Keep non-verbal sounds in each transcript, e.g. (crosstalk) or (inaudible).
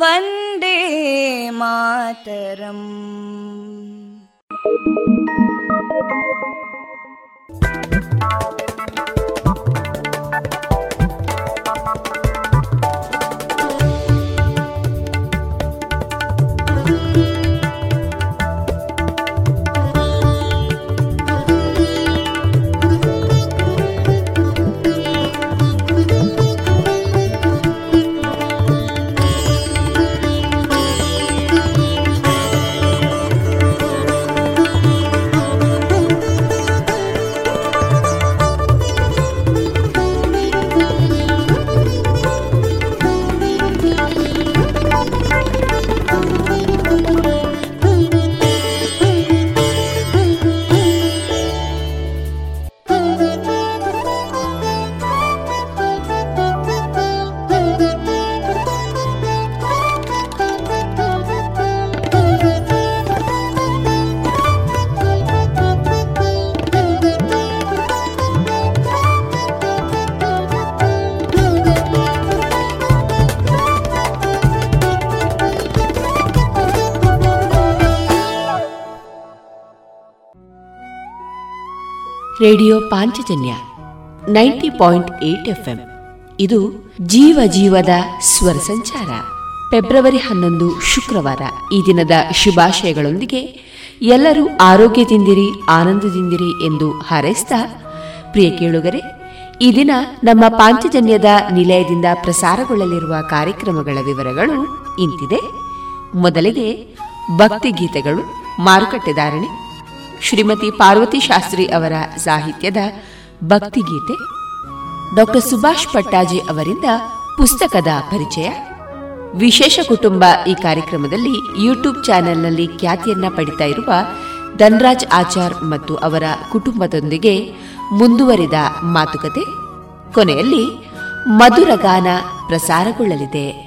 Vande Mataram radio Panchajanya ninety point eight FM. ಇದು ಜೀವ ಜೀವದ ಸ್ವರ ಸಂಚಾರ. ಫೆಬ್ರವರಿ ಹನ್ನೊಂದು, ಶುಕ್ರವಾರ. ಈ ದಿನದ ಶುಭಾಶಯಗಳೊಂದಿಗೆ ಎಲ್ಲರೂ ಆರೋಗ್ಯದಿಂದಿರಿ, ಆನಂದದಿಂದಿರಿ ಎಂದು ಹಾರೈಸಿದ ಪ್ರಿಯ ಕೇಳುಗರೆ, ಈ ದಿನ ನಮ್ಮ ಪಾಂಚಜನ್ಯದ ನಿಲಯದಿಂದ ಪ್ರಸಾರಗೊಳ್ಳಲಿರುವ ಕಾರ್ಯಕ್ರಮಗಳ ವಿವರಗಳು ಇಂತಿದೆ. ಮೊದಲಿಗೆ ಭಕ್ತಿ ಗೀತೆಗಳು ಮಾರುಕಟ್ಟೆದಾರಣೆ ಶ್ರೀಮತಿ ಪಾರ್ವತಿ ಶಾಸ್ತ್ರಿ ಅವರ ಸಾಹಿತ್ಯದ ಭಕ್ತಿಗೀತೆ ಡಾಕ್ಟರ್ ಸುಭಾಷ್ ಪಟ್ಟಾಜಿ ಅವರಿಂದ ಪುಸ್ತಕದ ಪರಿಚಯ. ವಿಶೇಷ ಕುಟುಂಬ ಈ ಕಾರ್ಯಕ್ರಮದಲ್ಲಿ ಯೂಟ್ಯೂಬ್ ಚಾನೆಲ್ನಲ್ಲಿ ಖ್ಯಾತಿಯನ್ನ ಪಡಿತಾ ಇರುವ ಧನ್ರಾಜ್ ಆಚಾರ್ ಮತ್ತು ಅವರ ಕುಟುಂಬದೊಂದಿಗೆ ಮುಂದುವರಿದ ಮಾತುಕತೆ. ಕೊನೆಯಲ್ಲಿ ಮಧುರಗಾನ ಪ್ರಸಾರಗೊಳ್ಳಲಿದೆ.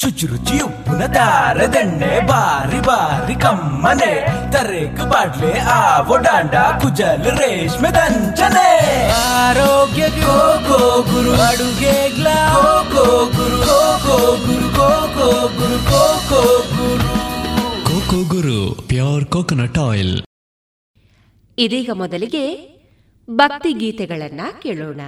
ಶುಚಿರುಚಿ ಉಪ್ಪುನ ದಾರದೆಣ್ಣೆ ಬಾರಿ ಬಾರಿ ಕಮ್ಮನೆ. ತರೇಕು ಬಾಡ್ಲೆ ಆವೋ ಡಾಂಡ ಕುಜಲ್ ರೇಷ್ಮೆ ದಂಚನೆ. ಆರೋಗ್ಯ ಕೋ ಕೋ ಗುರು. ಅಡುಗೆ Coco Guru. Coco Guru. Coco Guru. Coco Guru. Coco Guru. Pure coconut oil. ಇದೀಗ ಮೊದಲಿಗೆ ಭಕ್ತಿ ಗೀತೆಗಳನ್ನ ಕೇಳೋಣ.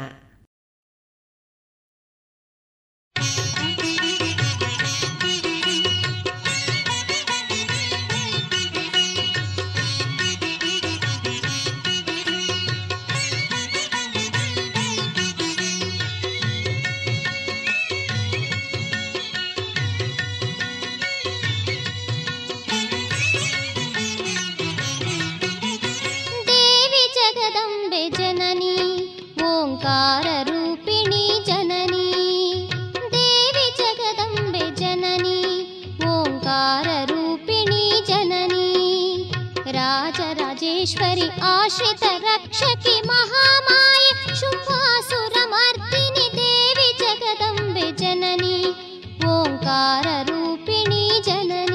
ओङ्काररूपिणी जननी देवि जगदम्बे जननी ओङ्काररूपिणी जननी राजराजेश्वरि आश्रित रक्षकि महामाय शुभासुरमार्तिनि देवि जगदम्बे जननी ओङ्काररूपिणी जननी।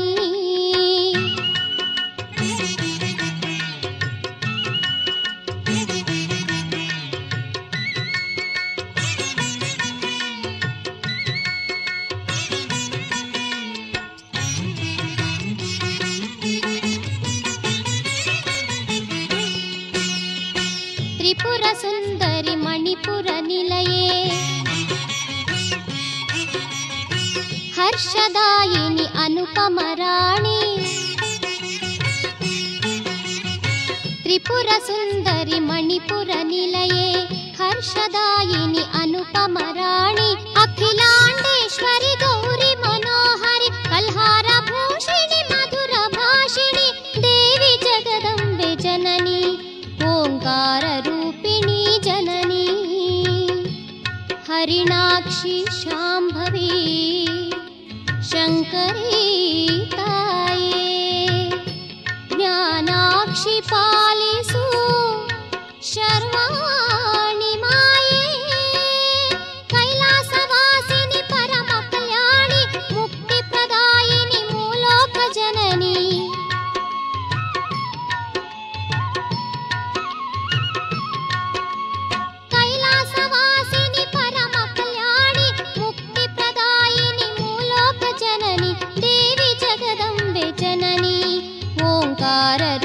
त्रिपुरनिलये हर्षदायिनि अनुपमराणि त्रिपुरसुन्दरि मणिपुरनिलये हर्षदायिनि अनुपमराणि अखिलाण्डेश्वरि गौरि मनोहरि कल्हारभूषिणि मधुरभाषिणि देवि जगदम्बे जननी ओङ्काररु हरिणाक्षि शाम्भवी शङ्करी ज्ञानाक्षि पालिसु शरण பாரர்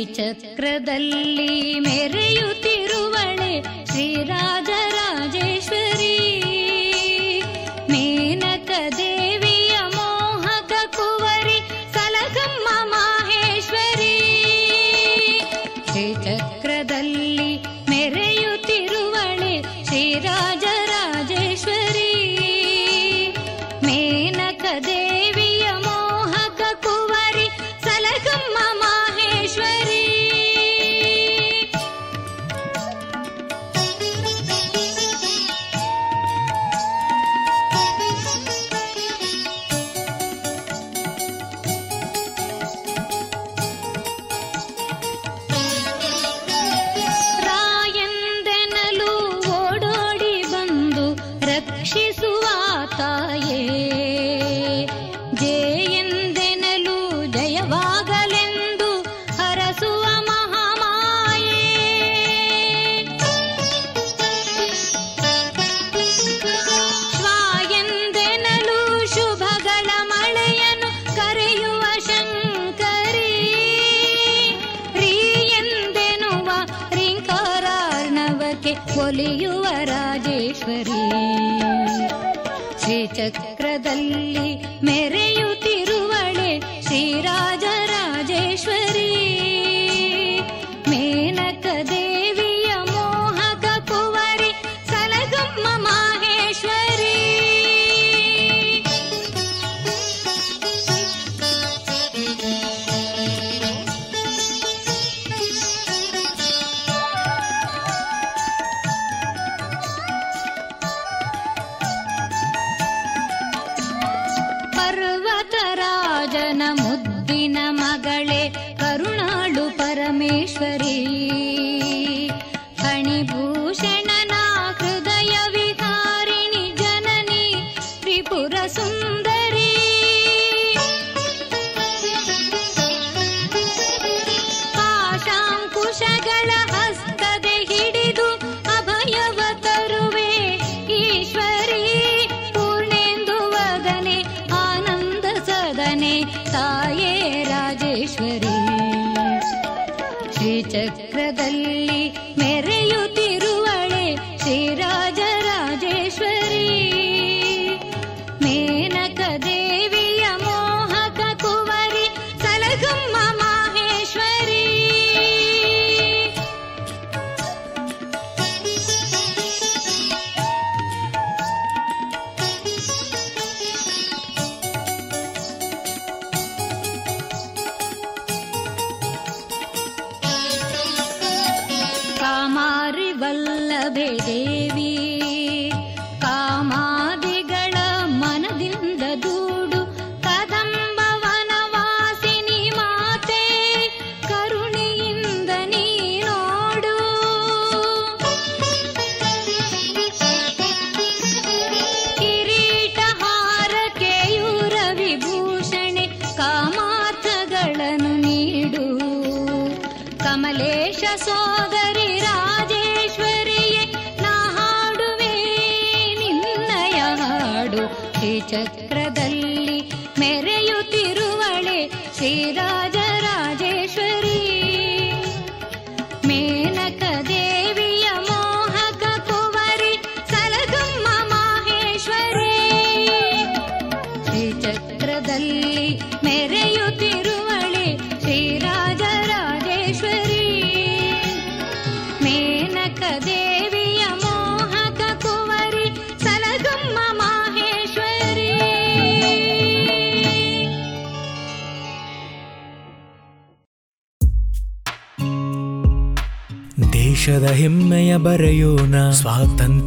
ಶ್ರೀಚಕ್ರದಲ್ಲಿ ಮೆರೆಯುತ್ತಿರುವಳೆ ಶ್ರೀರಾಜರಾಜೇಶ್ವರಿ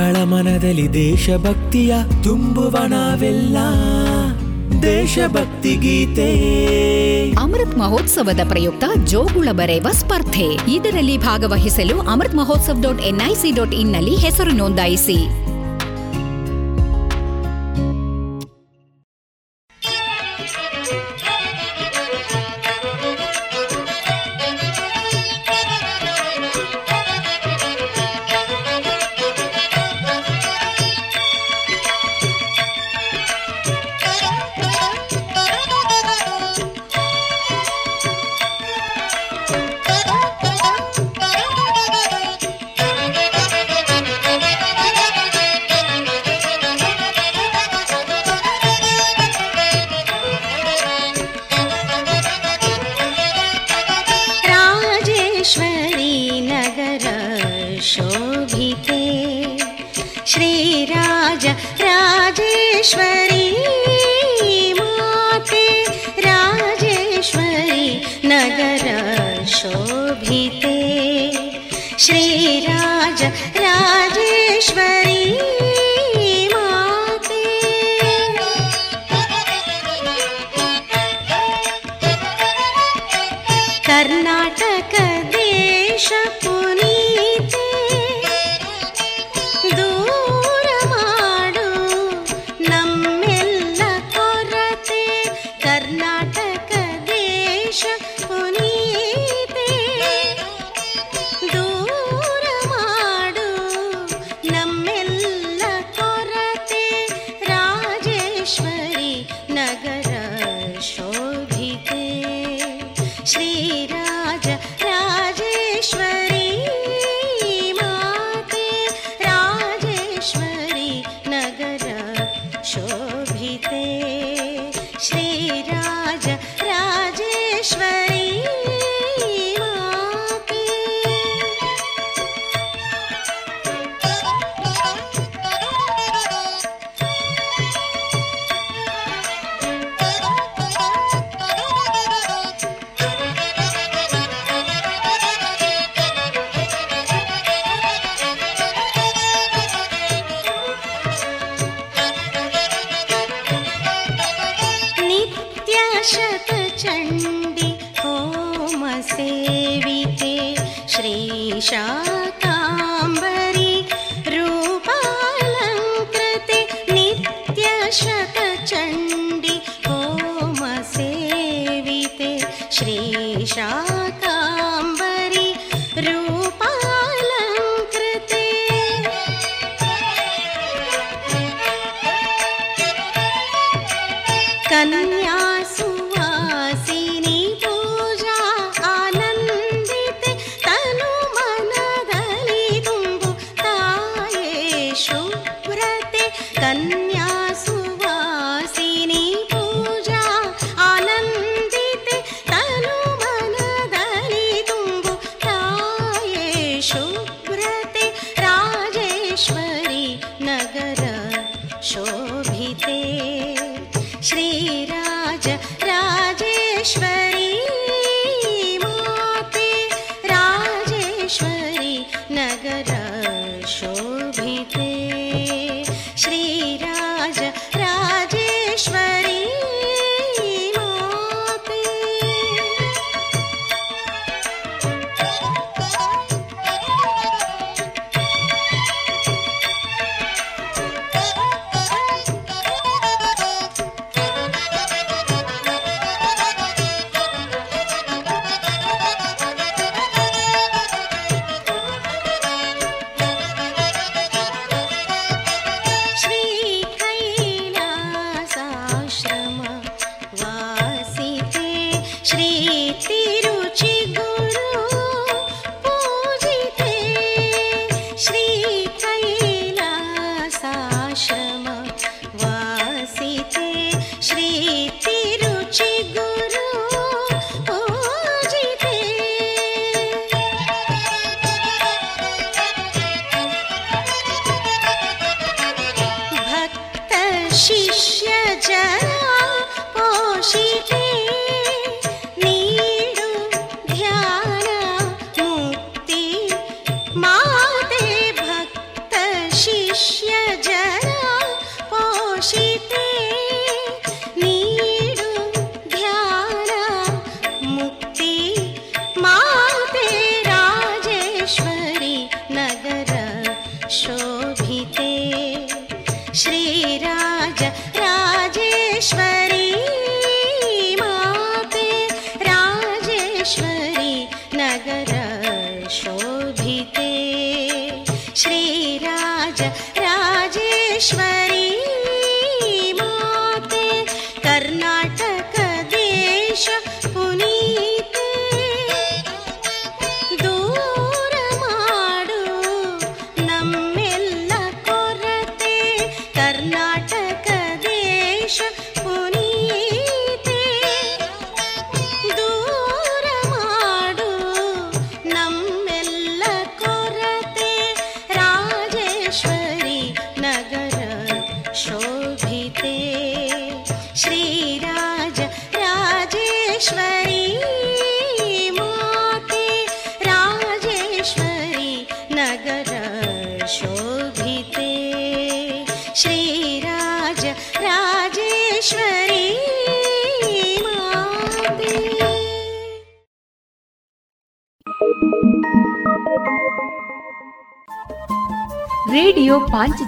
ಮಕ್ಕಳ ಮನದಲ್ಲಿ ದೇಶಭಕ್ತಿಯ ತುಂಬುವ ನಾವೆಲ್ಲ. ದೇಶಭಕ್ತಿ ಗೀತೆ. ಅಮೃತ್ ಮಹೋತ್ಸವದ ಪ್ರಯುಕ್ತ ಜೋಗುಳ ಬರೆಯುವ ಸ್ಪರ್ಧೆ. ಇದರಲ್ಲಿ ಭಾಗವಹಿಸಲು Amrit Mahotsav dot NIC dot ಇನ್ನಲ್ಲಿ ಹೆಸರು ನೋಂದಾಯಿಸಿ.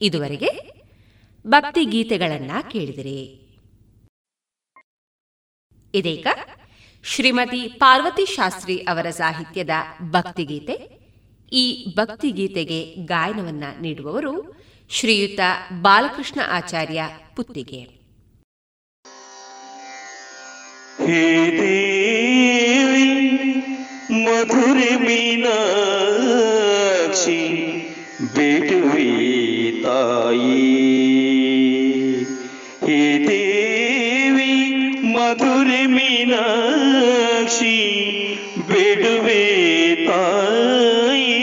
ಇದುವರೆಗೆ ಭಕ್ತಿ ಗೀತೆಗಳನ್ನ ಕೇಳಿದಿರಿ. ಇದೀಗ ಶ್ರೀಮತಿ ಪಾರ್ವತಿ ಶಾಸ್ತ್ರಿ ಅವರ ಸಾಹಿತ್ಯದ ಭಕ್ತಿಗೀತೆ. ಈ ಭಕ್ತಿಗೀತೆಗೆ ಗಾಯನವನ್ನ ನೀಡುವವರು ಶ್ರೀಯುತ ಬಾಲಕೃಷ್ಣ ಆಚಾರ್ಯ ಪುತ್ತಿಗೆ. ಮಧುರೆ ಮೀನಾಕ್ಷಿ ಬೇಟುವೆ ತಾಯಿ ಹೇ ದೇವಿ ಮಧುರೆ ಮೀನಾಕ್ಷಿ ಬೇಡುವೆ ತಾಯಿ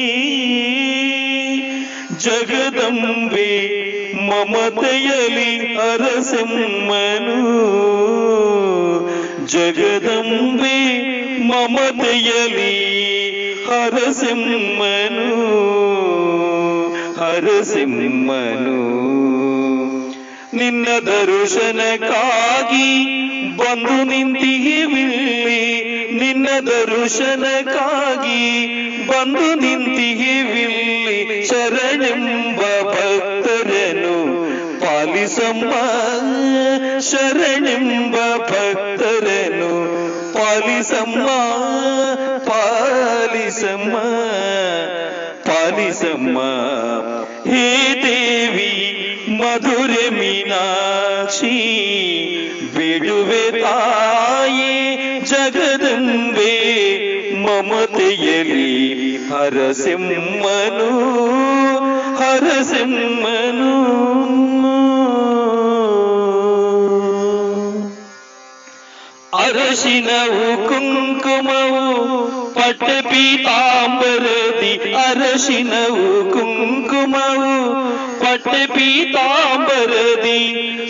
ಜಗದಂಬೆ ಮಮತೆಯಲಿ ಅರಸಮ್ಮನು ಜಗದಂಬೆ ಮಮತೆಯಲಿ ಹರಸಿಮ್ಮನು ಹರಸಿಮ್ಮನು ನಿನ್ನ ದರ್ಶನಕ್ಕಾಗಿ ಬಂದು ನಿಂತಿಹಿವಿಲ್ಲಿ ನಿನ್ನ ದರ್ಶನಕ್ಕಾಗಿ ಬಂದು ನಿಂತಿಹಿವಿಲ್ಲಿ ಶರಣೆಂಬ ಭಕ್ತರನು ಪಾಲಿಸಮ್ಮ. ಶರಣೆಂಬ ಭಕ್ತರನು ಪಾಲಿಸಮ್ಮ. ಪಾಲಿಸಮ್ಮ. ಪಾಲಿಸಮ್ಮ. ಮಧುರೆ ಮೀನಾಕ್ಷಿ ಬಿಡುವೆ ತಾಯಿ ಜಗದಂಬೆ ಮಮತೆಯಲ್ಲಿ ಹರಸಿಂಹನು ಹರಸಿಂಹನು. ಅರಶಿನವು ಕುಂಕುಮವು ಪಟ್ಟ ಪೀತಾಂಬರದಿ ಅರಶಿನವು ಕುಂಕುಮವು ಪಟ್ಟ ಪೀತಾಂಬರದಿ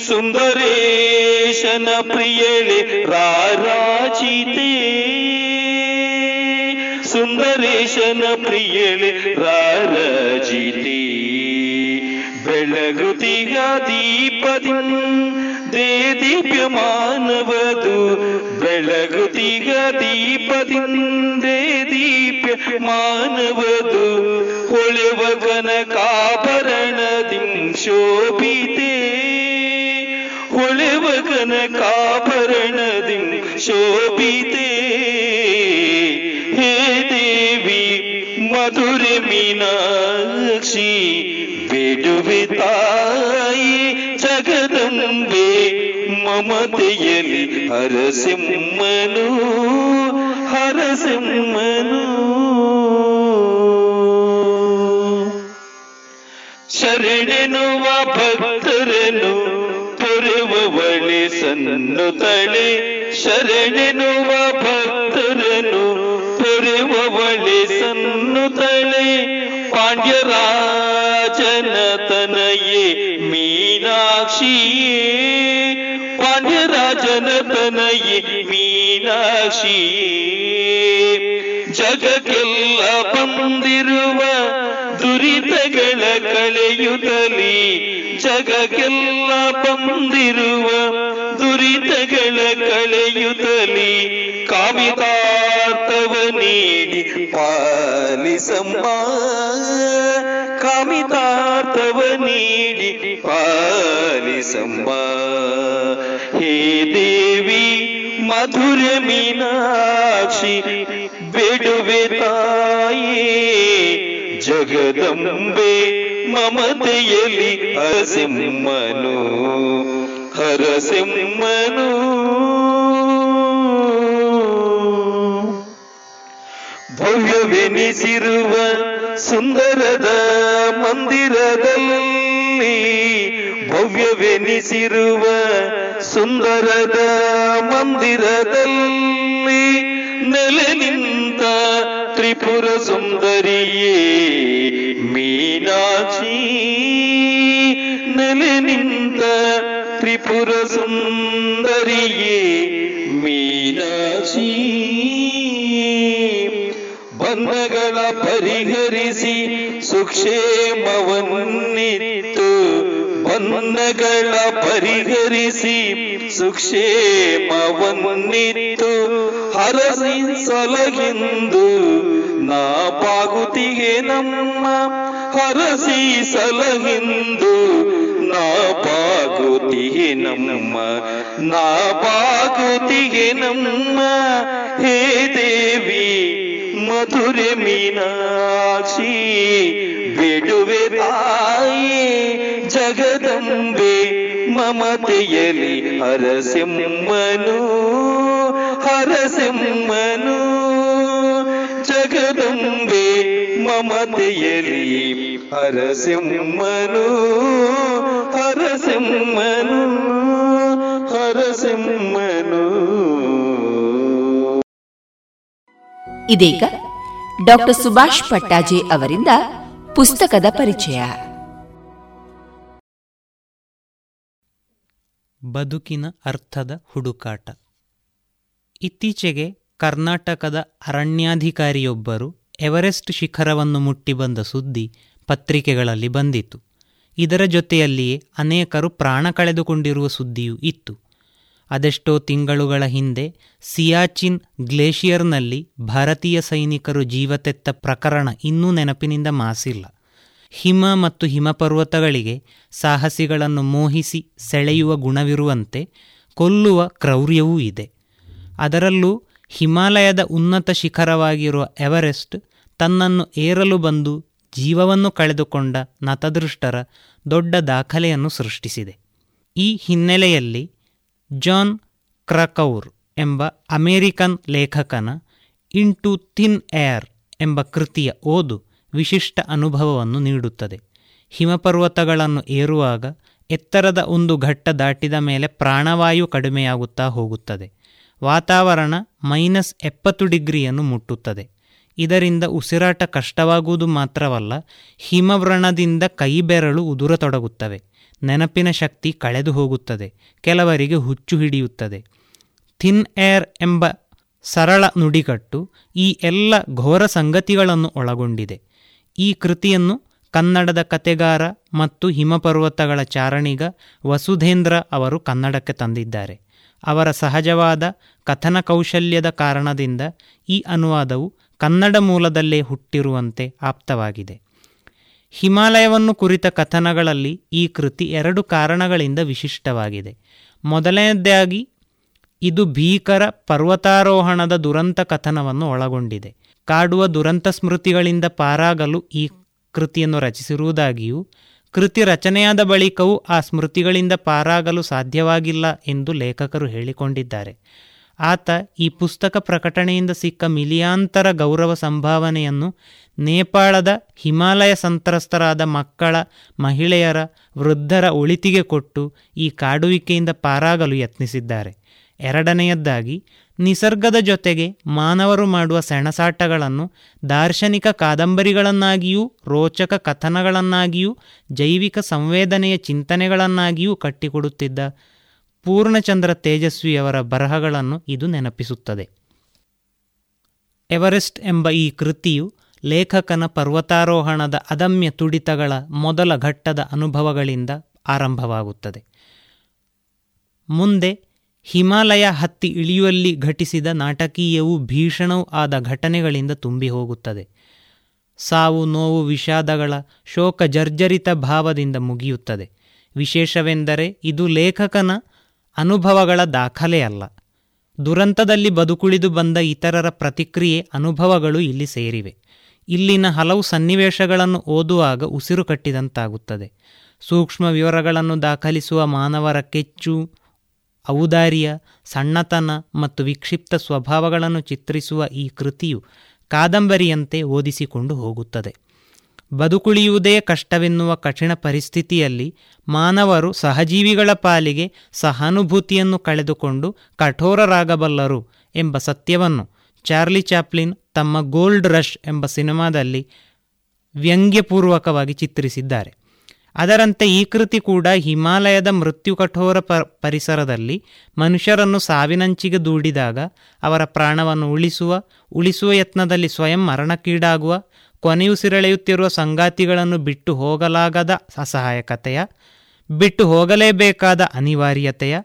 ಸುಂದರೇಶನ ಪ್ರಿಯಳೆ ರಾರಾಚಿತೆ ಸುಂದರೇಶನ ಪ್ರಿಯಳೆ ರಾರಾಜಿತೆ ಬೆಳಗುತಿಗ ದೀಪದಿ ದೇ ದೀಪ್ಯಮಾನವದು ಬೆಳಗುತಿಗ ದೀಪದಿಂದೇ ದೀಪ್ಯ ಮಾನವದು ಹೊಳೆವ ಕನಕಾಭರಣದಿಂ ಶೋಭಿತೆ ಹೊಳೆವ ಕನಕಾಭರಣದಿಂ ಶೋಭಿತೆ ಹೇ ದೇವಿ ಮಧುರೆ ಮೀನಾಕ್ಷಿ ಬೇಡುವೆ ತಾಯಿ ಜಗದಂಬೆ ಮಮತೆಯಲಿ ಹರಸಿಮ್ಮನು ಶರಣೆನುವ ಭಕ್ತರನು ತೊರೆವಳಿ ಸನ್ನು ತಳೆ. ಶರಣೆನುವ ಭಕ್ತರನು ತೊರೆವಳಿ ಸನ್ನು ತಳೆ. ಪಾಂಡ್ಯರಾಜನ ತನಯೇ ಮೀನಾಕ್ಷಿಯೇ ಪಾಂಡ್ಯರಾಜನ ತನಯೇ ಮೀನಾಕ್ಷಿಯೇ ಜಗಕ್ಕೆಲ್ಲ ಬಂದಿರುವ ದುರಿತಗಳ ಕಳೆಯುತ್ತಲಿ ಜಗಕ್ಕೆಲ್ಲ ಬಂದಿರುವ ದುರಿತಗಳ ಕಳೆಯುತ್ತಲಿ ಕಾಮಿತಾರ್ಥವ ನೀಡಿ ಪಾಲಿಸಮ್ಮ. ಕಾಮಿತಾರ್ಥವ ನೀಡಿ ಪಾಲಿಸಮ್ಮ. ಹೇ ದೇವಿ, ಮಧುರ ಮೀನಾಕ್ಷಿ, ಬೇಡುವೆ ತಾಯೇ. ಜಗದಂಬೆ ಮಮತೆಯಲ್ಲಿ ಹರಸಿಂಹನು ಹರಸಿಂಹನು. ಭವ್ಯವೆನಿಸಿರುವ ಸುಂದರದ ಮಂದಿರದಲ್ಲಿ ಭವ್ಯವೆನಿಸಿರುವ ಸುಂದರದ ಮಂದಿರದಲ್ಲಿ ನೆಲೆ ತ್ರಿಪುರ ಸುಂದರಿಯೇ, ಮೀನಾಕ್ಷಿ, ನೆಲೆ ನಿಂತ ತ್ರಿಪುರ ಸುಂದರಿಯೇ, ಮೀನಾಕ್ಷಿ, ಬಂಧಗಳ ಪರಿಹರಿಸಿ ಸುಕ್ಷೇಮವನ್ನಿತ್ತು, ಬಂಧಗಳ ಪರಿಹರಿಸಿ ಸುಕ್ಷೇಮವನ್ನಿತ್ತು, ಹರಸಿ ಸಲಹಿಂದು ನಾ ಪಾಗುತಿಗೆ ನಮ್ಮ ಹರಸಿ ಸಲಹಿಂದು, ನಾ ಪಾಗುತಿಗೆ ನಮ್ಮ, ನಾ ಪಾಗುತಿಗೆ ನಮ್ಮ, ಹೇ ದೇವಿ, ಮಧುರೆ ಮೀನಾಕ್ಷಿ, ಬಿಡುವೆ ತಾಯಿ ಜಗದಂಬೆ ಮಮತೆಯಲಿ ಹರಸಿಂಹನು ಹರಸಿಮ್ಮನು ಜಗದಂಬೆ ಮಮತೆಯಲಿ ಹರಸಿಂಹನು ಹರಸಿಂಹನು ಹರಸಿಂಹನು. ಇದೀಗ ಡಾಕ್ಟರ್ ಸುಭಾಷ್ ಪಟ್ಟಾಜಿ ಅವರಿಂದ ಪುಸ್ತಕದ ಪರಿಚಯ. ಬದುಕಿನ ಅರ್ಥದ ಹುಡುಕಾಟ. ಇತ್ತೀಚೆಗೆ ಕರ್ನಾಟಕದ ಅರಣ್ಯಾಧಿಕಾರಿಯೊಬ್ಬರು ಎವರೆಸ್ಟ್ ಶಿಖರವನ್ನು ಮುಟ್ಟಿ ಬಂದ ಸುದ್ದಿ ಪತ್ರಿಕೆಗಳಲ್ಲಿ ಬಂದಿತು ಇದರ ಜೊತೆಯಲ್ಲಿಯೇ ಅನೇಕರು ಪ್ರಾಣ ಕಳೆದುಕೊಂಡಿರುವ ಸುದ್ದಿಯೂ ಇತ್ತು. ಅದೆಷ್ಟೋ ತಿಂಗಳುಗಳ ಹಿಂದೆ ಸಿಯಾಚಿನ್ ಗ್ಲೇಷಿಯರ್ನಲ್ಲಿ ಭಾರತೀಯ ಸೈನಿಕರು ಜೀವತೆತ್ತ ಪ್ರಕರಣ ಇನ್ನೂ ನೆನಪಿನಿಂದ ಮಾಸಿಲ್ಲ. ಹಿಮ ಮತ್ತು ಹಿಮಪರ್ವತಗಳಿಗೆ ಸಾಹಸಿಗಳನ್ನು ಮೋಹಿಸಿ ಸೆಳೆಯುವ ಗುಣವಿರುವಂತೆ ಕೊಲ್ಲುವ ಕ್ರೌರ್ಯವೂ ಇದೆ. ಅದರಲ್ಲೂ ಹಿಮಾಲಯದ ಉನ್ನತ ಶಿಖರವಾಗಿರುವ ಎವರೆಸ್ಟ್ ತನ್ನನ್ನು ಏರಲು ಬಂದು ಜೀವವನ್ನು ಕಳೆದುಕೊಂಡ ನತದೃಷ್ಟರ ದೊಡ್ಡ ದಾಖಲೆಯನ್ನು ಸೃಷ್ಟಿಸಿದೆ. ಈ ಹಿನ್ನೆಲೆಯಲ್ಲಿ ಜಾನ್ ಕ್ರಕೌರ್ ಎಂಬ ಅಮೇರಿಕನ್ ಲೇಖಕನ ಇಂಟು ಥಿನ್ ಏರ್ ಎಂಬ ಕೃತಿಯ ಓದು ವಿಶಿಷ್ಟ ಅನುಭವವನ್ನು ನೀಡುತ್ತದೆ. ಹಿಮಪರ್ವತಗಳನ್ನು ಏರುವಾಗ ಎತ್ತರದ ಒಂದು ಘಟ್ಟ ದಾಟಿದ ಮೇಲೆ ಪ್ರಾಣವಾಯು ಕಡಿಮೆಯಾಗುತ್ತಾ ಹೋಗುತ್ತದೆ. ವಾತಾವರಣ ಮೈನಸ್ ಎಪ್ಪತ್ತು ಡಿಗ್ರಿಯನ್ನು ಮುಟ್ಟುತ್ತದೆ. ಇದರಿಂದ ಉಸಿರಾಟ ಕಷ್ಟವಾಗುವುದು ಮಾತ್ರವಲ್ಲ, ಹಿಮವ್ರಣದಿಂದ ಕೈಬೆರಳು ಉದುರತೊಡಗುತ್ತವೆ. ನೆನಪಿನ ಶಕ್ತಿ ಕಳೆದು ಹೋಗುತ್ತದೆ, ಕೆಲವರಿಗೆ ಹುಚ್ಚು ಹಿಡಿಯುತ್ತದೆ. ಥಿನ್ ಏರ್ ಎಂಬ ಸರಳ ನುಡಿಗಟ್ಟು ಈ ಎಲ್ಲ ಘೋರ ಸಂಗತಿಗಳನ್ನು ಒಳಗೊಂಡಿದೆ. ಈ ಕೃತಿಯನ್ನು ಕನ್ನಡದ ಕತೆಗಾರ ಮತ್ತು ಹಿಮಪರ್ವತಗಳ ಚಾರಣಿಗ ವಸುಧೇಂದ್ರ ಅವರು ಕನ್ನಡಕ್ಕೆ ತಂದಿದ್ದಾರೆ. ಅವರ ಸಹಜವಾದ ಕಥನ ಕೌಶಲ್ಯದ ಕಾರಣದಿಂದ ಈ ಅನುವಾದವು ಕನ್ನಡ ಮೂಲದಲ್ಲೇ ಹುಟ್ಟಿರುವಂತೆ ಆಪ್ತವಾಗಿದೆ. ಹಿಮಾಲಯವನ್ನು ಕುರಿತ ಕಥನಗಳಲ್ಲಿ ಈ ಕೃತಿ ಎರಡು ಕಾರಣಗಳಿಂದ ವಿಶಿಷ್ಟವಾಗಿದೆ. ಮೊದಲನೆಯದಾಗಿ, ಇದು ಭೀಕರ ಪರ್ವತಾರೋಹಣದ ದುರಂತ ಕಥನವನ್ನು ಒಳಗೊಂಡಿದೆ. ಕಾಡುವ ದುರಂತ ಸ್ಮೃತಿಗಳಿಂದ ಪಾರಾಗಲು ಈ ಕೃತಿಯನ್ನು ರಚಿಸಿರುವುದಾಗಿಯೂ ಕೃತಿ ರಚನೆಯಾದ ಬಳಿಕವೂ ಆ ಸ್ಮೃತಿಗಳಿಂದ ಪಾರಾಗಲು ಸಾಧ್ಯವಾಗಿಲ್ಲ ಎಂದು ಲೇಖಕರು ಹೇಳಿಕೊಂಡಿದ್ದಾರೆ. ಆತ ಈ ಪುಸ್ತಕ ಪ್ರಕಟಣೆಯಿಂದ ಸಿಕ್ಕ ಮಿಲಿಯಾಂತರ ಗೌರವ ಸಂಭಾವನೆಯನ್ನು ನೇಪಾಳದ ಹಿಮಾಲಯ ಸಂತ್ರಸ್ತರಾದ ಮಕ್ಕಳ, ಮಹಿಳೆಯರ, ವೃದ್ಧರ ಒಳಿತಿಗೆ ಕೊಟ್ಟು ಈ ಕಾಡುವಿಕೆಯಿಂದ ಪಾರಾಗಲು ಯತ್ನಿಸಿದ್ದಾರೆ. ಎರಡನೆಯದ್ದಾಗಿ ನಿಸರ್ಗದ ಜೊತೆಗೆ ಮಾನವರು ಮಾಡುವ ಸೆಣಸಾಟಗಳನ್ನು, ದಾರ್ಶನಿಕ ಕಾದಂಬರಿಗಳನ್ನಾಗಿಯೂ, ರೋಚಕ ಕಥನಗಳನ್ನಾಗಿಯೂ, ಜೈವಿಕ ಸಂವೇದನೆಯ ಚಿಂತನೆಗಳನ್ನಾಗಿಯೂ ಕಟ್ಟಿಕೊಡುತ್ತಿದ್ದ ಪೂರ್ಣಚಂದ್ರ ತೇಜಸ್ವಿಯವರ ಬರಹಗಳನ್ನು ಇದು ನೆನಪಿಸುತ್ತದೆ. ಎವರೆಸ್ಟ್ ಎಂಬ ಈ ಕೃತಿಯು ಲೇಖಕನ ಪರ್ವತಾರೋಹಣದ ಅದಮ್ಯ ತುಡಿತಗಳ ಮೊದಲ ಘಟ್ಟದ ಅನುಭವಗಳಿಂದ ಆರಂಭವಾಗುತ್ತದೆ. ಮುಂದೆ ಹಿಮಾಲಯ ಹತ್ತಿ ಇಳಿಯುವಲ್ಲಿ ಘಟಿಸಿದ ನಾಟಕೀಯವೂ ಭೀಷಣವೂ ಆದ ಘಟನೆಗಳಿಂದ ತುಂಬಿ ಹೋಗುತ್ತದೆ. ಸಾವು, ನೋವು, ವಿಷಾದಗಳ ಶೋಕ ಜರ್ಜರಿತ ಭಾವದಿಂದ ಮುಗಿಯುತ್ತದೆ. ವಿಶೇಷವೆಂದರೆ ಇದು ಲೇಖಕನ ಅನುಭವಗಳ ದಾಖಲೆಯಲ್ಲ ದುರಂತದಲ್ಲಿ ಬದುಕುಳಿದು ಬಂದ ಇತರರ ಪ್ರತಿಕ್ರಿಯೆ ಅನುಭವಗಳು ಇಲ್ಲಿ ಸೇರಿವೆ. ಇಲ್ಲಿನ ಹಲವು ಸನ್ನಿವೇಶಗಳನ್ನು ಓದುವಾಗ ಉಸಿರು ಕಟ್ಟಿದಂತಾಗುತ್ತದೆ. ಸೂಕ್ಷ್ಮ ವಿವರಗಳನ್ನು ದಾಖಲಿಸುವ ಮಾನವರ ಕೆಚ್ಚು ಔದಾರ್ಯ, ಸಣ್ಣತನ ಮತ್ತು ವಿಕ್ಷಿಪ್ತ ಸ್ವಭಾವಗಳನ್ನು ಚಿತ್ರಿಸುವ ಈ ಕೃತಿಯು ಕಾದಂಬರಿಯಂತೆ ಓದಿಸಿಕೊಂಡು ಹೋಗುತ್ತದೆ. ಬದುಕುಳಿಯುವುದೇ ಕಷ್ಟವೆನ್ನುವ ಕಠಿಣ ಪರಿಸ್ಥಿತಿಯಲ್ಲಿ ಮಾನವರು ಸಹಜೀವಿಗಳ ಪಾಲಿಗೆ ಸಹಾನುಭೂತಿಯನ್ನು ಕಳೆದುಕೊಂಡು ಕಠೋರರಾಗಬಲ್ಲರು ಎಂಬ ಸತ್ಯವನ್ನು ಚಾರ್ಲಿ ಚಾಪ್ಲಿನ್ ತಮ್ಮ ಗೋಲ್ಡ್ ರಶ್ ಎಂಬ ಸಿನಿಮಾದಲ್ಲಿ ವ್ಯಂಗ್ಯಪೂರ್ವಕವಾಗಿ ಚಿತ್ರಿಸಿದ್ದಾರೆ. ಅದರಂತೆ ಈ ಕೃತಿ ಕೂಡ ಹಿಮಾಲಯದ ಮೃತ್ಯು ಕಠೋರ ಪರಿಸರದಲ್ಲಿ ಮನುಷ್ಯರನ್ನು ಸಾವಿನಂಚಿಗೆ ದೂಡಿದಾಗ ಅವರ ಪ್ರಾಣವನ್ನು ಉಳಿಸುವ ಉಳಿಸುವ ಯತ್ನದಲ್ಲಿ ಸ್ವಯಂ ಮರಣಕ್ಕೀಡಾಗುವ ಕೊನೆಯುಸಿರೆಳೆಯುತ್ತಿರುವ ಸಂಗಾತಿಗಳನ್ನು ಬಿಟ್ಟು ಹೋಗಲಾಗದ ಅಸಹಾಯಕತೆಯ, ಬಿಟ್ಟು ಹೋಗಲೇಬೇಕಾದ ಅನಿವಾರ್ಯತೆಯ,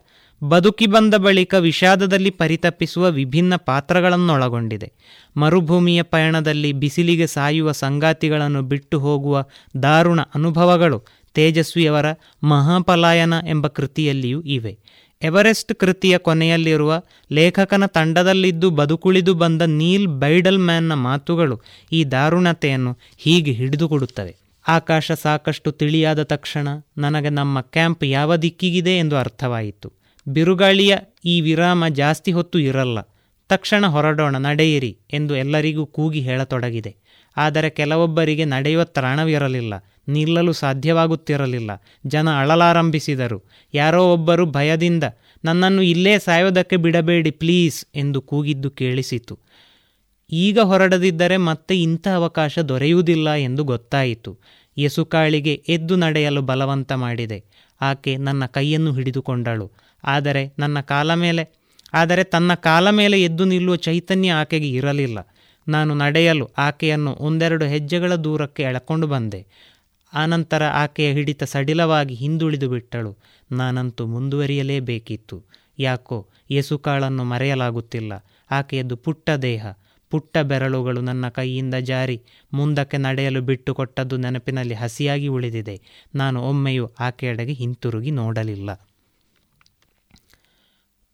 ಬದುಕಿ ಬಂದ ಬಳಿಕ ವಿಷಾದದಲ್ಲಿ ಪರಿತಪಿಸುವ ವಿಭಿನ್ನ ಪಾತ್ರಗಳನ್ನೊಳಗೊಂಡಿದೆ. ಮರುಭೂಮಿಯ ಪಯಣದಲ್ಲಿ ಬಿಸಿಲಿಗೆ ಸಾಯುವ ಸಂಗಾತಿಗಳನ್ನು ಬಿಟ್ಟು ಹೋಗುವ ದಾರುಣ ಅನುಭವಗಳು ತೇಜಸ್ವಿಯವರ ಮಹಾಪಲಾಯನ ಎಂಬ ಕೃತಿಯಲ್ಲಿಯೂ ಇವೆ. ಎವರೆಸ್ಟ್ ಕೃತಿಯ ಕೊನೆಯಲ್ಲಿರುವ ಲೇಖಕನ ತಂಡದಲ್ಲಿದ್ದು ಬದುಕುಳಿದು ಬಂದ ನೀಲ್ ಬೈಡಲ್ ಮ್ಯಾನ್ನ ಮಾತುಗಳು ಈ ದಾರುಣತೆಯನ್ನು ಹೀಗೆ ಹಿಡಿದುಕೊಡುತ್ತವೆ ಆಕಾಶ ಸಾಕಷ್ಟು ತಿಳಿಯಾದ ತಕ್ಷಣ ನನಗೆ ನಮ್ಮ ಕ್ಯಾಂಪ್ ಯಾವ ದಿಕ್ಕಿಗಿದೆ ಎಂದು ಅರ್ಥವಾಯಿತು. ಬಿರುಗಾಳಿಯ ಈ ವಿರಾಮ ಜಾಸ್ತಿ ಹೊತ್ತು ಇರಲ್ಲ. ತಕ್ಷಣ ಹೊರಡೋಣ, ನಡೆಯಿರಿ ಎಂದು ಎಲ್ಲರಿಗೂ ಕೂಗಿ ಹೇಳತೊಡಗಿದೆ. ಆದರೆ ಕೆಲವೊಬ್ಬರಿಗೆ ನಡೆಯುವ ತ್ರಾಣವಿರಲಿಲ್ಲ, ನಿಲ್ಲಲು ಸಾಧ್ಯವಾಗುತ್ತಿರಲಿಲ್ಲ. ಜನ ಅಳಲಾರಂಭಿಸಿದರು. ಯಾರೋ ಒಬ್ಬರು ಭಯದಿಂದ, ನನ್ನನ್ನು ಇಲ್ಲೇ ಸಾಯೋದಕ್ಕೆ ಬಿಡಬೇಡಿ ಪ್ಲೀಸ್ ಎಂದು ಕೂಗಿದ್ದು ಕೇಳಿಸಿತು. ಈಗ ಹೊರಡದಿದ್ದರೆ ಮತ್ತೆ ಇಂಥ ಅವಕಾಶ ದೊರೆಯುವುದಿಲ್ಲ ಎಂದು ಗೊತ್ತಾಯಿತು. ಯಸುಕಾಳಿಗೆ ಎದ್ದು ನಡೆಯಲು ಬಲವಂತ ಮಾಡಿದೆ. ಆಕೆ ನನ್ನ ಕೈಯನ್ನು ಹಿಡಿದುಕೊಂಡಳು. ಆದರೆ ನನ್ನ ಕಾಲ ಮೇಲೆ, ಆದರೆ ತನ್ನ ಕಾಲ ಮೇಲೆ ಎದ್ದು ನಿಲ್ಲುವ ಚೈತನ್ಯ ಆಕೆಗೆ ಇರಲಿಲ್ಲ. ನಾನು ನಡೆಯಲು ಆಕೆಯನ್ನು ಒಂದೆರಡು ಹೆಜ್ಜೆಗಳ ದೂರಕ್ಕೆ ಎಳಕೊಂಡು ಬಂದೆ. ಆನಂತರ ಆಕೆಯ ಹಿಡಿತ ಸಡಿಲವಾಗಿ ಹಿಂದುಳಿದು ಬಿಟ್ಟಳು. ನಾನಂತೂ ಮುಂದುವರಿಯಲೇಬೇಕಿತ್ತು. ಯಾಕೋ ಯೇಸುಕಾಳನ್ನು ಮರೆಯಲಾಗುತ್ತಿಲ್ಲ. ಆಕೆಯದ್ದು ಪುಟ್ಟ ದೇಹ. ಪುಟ್ಟ ಬೆರಳುಗಳು ನನ್ನ ಕೈಯಿಂದ ಜಾರಿ ಮುಂದಕ್ಕೆ ನಡೆಯಲು ಬಿಟ್ಟುಕೊಟ್ಟದ್ದು ನೆನಪಿನಲ್ಲಿ ಹಸಿಯಾಗಿ ಉಳಿದಿದೆ. ನಾನು ಒಮ್ಮೆಯೂ ಆಕೆಯಡೆಗೆ ಹಿಂತಿರುಗಿ ನೋಡಲಿಲ್ಲ.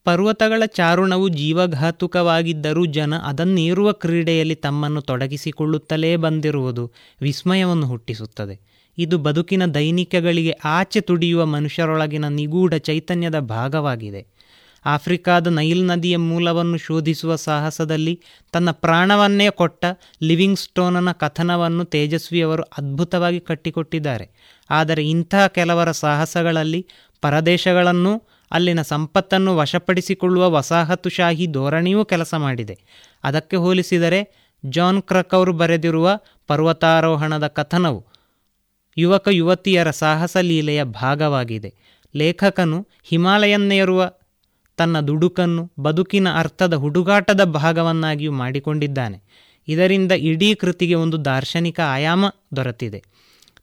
ಪರ್ವತಗಳ ಚಾರುಣವು ಜೀವಘಾತುಕವಾಗಿದ್ದರೂ ಜನ ಅದನ್ನೇರುವ ಕ್ರೀಡೆಯಲ್ಲಿ ತಮ್ಮನ್ನು ತೊಡಗಿಸಿಕೊಳ್ಳುತ್ತಲೇ ಬಂದಿರುವುದು ವಿಸ್ಮಯವನ್ನು ಹುಟ್ಟಿಸುತ್ತದೆ. ಇದು ಬದುಕಿನ ದೈನಿಕಗಳಿಗೆ ಆಚೆ ತುಡಿಯುವ ಮನುಷ್ಯರೊಳಗಿನ ನಿಗೂಢ ಚೈತನ್ಯದ ಭಾಗವಾಗಿದೆ. ಆಫ್ರಿಕಾದ ನೈಲ್ ನದಿಯ ಮೂಲವನ್ನು ಶೋಧಿಸುವ ಸಾಹಸದಲ್ಲಿ ತನ್ನ ಪ್ರಾಣವನ್ನೇ ಕೊಟ್ಟ ಲಿವಿಂಗ್ ಸ್ಟೋನನ ಕಥನವನ್ನು ತೇಜಸ್ವಿಯವರು ಅದ್ಭುತವಾಗಿ ಕಟ್ಟಿಕೊಟ್ಟಿದ್ದಾರೆ. ಆದರೆ ಇಂತಹ ಕೆಲವರ ಸಾಹಸಗಳಲ್ಲಿ ಪರದೇಶಗಳನ್ನು ಅಲ್ಲಿನ ಸಂಪತ್ತನ್ನು ವಶಪಡಿಸಿಕೊಳ್ಳುವ ವಸಾಹತುಶಾಹಿ ಧೋರಣೆಯೂ ಕೆಲಸ ಮಾಡಿದೆ. ಅದಕ್ಕೆ ಹೋಲಿಸಿದರೆ ಜಾನ್ ಕ್ರಕ್ ಅವರು ಬರೆದಿರುವ ಪರ್ವತಾರೋಹಣದ ಕಥನವು ಯುವಕ ಯುವತಿಯರ ಸಾಹಸ ಲೀಲೆಯ ಭಾಗವಾಗಿದೆ. ಲೇಖಕನು ಹಿಮಾಲಯನ್ನೇರುವ ತನ್ನ ದುಡುಕನ್ನು ಬದುಕಿನ ಅರ್ಥದ ಹುಡುಗಾಟದ ಭಾಗವನ್ನಾಗಿಯೂ ಮಾಡಿಕೊಂಡಿದ್ದಾನೆ. ಇದರಿಂದ ಇಡೀ ಕೃತಿಗೆ ಒಂದು ದಾರ್ಶನಿಕ ಆಯಾಮ ದೊರೆತಿದೆ.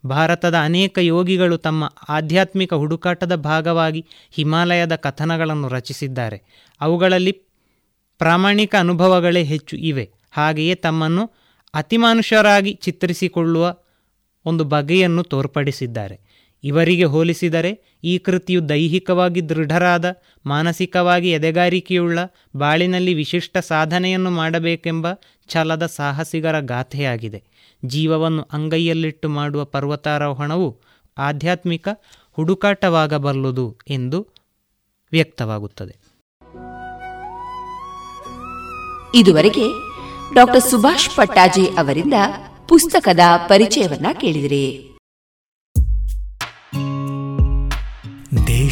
ಭಾರತದ ಅನೇಕ ಯೋಗಿಗಳು ತಮ್ಮ ಆಧ್ಯಾತ್ಮಿಕ ಹುಡುಕಾಟದ ಭಾಗವಾಗಿ ಹಿಮಾಲಯದ ಕಥನಗಳನ್ನು ರಚಿಸಿದ್ದಾರೆ. ಅವುಗಳಲ್ಲಿ ಪ್ರಾಮಾಣಿಕ ಅನುಭವಗಳೇ ಹೆಚ್ಚು ಇವೆ. ಹಾಗೆಯೇ ತಮ್ಮನ್ನು ಅತಿಮಾನುಷರಾಗಿ ಚಿತ್ರಿಸಿಕೊಳ್ಳುವ ಒಂದು ಬಗೆಯನ್ನು ತೋರ್ಪಡಿಸಿದ್ದಾರೆ. ಇವರಿಗೆ ಹೋಲಿಸಿದರೆ ಈ ಕೃತಿಯು ದೈಹಿಕವಾಗಿ ದೃಢರಾದ, ಮಾನಸಿಕವಾಗಿ ಎದೆಗಾರಿಕೆಯುಳ್ಳ, ಬಾಳಿನಲ್ಲಿ ವಿಶಿಷ್ಟ ಸಾಧನೆಯನ್ನು ಮಾಡಬೇಕೆಂಬ ಛಲದ ಸಾಹಸಿಗರ ಗಾಥೆಯಾಗಿದೆ. ಜೀವವನ್ನು ಅಂಗೈಯಲ್ಲಿಟ್ಟು ಮಾಡುವ ಪರ್ವತಾರೋಹಣವು ಆಧ್ಯಾತ್ಮಿಕ ಹುಡುಕಾಟವಾಗಬಲ್ಲುದು ಎಂದು ವ್ಯಕ್ತವಾಗುತ್ತದೆ. ಇದುವರೆಗೆ ಡಾಕ್ಟರ್ ಸುಭಾಷ್ ಪಟ್ಟಾಜಿ ಅವರಿಂದ ಪುಸ್ತಕದ ಪರಿಚಯವನ್ನ ಕೇಳಿದಿರಿ.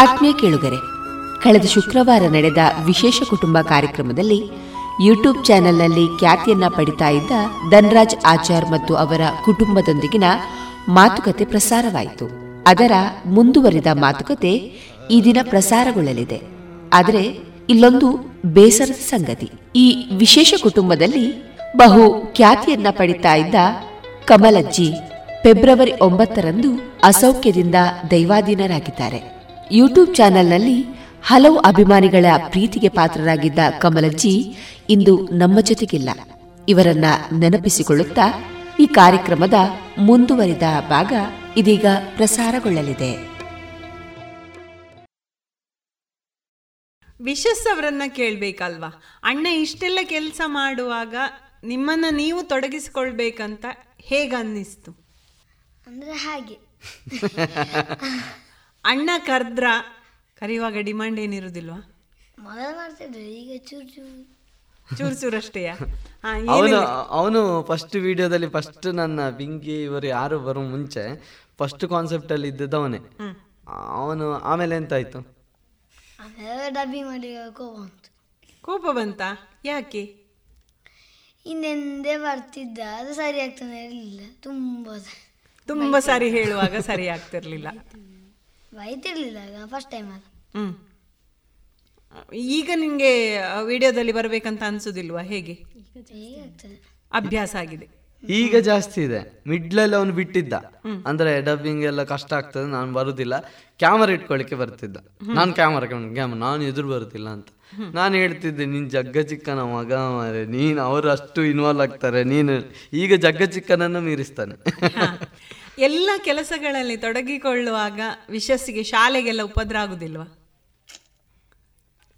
ಆತ್ಮೀಯ ಕೇಳುಗರೆ, ಕಳೆದ ಶುಕ್ರವಾರ ನಡೆದ ವಿಶೇಷ ಕುಟುಂಬ ಕಾರ್ಯಕ್ರಮದಲ್ಲಿ ಯೂಟ್ಯೂಬ್ ಚಾನೆಲ್ನಲ್ಲಿ ಖ್ಯಾತಿಯನ್ನ ಪಡಿತಾ ಇದ್ದ ಧನ್ರಾಜ್ ಆಚಾರ್ ಮತ್ತು ಅವರ ಕುಟುಂಬದೊಂದಿಗಿನ ಮಾತುಕತೆ ಪ್ರಸಾರವಾಯಿತು. ಅದರ ಮುಂದುವರಿದ ಮಾತುಕತೆ ಈ ದಿನ ಪ್ರಸಾರಗೊಳ್ಳಲಿದೆ. ಆದರೆ ಇಲ್ಲೊಂದು ಬೇಸರದ ಸಂಗತಿ, ಈ ವಿಶೇಷ ಕುಟುಂಬದಲ್ಲಿ ಬಹು ಖ್ಯಾತಿಯನ್ನ ಪಡಿತಾ ಇದ್ದ ಕಮಲಜ್ಜಿ ಫೆಬ್ರವರಿ ಒಂಬತ್ತರಂದು ಅಸೌಖ್ಯದಿಂದ ದೈವಾಧೀನರಾಗಿದ್ದಾರೆ. ಯೂಟ್ಯೂಬ್ ಚಾನೆಲ್ನಲ್ಲಿ ಹಲವು ಅಭಿಮಾನಿಗಳ ಪ್ರೀತಿಗೆ ಪಾತ್ರರಾಗಿದ್ದ ಕಮಲಜ್ಜಿ ಇಂದು ನಮ್ಮ ಜೊತೆಗಿಲ್ಲ. ಇವರನ್ನ ನೆನಪಿಸಿಕೊಳ್ಳುತ್ತಾ ಈ ಕಾರ್ಯಕ್ರಮದ ಮುಂದುವರಿದ ಭಾಗ ಇದೀಗ ಪ್ರಸಾರಗೊಳ್ಳಲಿದೆ. ವಿಶಸ್ ಅವರನ್ನ ಕೇಳ್ಬೇಕಲ್ವಾ? ಅಣ್ಣ ಇಷ್ಟೆಲ್ಲ ಕೆಲಸ ಮಾಡುವಾಗ ನಿಮ್ಮನ್ನ ನೀವು ತೊಡಗಿಸಿಕೊಳ್ಬೇಕಂತ ಹೇಗನ್ನಿಸ್ತು? ಅಂದ್ರೆ ಹಾಗೆ. (laughs) ಅಣ್ಣ ಕರ್ದ್ರ. ಕರೆಯುವಾಗ ಡಿಮಾಂಡ್ ಏನಿರುದಿಲ್ವಾ? ಮೊದಲು ಮಾಡ್ತಿದ್ರು ಈಗ ಚೂರು ಚೂರು. ಚೂರು ಚೂರಷ್ಟೇಯಾ ಅವನು ಅವನು ಫಸ್ಟ್ ವಿಡಿಯೋದಲ್ಲಿ ಫಸ್ಟ್ ನನ್ನ ಬಿಂಗಿ ಇವರು ಯಾರು ಬರೋ ಮುಂಚೆ ಫಸ್ಟ್ ಕಾನ್ಸೆಪ್ಟ್ ಅಲ್ಲಿ ಇದ್ದದ್ದು ಅವನೇ. ಅವನು ಆಮೇಲೆ ಎಂತ ಆಯ್ತು? ಮಾಡಿ ಕೋಪ ಬಂತು. ಕೋಪ ಬಂತ? ಯಾಕೆ? ಇನ್ನೆಂದೇ ಬರ್ತಿದ್ದ ಅದು ಸರಿ ಆಗ್ತಾನೆ ಇರಲಿಲ್ಲ. ತುಂಬ ತುಂಬಾ ಸಾರಿ ಹೇಳುವಾಗ ಸರಿ ಆಗ್ತಿರ್ಲಿಲ್ಲ. ಬೈತಿರ್ಲಿಲ್ಲ ಫಸ್ಟ್ ಟೈಮ್ ಅದು ಈಗ ನಿಮಗೆ ವಿಡಿಯೋದಲ್ಲಿ ಬರಬೇಕಂತ ಅನ್ಸುದಿಲ್ವಾ? ಹೇಗೆ? ಅಭ್ಯಾಸ ಆಗಿದೆ. ಈಗ ಜಾಸ್ತಿ ಇದೆ. ಮಿಡ್ಲಲ್ಲಿ ಅವನು ಬಿಟ್ಟಿದ್ದ. ಅಂದ್ರೆ ಡಬ್ಬಿಂಗ್ ಎಲ್ಲ ಕಷ್ಟ ಆಗ್ತದೆ ನಾನು ಬರುದಿಲ್ಲ. ಕ್ಯಾಮರಾ ಇಟ್ಕೊಳ್ಳಿಕ್ಕೆ ಬರ್ತಿದ್ದ. ನಾನು ಕ್ಯಾಮರಾ ಕ್ಯಾಮರಾ ನಾನು ಎದುರು ಬರುದಿಲ್ಲ ಅಂತ. ನಾನು ಹೇಳ್ತಿದ್ದೆ ನೀನ್ ಜಗ್ಗ ಚಿಕ್ಕನ ಮಗ ಮಾರೆ. ನೀನು ಅವರು ಅಷ್ಟು ಇನ್ವಾಲ್ವ್ ಆಗ್ತಾರೆ. ನೀನು ಈಗ ಜಗ್ಗ ಚಿಕ್ಕನನ್ನು ಮೀರಿಸ್ತಾನೆ. ಎಲ್ಲ ಕೆಲಸಗಳಲ್ಲಿ ತೊಡಗಿಕೊಳ್ಳುವಾಗ ವಿಶಸ್ಸಿಗೆ ಶಾಲೆಗೆಲ್ಲ ಉಪದ್ರ ಆಗುದಿಲ್ವಾ?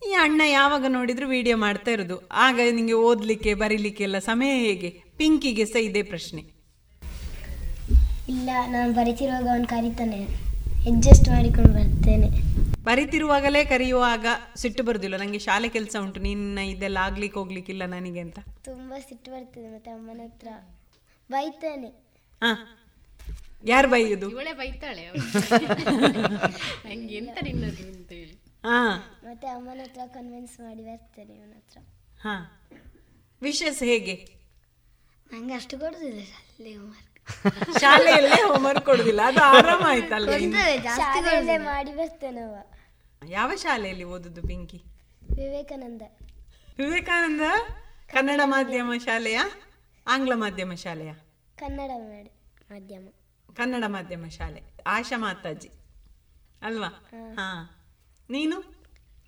ಈ ಅಣ್ಣ ಯಾವಾಗ ನೋಡಿದ್ರು ವಿಡಿಯೋ ಮಾಡ್ತಾ ಇರೋದು. ಆಗ ನಿಂಗೆ ಓದ್ಲಿಕ್ಕೆ ಬರೀಲಿಕ್ಕೆ ಎಲ್ಲ ಸಮಯ ಹೇಗೆ? ಪಿಂಕಿಗೆ ಸಹ ಇದೇ ಪ್ರಶ್ನೆ. ಇಲ್ಲ ನಾನು ಬರಿತಿರುವಾಗ ಅವನು ಕರೀತಾನೆ. ಅಡ್ಜಸ್ಟ್ ಮಾಡಿಕೊಂಡು ಬರ್ತೇನೆ. ಬರಿತಿರುವಾಗಲೇ ಕರೆಯುವಾಗ ಸಿಟ್ಟು ಬರುದಿಲ್ಲ ನನಗೆ ಶಾಲೆ ಕೆಲಸ ಉಂಟು ನಿನ್ನ ಇದೆಲ್ಲ ಆಗ್ಲಿಕ್ಕೆ ಹೋಗ್ಲಿಕ್ಕಿಲ್ಲ ನನಗೆ ಅಂತ. ತುಂಬಾ ಸಿಟ್ಟು ಬರ್ತದೆ ಮತ್ತೆ ಅಮ್ಮನ ಹತ್ರ. ಬೈತಾನೆ. ಹಾ. ಯಾರು ಬೈಯುದು? ಇವಳೆ ಬೈತಾಳೆ (laughs) ನಂಗೆ ಎಂತ ನಿನ್ನದು ಅಂತ ಹೇಳಿ. ಹಾ. ಮತ್ತೆ ಅಮ್ಮನ ಹತ್ರ ಕನ್ವಿನ್ಸ್ ಮಾಡಿ ಬರ್ತೇನೆ ಇವನ ಹತ್ರ. ಹಾ. ವಿಶೇಷ ಹೇಗೆ? ನಂಗೆ ಅಷ್ಟು ಕೊಡುದಿಲ್ಲ ಶಾಲೆ ಹೋಮ್ವರ್ಕ್ (laughs) ಶಾಲೆಯಲ್ಲೇ ಹೋಮ್ವರ್ಕ್ ಕೊಡುದಿಲ್ಲ ಅದು ಆರಾಮ ಆಯ್ತಲ್ಲ. ಶಾಲೆಯಲ್ಲೇ ಮಾಡಿ ಬರ್ತೇನೆ ಅವ ಯಾವ ಶಾಲೆಯಲ್ಲಿ ಓದುದು ಪಿಂಕಿ? ವಿವೇಕಾನಂದ. ವಿವೇಕಾನಂದ? ಕನ್ನಡ ಮಾಧ್ಯಮ ಶಾಲೆಯ ಆಂಗ್ಲ ಮಾಧ್ಯಮ ಶಾಲೆಯ? ಕನ್ನಡ ಮಾಧ್ಯಮ. ಕನ್ನಡ ಮಾಧ್ಯಮ ಶಾಲೆ. ಆಶಾ ಮಾತಾಜಿ. ಅಲ್ವಾ? ಹಾ. ನೀನು?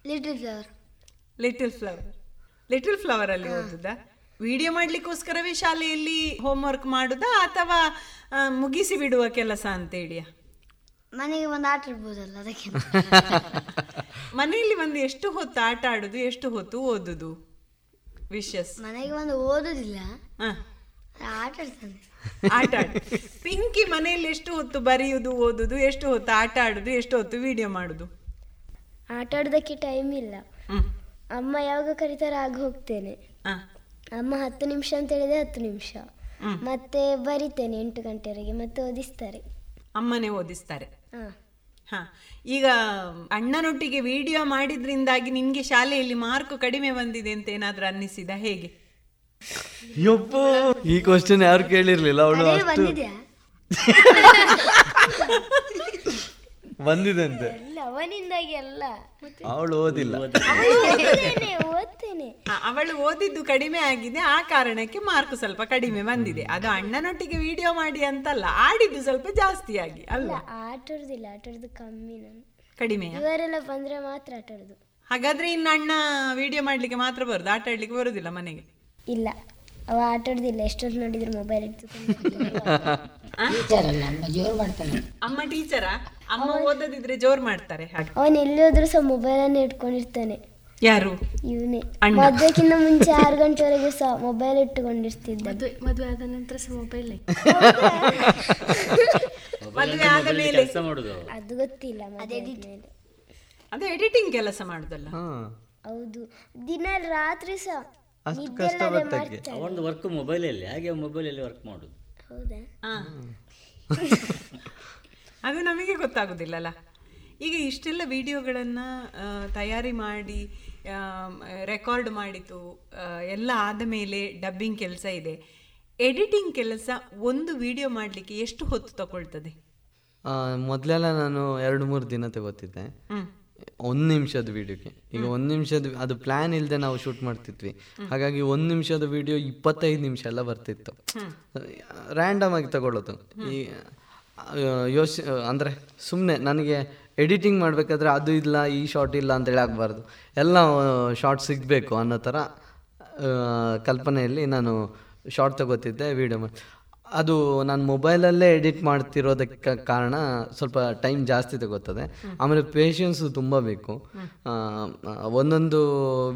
Little flower little flower little flower ಅಲ್ಲಿ ಓದುದಾ. ವಿಡಿಯೋ ಮಾಡ್ಲಿಕ್ಕೋಸ್ಕರವೇ ಶಾಲೆಯಲ್ಲಿ ಹೋಮ್ವರ್ಕ್ ಮಾಡುದಾ ಅಥವಾ ಮುಗಿಸಿ ಬಿಡುವ ಕೆಲಸ ಅಂತ ಹೇಳಿಯಾ ಮನೆಗೆ ಒಂದು ಆಟ ಆಡ್ಬೋದಲ್ಲ ಅದಕ್ಕೆ. (laughs) ಮನೆಯಲ್ಲಿ ಒಂದು ಎಷ್ಟು ಹೊತ್ತು ಆಟ ಆಡುದು ಎಷ್ಟು ಹೊತ್ತು ಓದುದು? ವಿಶಸ್ ಮನೆಗೆ ಒಂದು ಓದುದಿಲ್ಲ. ಹಾ. ಆಟ ಪಿಂಕಿ ಮನೆಯಲ್ಲಿ ಎಷ್ಟು ಹೊತ್ತು ಬರೆಯುವುದು ಓದುದು ಎಷ್ಟು ಹೊತ್ತು ಆಟ ಆಡುದು ಎಷ್ಟು ಹೊತ್ತು ವಿಡಿಯೋ ಮಾಡುದು? ಆಟ ಆಡೋದಕ್ಕೆ ಟೈಮ್ ಇಲ್ಲ ಅಮ್ಮ ಯಾವಾಗ ಕರೀತಾರೆ ಆಗ ಹೋಗ್ತೇನೆ. ಅಮ್ಮ ಹತ್ತು ನಿಮಿಷ ಅಂತ ಹೇಳಿದ್ರೆ ಹತ್ತು ನಿಮಿಷ. ಮತ್ತೆ ಬರಿತೇನೆ ಎಂಟು ಗಂಟೆವರೆಗೆ ಮತ್ತೆ ಓದಿಸ್ತಾರೆ. ಅಮ್ಮನೇ ಓದಿಸ್ತಾರೆ. ಹಾ. ಹಾ. ಈಗ ಅಣ್ಣನೊಟ್ಟಿಗೆ ವಿಡಿಯೋ ಮಾಡಿದ್ರಿಂದಾಗಿ ನಿನ್ಗೆ ಶಾಲೆಯಲ್ಲಿ ಮಾರ್ಕ್ ಕಡಿಮೆ ಬಂದಿದೆ ಅಂತ ಏನಾದ್ರೂ ಅನ್ನಿಸಿದ ಹೇಗೆ? ಯಪ್ಪೋ ಈ ಕ್ವಶನ್ ಯಾರು ಕೇಳಿರ್ಲಿಲ್ಲ ಅವಳು ಅಷ್ಟು. ಬಂದಿದ್ಯಾ? ಬಂದಿದಂತೆ. ಅವನಿಂದಾಗಿ ಅಲ್ಲ. ಅವಳು ಓದಿಲ್ಲ. ಓದ್ತೇನೆ. ಓದ್ತೇನೆ ಅವಳು ಓದಿದ್ದು ಕಡಿಮೆ ಆಗಿದೆ ಆ ಕಾರಣಕ್ಕೆ ಮಾರ್ಕ್ ಸ್ವಲ್ಪ ಕಡಿಮೆ ಬಂದಿದೆ. ಅದು ಅಣ್ಣನೊಟ್ಟಿಗೆ ವಿಡಿಯೋ ಮಾಡಿ ಅಂತಲ್ಲ ಆಡಿದ್ದು ಸ್ವಲ್ಪ ಜಾಸ್ತಿ ಆಗಿ ಅಲ್ಲ ಅಲ್ವಾ? ಆಟ ಆಡುದಿಲ್ಲ ಆಟ ಆಡುದು ಕಮ್ಮಿ ನಾನು. ಕಡಿಮೆ ಇವರೆಲ್ಲ ಬಂದ್ರೆ ಮಾತ್ರ ಆಟಾಡುದು. ಹಾಗಾದ್ರೆ ಇನ್ನು ಅಣ್ಣ ವಿಡಿಯೋ ಮಾಡ್ಲಿಕ್ಕೆ ಮಾತ್ರ ಬರುದು ಆಟ ಆಡ್ಲಿಕ್ಕೆ ಬರುದಿಲ್ಲ ಮನೆಗೆ? ಇಲ್ಲ. ಅವ ಆಟ ಆಡುದಿಲ್ಲ ಎಷ್ಟೊತ್ತು ನೋಡಿದ್ರು ಮೊಬೈಲ್ (laughs) ಅಮ್ಮ ಟೀಚರಾ ಅಮ್ಮ ಓದದಿದ್ರೆ ಜೋರ್ ಮಾಡ್ತಾರೆ ಹಾಗೆ. ಅವನ್ ಎಲ್ಲಿ ಹೋದ್ರು ಸಹ ಮೊಬೈಲ್ ಅನ್ನ ಇಟ್ಕೊಂಡಿರ್ತಾನೆ. ಯಾರು? ಇವನೇ. ಅಣ್ಣ. ಮದ್ವೆಕ್ಕಿಂತ ಮುಂಚೆ ಆರು (laughs) ಗಂಟೆವರೆಗೂ ಸಹ ಮೊಬೈಲ್ ಇಟ್ಟುಕೊಂಡಿರ್ತಿದ್ದ ಮದುವೆ ಮದುವೆ ಆದ ನಂತರ ಸಹ ಮೊಬೈಲ್ ಮದುವೆ ಆದ ಮೇಲೆ. ಅದು ಗೊತ್ತಿಲ್ಲ ಆದ್ಮೇಲೆ. ಅದು ಎಡಿಟಿಂಗ್ ಕೆಲಸ ಮಾಡುದಲ್ಲ? ಹೌದು. ದಿನ ರಾತ್ರಿ ಸಹ ಅಷ್ಟು ಕಷ್ಟ. ಮಾಡ್ತಾನೆ. ಅವನದು ವರ್ಕ್ ಮೊಬೈಲಲ್ಲಿ ಹಾಗೆ ಮೊಬೈಲಲ್ಲಿ ವರ್ಕ್ ಮಾಡೋದು ಹೌದಾ ಆ. (laughs) ಅದು ನಮಗೆ ಗೊತ್ತಾಗುದಿಲ್ಲಲ್ಲ ಈಗ ಇಷ್ಟೆಲ್ಲ ವಿಡಿಯೋಗಳನ್ನು ತಯಾರಿ ಮಾಡಿ ರೆಕಾರ್ಡ್ ಮಾಡಿತು ಎಲ್ಲ ಆದ ಮೇಲೆ ಡಬ್ಬಿಂಗ್ ಕೆಲಸ ಇದೆ ಎಡಿಟಿಂಗ್ ಕೆಲಸ ಒಂದು ವಿಡಿಯೋ ಮಾಡಲಿಕ್ಕೆ ಎಷ್ಟು ಹೊತ್ತು ತಗೊಳ್ತದೆ ಮೊದಲೆಲ್ಲ ನಾನು ಎರಡು ಮೂರು ದಿನ ತಗೋತಿದ್ದೆ ಹ್ಮ್. ಒಂದು ನಿಮಿಷದ ವಿಡಿಯೋಗೆ ಈಗ ಒಂದು ನಿಮಿಷದ ಅದು ಪ್ಲ್ಯಾನ್ ಇಲ್ಲದೆ ನಾವು ಶೂಟ್ ಮಾಡ್ತಿದ್ವಿ. ಹಾಗಾಗಿ ಒಂದು ನಿಮಿಷದ ವಿಡಿಯೋ ಇಪ್ಪತ್ತೈದು ನಿಮಿಷ ಎಲ್ಲ ಬರ್ತಿತ್ತು. ರ್ಯಾಂಡಮ್ ಆಗಿ ತಗೊಳ್ಳೋದು. ಈ ಯೋಚ ಅಂದರೆ ಸುಮ್ಮನೆ ನನಗೆ ಎಡಿಟಿಂಗ್ ಮಾಡಬೇಕಾದ್ರೆ ಅದು ಇಲ್ಲ ಈ ಶಾರ್ಟ್ ಇಲ್ಲ ಅಂತೇಳಿ ಆಗಬಾರ್ದು. ಎಲ್ಲ ಶಾರ್ಟ್ ಸಿಗಬೇಕು ಅನ್ನೋ ಥರ ಕಲ್ಪನೆಯಲ್ಲಿ ನಾನು ಶಾರ್ಟ್ ತಗೋತಿದ್ದೆ ವೀಡಿಯೋ ಮಾಡಿ. ಅದು ನಾನು ಮೊಬೈಲಲ್ಲೇ ಎಡಿಟ್ ಮಾಡ್ತಿರೋದಕ್ಕೆ ಕಾರಣ ಸ್ವಲ್ಪ ಟೈಮ್ ಜಾಸ್ತಿ ತಗೋತದೆ. ಆಮೇಲೆ ಪೇಷನ್ಸು ತುಂಬ ಬೇಕು. ಒಂದೊಂದು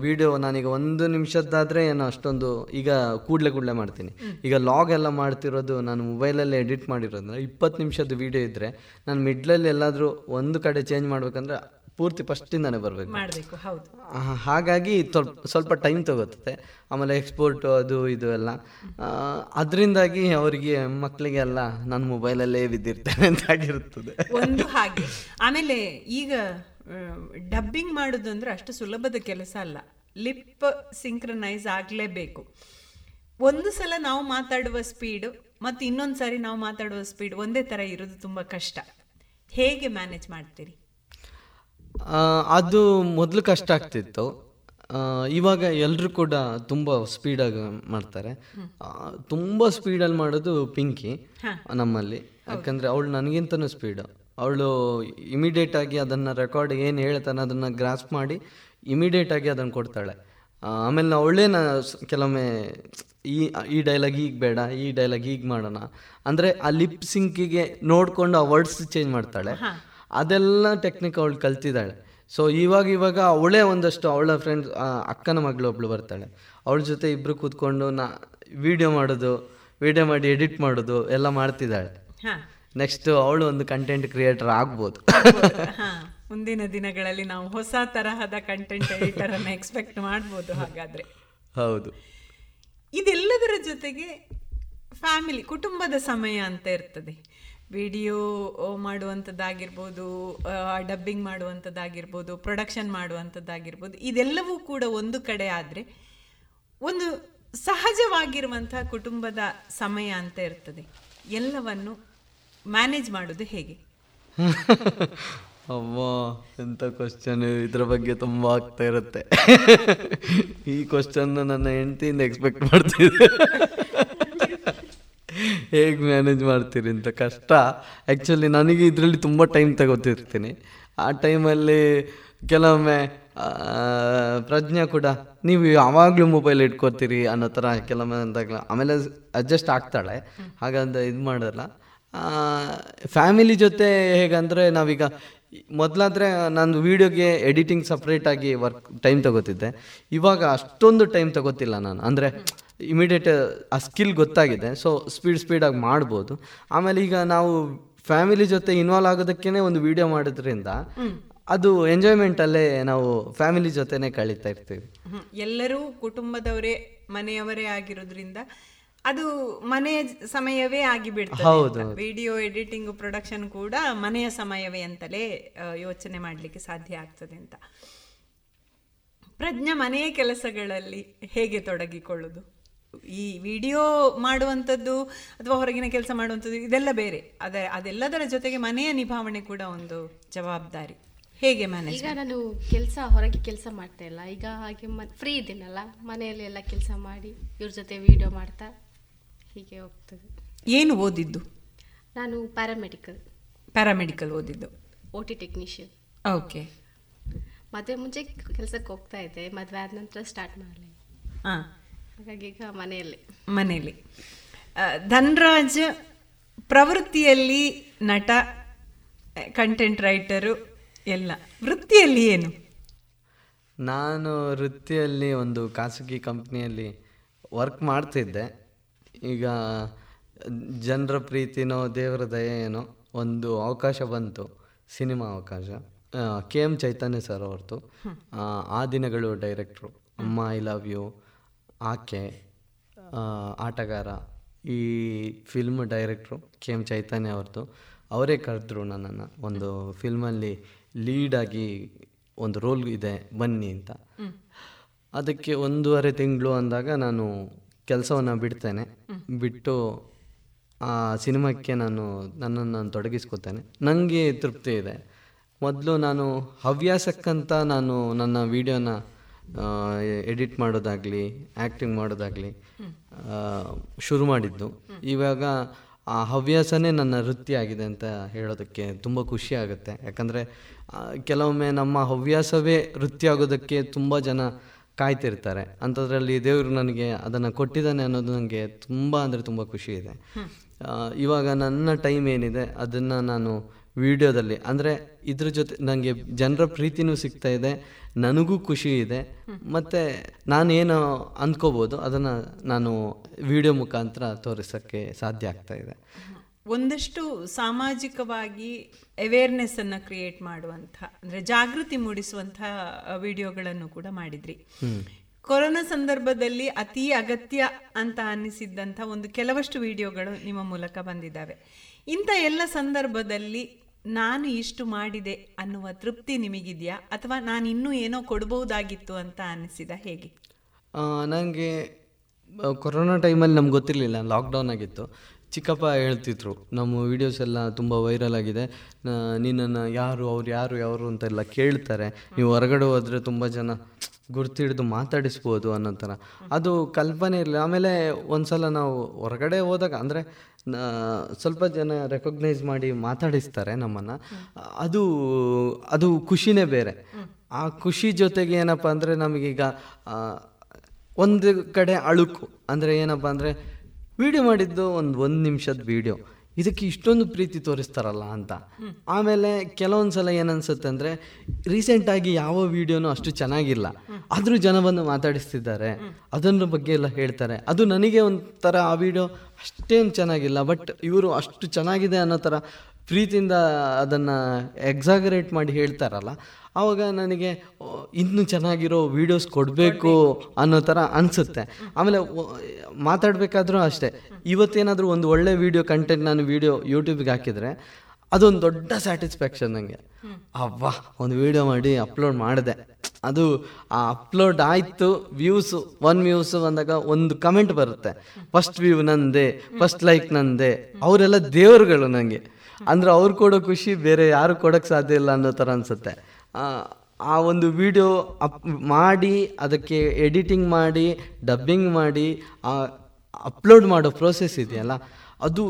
ವಿಡಿಯೋ ನಾನೀಗ ಒಂದು ನಿಮಿಷದ್ದಾದರೆ ಏನು ಅಷ್ಟೊಂದು ಈಗ ಕೂಡಲೇ ಕೂಡಲೇ ಮಾಡ್ತೀನಿ. ಈಗ ಲಾಗ್ ಎಲ್ಲ ಮಾಡ್ತಿರೋದು ನಾನು ಮೊಬೈಲಲ್ಲೇ ಎಡಿಟ್ ಮಾಡಿರೋದ್ರೆ ಇಪ್ಪತ್ತು ನಿಮಿಷದ ವಿಡಿಯೋ ಇದ್ದರೆ ನಾನು ಮಿಡ್ಲಲ್ಲಿ ಎಲ್ಲಾದರೂ ಒಂದು ಕಡೆ ಚೇಂಜ್ ಮಾಡ್ಬೇಕಂದ್ರೆ ಪೂರ್ತಿ ಫಸ್ಟಿಂದಾನೆ ಬರಬೇಕು. ಮಾಡಬೇಕು ಹೌದು. ಹಾಗಾಗಿ ಸ್ವಲ್ಪ ಟೈಮ್ ತಗೋತದೆ ಆಮೇಲೆ ಎಕ್ಸ್ಪೋರ್ಟ್ ಅದು ಇದು ಎಲ್ಲ. ಅದರಿಂದಾಗಿ ಅವರಿಗೆ ಮಕ್ಕಳಿಗೆ ನನ್ನ ಮೊಬೈಲ್ ಮೊಬೈಲಲ್ಲೇ ಬಿದ್ದಿರ್ತೇನೆ ಅಂತ ಆಗಿರುತ್ತದೆ. ಒಂದು ಹಾಗೆ. ಆಮೇಲೆ ಈಗ ಡಬ್ಬಿಂಗ್ ಮಾಡೋದು ಅಂದ್ರೆ ಅಷ್ಟು ಸುಲಭದ ಕೆಲಸ ಅಲ್ಲ. ಲಿಪ್ ಸಿಂಕ್ರನೈಸ್ ಆಗಲೇಬೇಕು. ಒಂದು ಸಲ ನಾವು ಮಾತಾಡುವ ಸ್ಪೀಡ್ ಮತ್ತು ಇನ್ನೊಂದು ಸಾರಿ ನಾವು ಮಾತಾಡುವ ಸ್ಪೀಡ್ ಒಂದೇ ಥರ ಇರೋದು ತುಂಬ ಕಷ್ಟ. ಹೇಗೆ ಮ್ಯಾನೇಜ್ ಮಾಡ್ತೀರಿ? ಅದು ಮೊದಲು ಕಷ್ಟ ಆಗ್ತಿತ್ತು. ಇವಾಗ ಎಲ್ಲರೂ ಕೂಡ ತುಂಬ ಸ್ಪೀಡಾಗಿ ಮಾಡ್ತಾರೆ. ತುಂಬ ಸ್ಪೀಡಲ್ಲಿ ಮಾಡೋದು ಪಿಂಕಿ ನಮ್ಮಲ್ಲಿ. ಯಾಕಂದರೆ ಅವಳು ನನಗಿಂತನೂ ಸ್ಪೀಡು ಅವಳು ಇಮಿಡಿಯೇಟ್ ಆಗಿ ಅದನ್ನು ರೆಕಾರ್ಡ್ ಏನು ಹೇಳ್ತಾನೆ ಅದನ್ನು ಗ್ರಾಸ್ಪ್ ಮಾಡಿ ಇಮಿಡಿಯೇಟ್ ಆಗಿ ಅದನ್ನು ಕೊಡ್ತಾಳೆ. ಆಮೇಲೆ ಅವಳೇ ನಾ ಕೆಲವೊಮ್ಮೆ ಈ ಈ ಡೈಲಾಗ್ ಈಗ ಬೇಡ ಈ ಡೈಲಾಗ್ ಈಗ ಮಾಡೋಣ. ಅಂದರೆ ಆ ಲಿಪ್ ಸಿಂಕಿಗೆ ನೋಡಿಕೊಂಡು ಆ ವರ್ಡ್ಸ್ ಚೇಂಜ್ ಮಾಡ್ತಾಳೆ. ಅದೆಲ್ಲ ಟೆಕ್ನಿಕ್ ಅವಳು ಕಲ್ತಿದ್ದಾಳೆ. ಸೊ ಇವಾಗ ಇವಾಗ ಅವಳೇ ಒಂದಷ್ಟು ಅವಳ ಫ್ರೆಂಡ್ಸ್ ಅಕ್ಕನ ಮಗಳು ಒಬ್ಳು ಬರ್ತಾಳೆ. ಅವಳ ಜೊತೆ ಇಬ್ಬರು ಕೂತ್ಕೊಂಡು ನಾ ವಿಡಿಯೋ ಮಾಡೋದು ವಿಡಿಯೋ ಮಾಡಿ ಎಡಿಟ್ ಮಾಡೋದು ಎಲ್ಲ ಮಾಡ್ತಿದ್ದಾಳೆ. ನೆಕ್ಸ್ಟ್ ಅವಳು ಒಂದು ಕಂಟೆಂಟ್ ಕ್ರಿಯೇಟರ್ ಆಗ್ಬೋದು. ಮುಂದಿನ ದಿನಗಳಲ್ಲಿ ನಾವು ಹೊಸ ತರಹದ ಕಂಟೆಂಟ್ ಎಡಿಟರ್ ಅನ್ನು ಎಕ್ಸ್ಪೆಕ್ಟ್ ಮಾಡ್ಬೋದು ಹಾಗಾದ್ರೆ. ಹೌದು. ಇದೆಲ್ಲದರ ಜೊತೆಗೆ ಫ್ಯಾಮಿಲಿ ಕುಟುಂಬದ ಸಮಯ ಅಂತ ಇರ್ತದೆ. ವಿಡಿಯೋ ಮಾಡುವಂಥದ್ದಾಗಿರ್ಬೋದು ಡಬ್ಬಿಂಗ್ ಮಾಡುವಂಥದ್ದಾಗಿರ್ಬೋದು ಪ್ರೊಡಕ್ಷನ್ ಮಾಡುವಂಥದ್ದಾಗಿರ್ಬೋದು ಇದೆಲ್ಲವೂ ಕೂಡ ಒಂದು ಕಡೆ ಆದರೆ ಒಂದು ಸಹಜವಾಗಿರುವಂತಹ ಕುಟುಂಬದ ಸಮಯ ಅಂತ ಇರ್ತದೆ. ಎಲ್ಲವನ್ನು ಮ್ಯಾನೇಜ್ ಮಾಡೋದು ಹೇಗೆ? ಅಮ್ಮ ಎಂಥ ಕ್ವಶನ್ ಇದ್ರ ಬಗ್ಗೆ ತುಂಬ ಆಗ್ತಾ ಇರುತ್ತೆ. ಈ ಕ್ವಶನ್ ನನ್ನ ಹೆಂಡತಿಯಿಂದ ಎಕ್ಸ್ಪೆಕ್ಟ್ ಮಾಡ್ತಿದ್ದೆ. ಹೇಗೆ ಮ್ಯಾನೇಜ್ ಮಾಡ್ತೀರಿ ಅಂತ ಕಷ್ಟ. ಆ್ಯಕ್ಚುಲಿ ನನಗೆ ಇದರಲ್ಲಿ ತುಂಬ ಟೈಮ್ ತಗೋತಿರ್ತೀನಿ. ಆ ಟೈಮಲ್ಲಿ ಕೆಲವೊಮ್ಮೆ ಪ್ರಜ್ಞೆ ಕೂಡ, ನೀವು ಯಾವಾಗಲೂ ಮೊಬೈಲ್ ಇಟ್ಕೋತೀರಿ ಅನ್ನೋ ಥರ ಕೆಲವೊಮ್ಮೆ ಅಂದಾಗ ಆಮೇಲೆ ಅಡ್ಜಸ್ಟ್ ಆಗ್ತಾಳೆ. ಹಾಗಂತ ಇದು ಮಾಡಲ್ಲ. ಫ್ಯಾಮಿಲಿ ಜೊತೆ ಹೇಗಂದರೆ ನಾವೀಗ, ಮೊದಲಾದರೆ ನಾನು ವೀಡಿಯೋಗೆ ಎಡಿಟಿಂಗ್ ಸಪ್ರೇಟಾಗಿ ವರ್ಕ್ ಟೈಮ್ ತಗೋತಿದ್ದೆ. ಇವಾಗ ಅಷ್ಟೊಂದು ಟೈಮ್ ತಗೋತಿಲ್ಲ ನಾನು. ಅಂದರೆ ಇಮಿಡಿಯೇಟ್ ಆ ಸ್ಕಿಲ್ ಗೊತ್ತಾಗಿದೆ. ಸೊ ಸ್ಪೀಡ್ ಸ್ಪೀಡಾಗಿ ಮಾಡ್ಬೋದು. ಆಮೇಲೆ ಈಗ ನಾವು ಫ್ಯಾಮಿಲಿ ಜೊತೆ ಇನ್ವಾಲ್ವ್ ಆಗೋದಕ್ಕೇ ಒಂದು ವಿಡಿಯೋ ಮಾಡೋದ್ರಿಂದ ಅದು ಎಂಜಾಯ್ಮೆಂಟಲ್ಲೇ ನಾವು ಫ್ಯಾಮಿಲಿ ಜೊತೆನೇ ಕಳೀತಾ ಇರ್ತೀವಿ. ಎಲ್ಲರೂ ಕುಟುಂಬದವರೇ ಮನೆಯವರೇ ಆಗಿರೋದ್ರಿಂದ ಅದು ಮನೆಯ ಸಮಯವೇ ಆಗಿಬಿಡ್ತದೆ ಹೌದು. ವಿಡಿಯೋ ಎಡಿಟಿಂಗ್ ಪ್ರೊಡಕ್ಷನ್ ಕೂಡ ಮನೆಯ ಸಮಯವೇ ಅಂತಲೇ ಯೋಚನೆ ಮಾಡಲಿಕ್ಕೆ ಸಾಧ್ಯ ಆಗ್ತದೆ ಅಂತ. ಪ್ರಜ್ಞಾ ಮನೆಯ ಕೆಲಸಗಳಲ್ಲಿ ಹೇಗೆ ತೊಡಗಿಕೊಳ್ಳುದು? ಈ ವಿಡಿಯೋ ಮಾಡುವಂಥದ್ದು ಅಥವಾ ಹೊರಗಿನ ಕೆಲಸ ಮಾಡುವಂಥದ್ದು ಇದೆಲ್ಲ ಬೇರೆ. ಅದ ಅದೆಲ್ಲದರ ಜೊತೆಗೆ ಮನೆಯ ನಿಭಾವಣೆ ಕೂಡ ಒಂದು ಜವಾಬ್ದಾರಿ. ಹೇಗೆ ಮನೆ ಈಗ ನಾನು ಕೆಲಸ ಹೊರಗೆ ಕೆಲಸ ಮಾಡ್ತಾ ಇಲ್ಲ. ಈಗ ಹಾಗೆ ಫ್ರೀ ಇದ್ದೀನಲ್ಲ ಮನೆಯಲ್ಲಿ ಎಲ್ಲ ಕೆಲಸ ಮಾಡಿ ಇವ್ರ ಜೊತೆ ವಿಡಿಯೋ ಮಾಡ್ತಾ ಹೀಗೆ ಹೋಗ್ತದೆ. ಏನು ಓದಿದ್ದು? ನಾನು ಪ್ಯಾರಾಮೆಡಿಕಲ್ ಪ್ಯಾರಾಮೆಡಿಕಲ್ ಓದಿದ್ದು. ಓ ಟಿ ಟೆಕ್ನಿಷಿಯನ್ ಓಕೆ ಮದುವೆ ಮುಂಚೆ ಕೆಲಸಕ್ಕೆ ಹೋಗ್ತಾ ಇದ್ದೆ. ಮದುವೆ ಆದ ನಂತರ ಸ್ಟಾರ್ಟ್ ಮಾಡಲಿ. ಹಾಂ. ಹಾಗಾಗಿ ಈಗ ಮನೆಯಲ್ಲಿ. ಮನೆಯಲ್ಲಿ. ಧನ್ರಾಜ್ ಪ್ರವೃತ್ತಿಯಲ್ಲಿ ನಟ ಕಂಟೆಂಟ್ ರೈಟರು ಎಲ್ಲ. ವೃತ್ತಿಯಲ್ಲಿ ಏನು? ನಾನು ವೃತ್ತಿಯಲ್ಲಿ ಒಂದು ಖಾಸಗಿ ಕಂಪ್ನಿಯಲ್ಲಿ ವರ್ಕ್ ಮಾಡ್ತಿದ್ದೆ. ಈಗ ಜನರ ಪ್ರೀತಿನೋ ದೇವರ ದಯೆನೋ ಒಂದು ಅವಕಾಶ ಬಂತು. ಸಿನಿಮಾ ಅವಕಾಶ. ಕೆ ಎಂ ಚೈತನ್ಯ ಸರ್ ಅವ್ರದ್ದು. ಆ, ಆ ದಿನಗಳು ಡೈರೆಕ್ಟ್ರು ಅಮ್ಮ ಐ ಲವ್ ಯು ಆಕೆ ಆಟಗಾರ. ಈ ಫಿಲ್ಮ್ ಡೈರೆಕ್ಟ್ರು ಕೆ ಎಂ ಚೈತನ್ಯ ಅವ್ರದ್ದು ಅವರೇ ಕರೆದ್ರು ನನ್ನನ್ನು ಒಂದು ಫಿಲ್ಮಲ್ಲಿ ಲೀಡಾಗಿ ಒಂದು ರೋಲ್ ಇದೆ ಬನ್ನಿ ಅಂತ. ಅದಕ್ಕೆ ಒಂದೂವರೆ ತಿಂಗಳು ಅಂದಾಗ ನಾನು ಕೆಲಸವನ್ನು ಬಿಡ್ತೇನೆ. ಬಿಟ್ಟು ಆ ಸಿನಿಮಾಕ್ಕೆ ನಾನು ನನ್ನನ್ನು ನಾನು ತೊಡಗಿಸ್ಕೊತೇನೆ. ನನಗೆ ತೃಪ್ತಿ ಇದೆ. ಮೊದಲು ನಾನು ಹವ್ಯಾಸಕ್ಕಂತ ನಾನು ನನ್ನ ವೀಡಿಯೋನ ಎಡಿಟ್ ಮಾಡೋದಾಗಲಿ ಆ್ಯಕ್ಟಿಂಗ್ ಮಾಡೋದಾಗಲಿ ಶುರು ಮಾಡಿದ್ದು. ಇವಾಗ ಆ ಹವ್ಯಾಸನೇ ನನ್ನ ವೃತ್ತಿ ಆಗಿದೆ ಅಂತ ಹೇಳೋದಕ್ಕೆ ತುಂಬ ಖುಷಿ ಆಗುತ್ತೆ. ಯಾಕಂದರೆ ಕೆಲವೊಮ್ಮೆ ನಮ್ಮ ಹವ್ಯಾಸವೇ ವೃತ್ತಿ ಆಗೋದಕ್ಕೆ ತುಂಬ ಜನ ಕಾಯ್ತಿರ್ತಾರೆ. ಅಂಥದ್ರಲ್ಲಿ ದೇವರು ನನಗೆ ಅದನ್ನು ಕೊಟ್ಟಿದ್ದಾನೆ ಅನ್ನೋದು ನನಗೆ ತುಂಬ ಅಂದರೆ ತುಂಬ ಖುಷಿ ಇದೆ. ಇವಾಗ ನನ್ನ ಟೈಮ್ ಏನಿದೆ, ಅದನ್ನು ನಾನು ವಿಡಿಯೋದಲ್ಲಿ. ಅಂದರೆ ಇದ್ರ ಜೊತೆ ನನಗೆ ಜನರ ಪ್ರೀತಿನೂ ಸಿಗ್ತಾ ಇದೆ ನನಗೂ ಖುಷಿ ಇದೆ. ಮತ್ತು ನಾನೇನು ಅಂದ್ಕೋಬೋದು ಅದನ್ನು ನಾನು ವಿಡಿಯೋ ಮುಖಾಂತರ ತೋರಿಸೋಕ್ಕೆ ಸಾಧ್ಯ ಆಗ್ತಾ ಇದೆ. ಒಂದಷ್ಟು ಸಾಮಾಜಿಕವಾಗಿ ಅವೇರ್ನೆಸ್ ಅನ್ನ ಕ್ರಿಯೇಟ್ ಮಾಡುವಂಥ ಅಂದ್ರೆ ಜಾಗೃತಿ ಮೂಡಿಸುವಂಥ ವಿಡಿಯೋಗಳನ್ನು ಕೂಡ ಮಾಡಿದ್ರಿ. ಕೊರೋನಾ ಸಂದರ್ಭದಲ್ಲಿ ಅತಿ ಅಗತ್ಯ ಅಂತ ಅನ್ನಿಸಿದ್ದಂಥ ಒಂದು ಕೆಲವಷ್ಟು ವಿಡಿಯೋಗಳು ನಿಮ್ಮ ಮೂಲಕ ಬಂದಿದ್ದಾವೆ. ಇಂಥ ಎಲ್ಲ ಸಂದರ್ಭದಲ್ಲಿ ನಾನು ಇಷ್ಟು ಮಾಡಿದೆ ಅನ್ನುವ ತೃಪ್ತಿ ನಿಮಗಿದೆಯಾ? ಅಥವಾ ನಾನು ಇನ್ನೂ ಏನೋ ಕೊಡಬಹುದಾಗಿತ್ತು ಅಂತ ಅನಿಸಿದ ಹೇಗೆ? ನನಗೆ ಕೊರೋನಾ ಟೈಮಲ್ಲಿ ನಮ್ಗೆ ಗೊತ್ತಿರಲಿಲ್ಲ. ಲಾಕ್ಡೌನ್ ಆಗಿತ್ತು. ಚಿಕ್ಕಪ್ಪ ಹೇಳ್ತಿದ್ರು, ನಮ್ಮ ವೀಡಿಯೋಸ್ ಎಲ್ಲ ತುಂಬ ವೈರಲ್ ಆಗಿದೆ. ನಿನ್ನನ್ನು ಯಾರು, ಅವ್ರು ಯಾರು ಯಾರು ಅಂತೆಲ್ಲ ಕೇಳ್ತಾರೆ. ನೀವು ಹೊರಗಡೆ ಹೋದರೆ ತುಂಬ ಜನ ಗುರ್ತಿಡಿದು ಮಾತಾಡಿಸ್ಬೋದು ಅನ್ನೋ ಥರ. ಅದು ಕಲ್ಪನೆ ಇರಲಿಲ್ಲ. ಆಮೇಲೆ ಒಂದು ಸಲ ನಾವು ಹೊರಗಡೆ ಹೋದಾಗ, ಅಂದರೆ ಸ್ವಲ್ಪ ಜನ ರೆಕಗ್ನೈಸ್ ಮಾಡಿ ಮಾತಾಡಿಸ್ತಾರೆ ನಮ್ಮನ್ನು. ಅದು ಅದು ಖುಷಿನೇ ಬೇರೆ. ಆ ಖುಷಿ ಜೊತೆಗೆ ಏನಪ್ಪ ಅಂದರೆ ನಮಗೀಗ ಒಂದು ಕಡೆ ಅಳುಕು. ಅಂದರೆ ಏನಪ್ಪ ಅಂದರೆ ವಿಡಿಯೋ ಮಾಡಿದ್ದು ಒಂದು ಒಂದು ನಿಮಿಷದ ವಿಡಿಯೋ ಇದಕ್ಕೆ ಇಷ್ಟೊಂದು ಪ್ರೀತಿ ತೋರಿಸ್ತಾರಲ್ಲ ಅಂತ. ಆಮೇಲೆ ಕೆಲವೊಂದು ಸಲ ಏನನ್ಸುತ್ತೆ ಅಂದರೆ, ರೀಸೆಂಟಾಗಿ ಯಾವ ವಿಡಿಯೋನೂ ಅಷ್ಟು ಚೆನ್ನಾಗಿಲ್ಲ. ಆದರೂ ಜನವನ್ನು ಮಾತಾಡಿಸ್ತಿದ್ದಾರೆ. ಅದನ್ನ ಬಗ್ಗೆ ಎಲ್ಲ ಹೇಳ್ತಾರೆ. ಅದು ನನಗೆ ಒಂಥರ ಆ ವಿಡಿಯೋ ಅಷ್ಟೇನು ಚೆನ್ನಾಗಿಲ್ಲ, ಬಟ್ ಇವರು ಅಷ್ಟು ಚೆನ್ನಾಗಿದೆ ಅನ್ನೋ ಥರ ಪ್ರೀತಿಯಿಂದ ಅದನ್ನು ಎಕ್ಸಾಗರೇಟ್ ಮಾಡಿ ಹೇಳ್ತಾರಲ್ಲ ಆವಾಗ ನನಗೆ ಇನ್ನೂ ಚೆನ್ನಾಗಿರೋ ವೀಡಿಯೋಸ್ ಕೊಡಬೇಕು ಅನ್ನೋ ಥರ ಅನಿಸುತ್ತೆ. ಆಮೇಲೆ ಮಾತಾಡಬೇಕಾದ್ರೂ ಅಷ್ಟೇ. ಇವತ್ತೇನಾದರೂ ಒಂದು ಒಳ್ಳೆ ವೀಡಿಯೋ ಕಂಟೆಂಟ್ ನಾನು ವೀಡಿಯೋ ಯೂಟ್ಯೂಬ್ಗೆ ಹಾಕಿದರೆ, ಅದೊಂದು ದೊಡ್ಡ ಸ್ಯಾಟಿಸ್ಫ್ಯಾಕ್ಷನ್ ನನಗೆ ಅವ್ವಾ, ಒಂದು ವೀಡಿಯೋ ಮಾಡಿ ಅಪ್ಲೋಡ್ ಮಾಡಿದೆ. ಅದು ಆ ಅಪ್ಲೋಡ್ ಆಯಿತು ವ್ಯೂಸು ಒನ್ ವ್ಯೂಸು ಬಂದಾಗ ಒಂದು ಕಮೆಂಟ್ ಬರುತ್ತೆ. ಫಸ್ಟ್ ವ್ಯೂ ನಂದೆ ಫಸ್ಟ್ ಲೈಕ್ ನಂದೆ. ಅವರೆಲ್ಲ ದೇವರುಗಳು ನನಗೆ ಅಂದರೆ ಅವ್ರು ಕೊಡೋ ಖುಷಿ ಬೇರೆ ಯಾರು ಕೊಡೋಕ್ಕೆ ಸಾಧ್ಯ ಇಲ್ಲ ಅನ್ನೋ ಥರ ಅನಿಸುತ್ತೆ. ಆ ಒಂದು ವಿಡಿಯೋ ಅಪ್ ಮಾಡಿ, ಅದಕ್ಕೆ ಎಡಿಟಿಂಗ್ ಮಾಡಿ, ಡಬ್ಬಿಂಗ್ ಮಾಡಿ ಅಪ್ಲೋಡ್ ಮಾಡೋ ಪ್ರೋಸೆಸ್ ಇದೆಯಲ್ಲ, ಅದು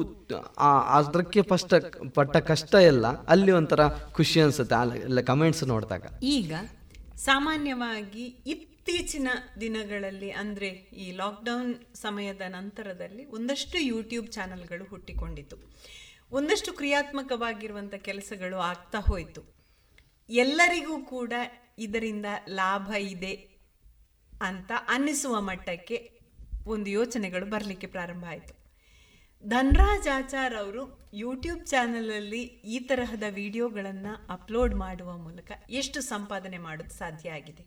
ಅದಕ್ಕೆ ಫಸ್ಟ್ ಪಟ್ಟ ಕಷ್ಟ ಎಲ್ಲ ಅಲ್ಲಿ ಒಂಥರ ಖುಷಿ ಅನಿಸುತ್ತೆ ಎಲ್ಲ ಕಮೆಂಟ್ಸ್ ನೋಡಿದಾಗ. ಈಗ ಸಾಮಾನ್ಯವಾಗಿ ಇತ್ತೀಚಿನ ದಿನಗಳಲ್ಲಿ, ಅಂದರೆ ಈ ಲಾಕ್ಡೌನ್ ಸಮಯದ ನಂತರದಲ್ಲಿ ಒಂದಷ್ಟು ಯೂಟ್ಯೂಬ್ ಚಾನಲ್ಗಳು ಹುಟ್ಟಿಕೊಂಡಿತು ಒಂದಷ್ಟು ಕ್ರಿಯಾತ್ಮಕವಾಗಿರುವಂಥ ಕೆಲಸಗಳು ಆಗ್ತಾ ಹೋಯಿತು. ಎಲ್ಲರಿಗೂ ಕೂಡ ಇದರಿಂದ ಲಾಭ ಇದೆ ಅಂತ ಅನ್ನಿಸುವ ಮಟ್ಟಕ್ಕೆ ಒಂದು ಯೋಚನೆಗಳು ಬರಲಿಕ್ಕೆ ಪ್ರಾರಂಭ ಆಯಿತು. ಧನ್ರಾಜ್ ಆಚಾರ್ ಅವರು ಯೂಟ್ಯೂಬ್ ಚಾನಲಲ್ಲಿ ಈ ತರಹದ ವಿಡಿಯೋಗಳನ್ನು ಅಪ್ಲೋಡ್ ಮಾಡುವ ಮೂಲಕ ಎಷ್ಟು ಸಂಪಾದನೆ ಮಾಡೋದು ಸಾಧ್ಯ ಆಗಿದೆ?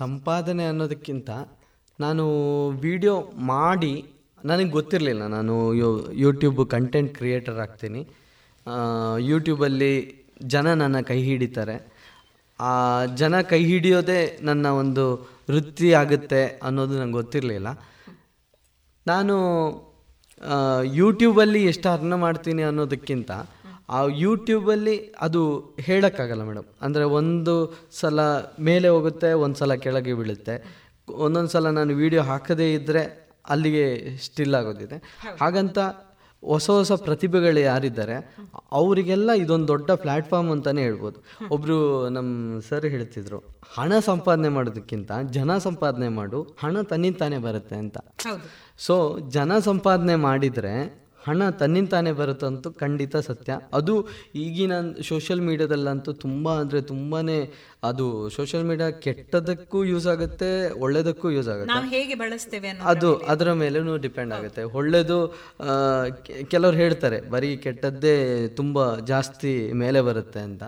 ಸಂಪಾದನೆ ಅನ್ನೋದಕ್ಕಿಂತ ನಾನು ವಿಡಿಯೋ ಮಾಡಿ ನನಗೆ ಗೊತ್ತಿರಲಿಲ್ಲ. ನಾನು ಯೂ ಯೂಟ್ಯೂಬ್ ಕಂಟೆಂಟ್ ಕ್ರಿಯೇಟರ್ ಆಗ್ತೀನಿ. ಯೂಟ್ಯೂಬಲ್ಲಿ ಜನ ನನ್ನ ಕೈ ಹಿಡಿತಾರೆ. ಆ ಜನ ಕೈ ಹಿಡಿಯೋದೇ ನನ್ನ ಒಂದು ವೃತ್ತಿ ಆಗುತ್ತೆ ಅನ್ನೋದು ನಂಗೆ ಗೊತ್ತಿರಲಿಲ್ಲ. ನಾನು ಯೂಟ್ಯೂಬಲ್ಲಿ ಎಷ್ಟು ಅರ್ನ ಮಾಡ್ತೀನಿ ಅನ್ನೋದಕ್ಕಿಂತ, ಆ ಯೂಟ್ಯೂಬಲ್ಲಿ ಅದು ಹೇಳೋಕ್ಕಾಗಲ್ಲ ಮೇಡಮ್ ಅಂದರೆ ಒಂದು ಸಲ ಮೇಲೆ ಹೋಗುತ್ತೆ ಒಂದು ಸಲ ಕೆಳಗೆ ಬೀಳುತ್ತೆ. ಒಂದೊಂದು ಸಲ ನಾನು ವೀಡಿಯೋ ಹಾಕದೇ ಇದ್ದರೆ ಅಲ್ಲಿಗೆ ಸ್ಟಿಲ್ ಆಗೋದಿದೆ. ಹಾಗಂತ ಹೊಸ ಹೊಸ ಪ್ರತಿಭೆಗಳು ಯಾರಿದ್ದಾರೆ ಅವರಿಗೆಲ್ಲ ಇದೊಂದು ದೊಡ್ಡ ಪ್ಲಾಟ್ಫಾರ್ಮ್ ಅಂತಲೇ ಹೇಳ್ಬೋದು. ಒಬ್ಬರು ನಮ್ಮ ಸರ್ ಹೇಳ್ತಿದ್ರು ಹಣ ಸಂಪಾದನೆ ಮಾಡೋದಕ್ಕಿಂತ ಜನ ಸಂಪಾದನೆ ಮಾಡು ಹಣ ತನ್ನಿಂತಾನೇ ಬರುತ್ತೆ ಅಂತ. ಸೊ ಜನ ಸಂಪಾದನೆ ಮಾಡಿದರೆ ಹಣ ತನ್ನಿಂತಾನೇ ಬರುತ್ತಂತೂ ಖಂಡಿತ ಸತ್ಯ. ಅದು ಈಗಿನ ಸೋಷಿಯಲ್ ಮೀಡ್ಯಾದಲ್ಲಂತೂ ತುಂಬ ಅಂದರೆ ತುಂಬಾ ಅದು ಸೋಷಿಯಲ್ ಮೀಡಿಯಾ ಕೆಟ್ಟದಕ್ಕೂ ಯೂಸ್ ಆಗುತ್ತೆ ಒಳ್ಳೆಯದಕ್ಕೂ ಯೂಸ್ ಆಗುತ್ತೆ. ಹೇಗೆ ಬಳಸ್ತೇವೆ ಅದು ಅದರ ಮೇಲೂ ಡಿಪೆಂಡ್ ಆಗುತ್ತೆ. ಒಳ್ಳೆಯದು ಕೆಲವ್ರು ಹೇಳ್ತಾರೆ ಬರೀ ಕೆಟ್ಟದ್ದೇ ತುಂಬ ಜಾಸ್ತಿ ಮೇಲೆ ಬರುತ್ತೆ ಅಂತ.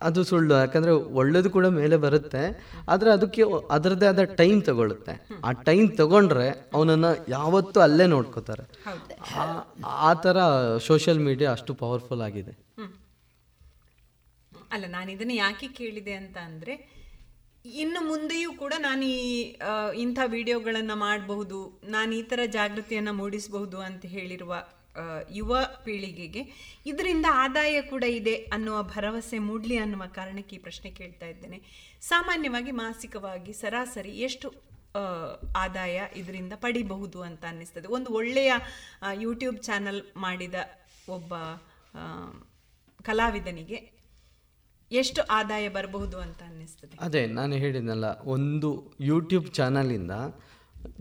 ಅದು ಸುಳ್ಳು. ಯಾಕಂದರೆ ಒಳ್ಳೇದು ಕೂಡ ಮೇಲೆ ಬರುತ್ತೆ ಆದರೆ ಅದಕ್ಕೆ ಅದರದ್ದೇ ಆದ ಟೈಮ್ ತಗೊಳುತ್ತೆ. ಆ ಟೈಮ್ ತಗೊಂಡ್ರೆ ಅವನನ್ನು ಯಾವತ್ತೂ ಅಲ್ಲೇ ನೋಡ್ಕೋತಾರೆ. ಆ- ಥರ ಸೋಷಿಯಲ್ ಮೀಡಿಯಾ ಅಷ್ಟು ಪವರ್ಫುಲ್ ಆಗಿದೆ. ಅಲ್ಲ ನಾನು ಇದನ್ನು ಯಾಕೆ ಕೇಳಿದೆ ಅಂತ ಅಂದರೆ ಇನ್ನು ಮುಂದೆಯೂ ಕೂಡ ನಾನು ಈ ಇಂಥ ವಿಡಿಯೋಗಳನ್ನು ಮಾಡಬಹುದು ನಾನು ಈ ಥರ ಜಾಗೃತಿಯನ್ನು ಮೂಡಿಸಬಹುದು ಅಂತ ಹೇಳಿರುವ ಯುವ ಪೀಳಿಗೆಗೆ ಇದರಿಂದ ಆದಾಯ ಕೂಡ ಇದೆ ಅನ್ನುವ ಭರವಸೆ ಮೂಡಲಿ ಅನ್ನುವ ಕಾರಣಕ್ಕೆ ಈ ಪ್ರಶ್ನೆ ಕೇಳ್ತಾ ಇದ್ದೇನೆ. ಸಾಮಾನ್ಯವಾಗಿ ಮಾಸಿಕವಾಗಿ ಸರಾಸರಿ ಎಷ್ಟು ಆದಾಯ ಇದರಿಂದ ಪಡಿಬಹುದು ಅಂತ ಅನ್ನಿಸ್ತದೆ. ಒಂದು ಒಳ್ಳೆಯ ಯೂಟ್ಯೂಬ್ ಚಾನಲ್ ಮಾಡಿದ ಒಬ್ಬ ಕಲಾವಿದನಿಗೆ ಎಷ್ಟು ಆದಾಯ ಬರಬಹುದು ಅಂತ ಅನ್ನಿಸ್ತದೆ? ಅದೇ, ನಾನು ಹೇಳಿದ್ನಲ್ಲ, ಒಂದು ಯೂಟ್ಯೂಬ್ ಚಾನಲಿಂದ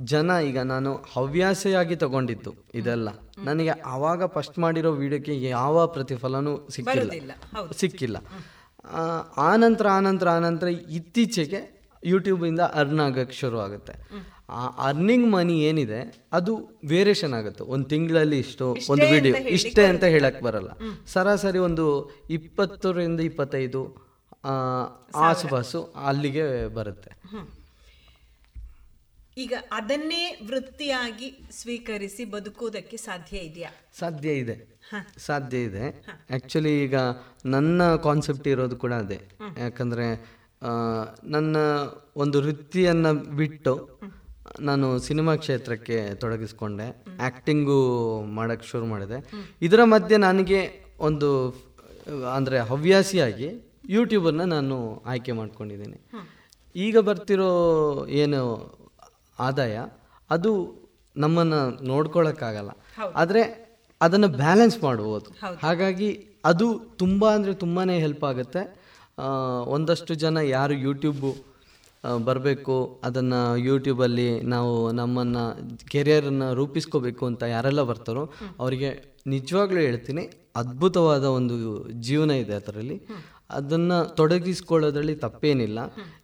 ಜನ ಈಗ ನಾನು ಹವ್ಯಾಸೆಯಾಗಿ ತಗೊಂಡಿದ್ದು ಇದೆಲ್ಲ. ನನಗೆ ಆವಾಗ ಫಸ್ಟ್ ಮಾಡಿರೋ ವಿಡಿಯೋಕ್ಕೆ ಯಾವ ಪ್ರತಿಫಲನೂ ಸಿಕ್ಕಿಲ್ಲ. ಸಿಕ್ಕಿಲ್ಲ. ಆನಂತರ ಆನಂತರ ಆನಂತರ ಇತ್ತೀಚೆಗೆ ಯೂಟ್ಯೂಬಿಂದ ಅರ್ನ್ ಆಗೋಕ್ಕೆ ಶುರು ಆಗುತ್ತೆ. ಆ ಅರ್ನಿಂಗ್ ಮನಿ ಏನಿದೆ ಅದು ವೇರಿಯೇಷನ್ ಆಗುತ್ತೆ. ಒಂದು ತಿಂಗಳಲ್ಲಿ ಇಷ್ಟು ಒಂದು ವಿಡಿಯೋ ಇಷ್ಟೇ ಅಂತ ಹೇಳಕ್ಕೆ ಬರಲ್ಲ. ಸರಾಸರಿ ಒಂದು ಇಪ್ಪತ್ತರಿಂದ ಇಪ್ಪತ್ತೈದು ಆಸುಪಾಸು ಅಲ್ಲಿಗೆ ಬರುತ್ತೆ. ಈಗ ಅದನ್ನೇ ವೃತ್ತಿಯಾಗಿ ಸ್ವೀಕರಿಸಿ ಬದುಕುವುದಕ್ಕೆ ಸಾಧ್ಯ ಇದೆಯಾ? ಸಾಧ್ಯ ಇದೆ. ಸಾಧ್ಯ ಇದೆ. ಆ್ಯಕ್ಚುಲಿ ಈಗ ನನ್ನ ಕಾನ್ಸೆಪ್ಟ್ ಇರೋದು ಕೂಡ ಅದೇ. ಯಾಕಂದರೆ ನನ್ನ ಒಂದು ವೃತ್ತಿಯನ್ನು ಬಿಟ್ಟು ನಾನು ಸಿನಿಮಾ ಕ್ಷೇತ್ರಕ್ಕೆ ತೊಡಗಿಸ್ಕೊಂಡೆ. ಆ್ಯಕ್ಟಿಂಗು ಮಾಡೋಕ್ಕೆ ಶುರು ಮಾಡಿದೆ. ಇದರ ಮಧ್ಯೆ ನನಗೆ ಒಂದು ಅಂದರೆ ಹವ್ಯಾಸಿಯಾಗಿ ಯೂಟ್ಯೂಬನ್ನು ನಾನು ಆಯ್ಕೆ ಮಾಡ್ಕೊಂಡಿದ್ದೀನಿ. ಈಗ ಬರ್ತಿರೋ ಏನು ಆದಾಯ ಅದು ನಮ್ಮನ್ನು ನೋಡ್ಕೊಳಕ್ಕಾಗಲ್ಲ. ಆದರೆ ಅದನ್ನು ಬ್ಯಾಲೆನ್ಸ್ ಮಾಡ್ಬೋದು ಹಾಗಾಗಿ ಅದು ತುಂಬ ಅಂದರೆ ತುಂಬಾ ಹೆಲ್ಪ್ ಆಗುತ್ತೆ. ಒಂದಷ್ಟು ಜನ ಯಾರು ಯೂಟ್ಯೂಬು ಬರಬೇಕು ಅದನ್ನು ಯೂಟ್ಯೂಬಲ್ಲಿ ನಾವು ನಮ್ಮನ್ನು ಕೆರಿಯರನ್ನು ರೂಪಿಸ್ಕೋಬೇಕು ಅಂತ ಯಾರೆಲ್ಲ ಬರ್ತಾರೋ ಅವರಿಗೆ ನಿಜವಾಗ್ಲೂ ಹೇಳ್ತೀನಿ ಅದ್ಭುತವಾದ ಒಂದು ಜೀವನ ಇದೆ ಅದರಲ್ಲಿ. ಅದನ್ನು ತೊಡಗಿಸ್ಕೊಳ್ಳೋದ್ರಲ್ಲಿ ತಪ್ಪೇನಿಲ್ಲ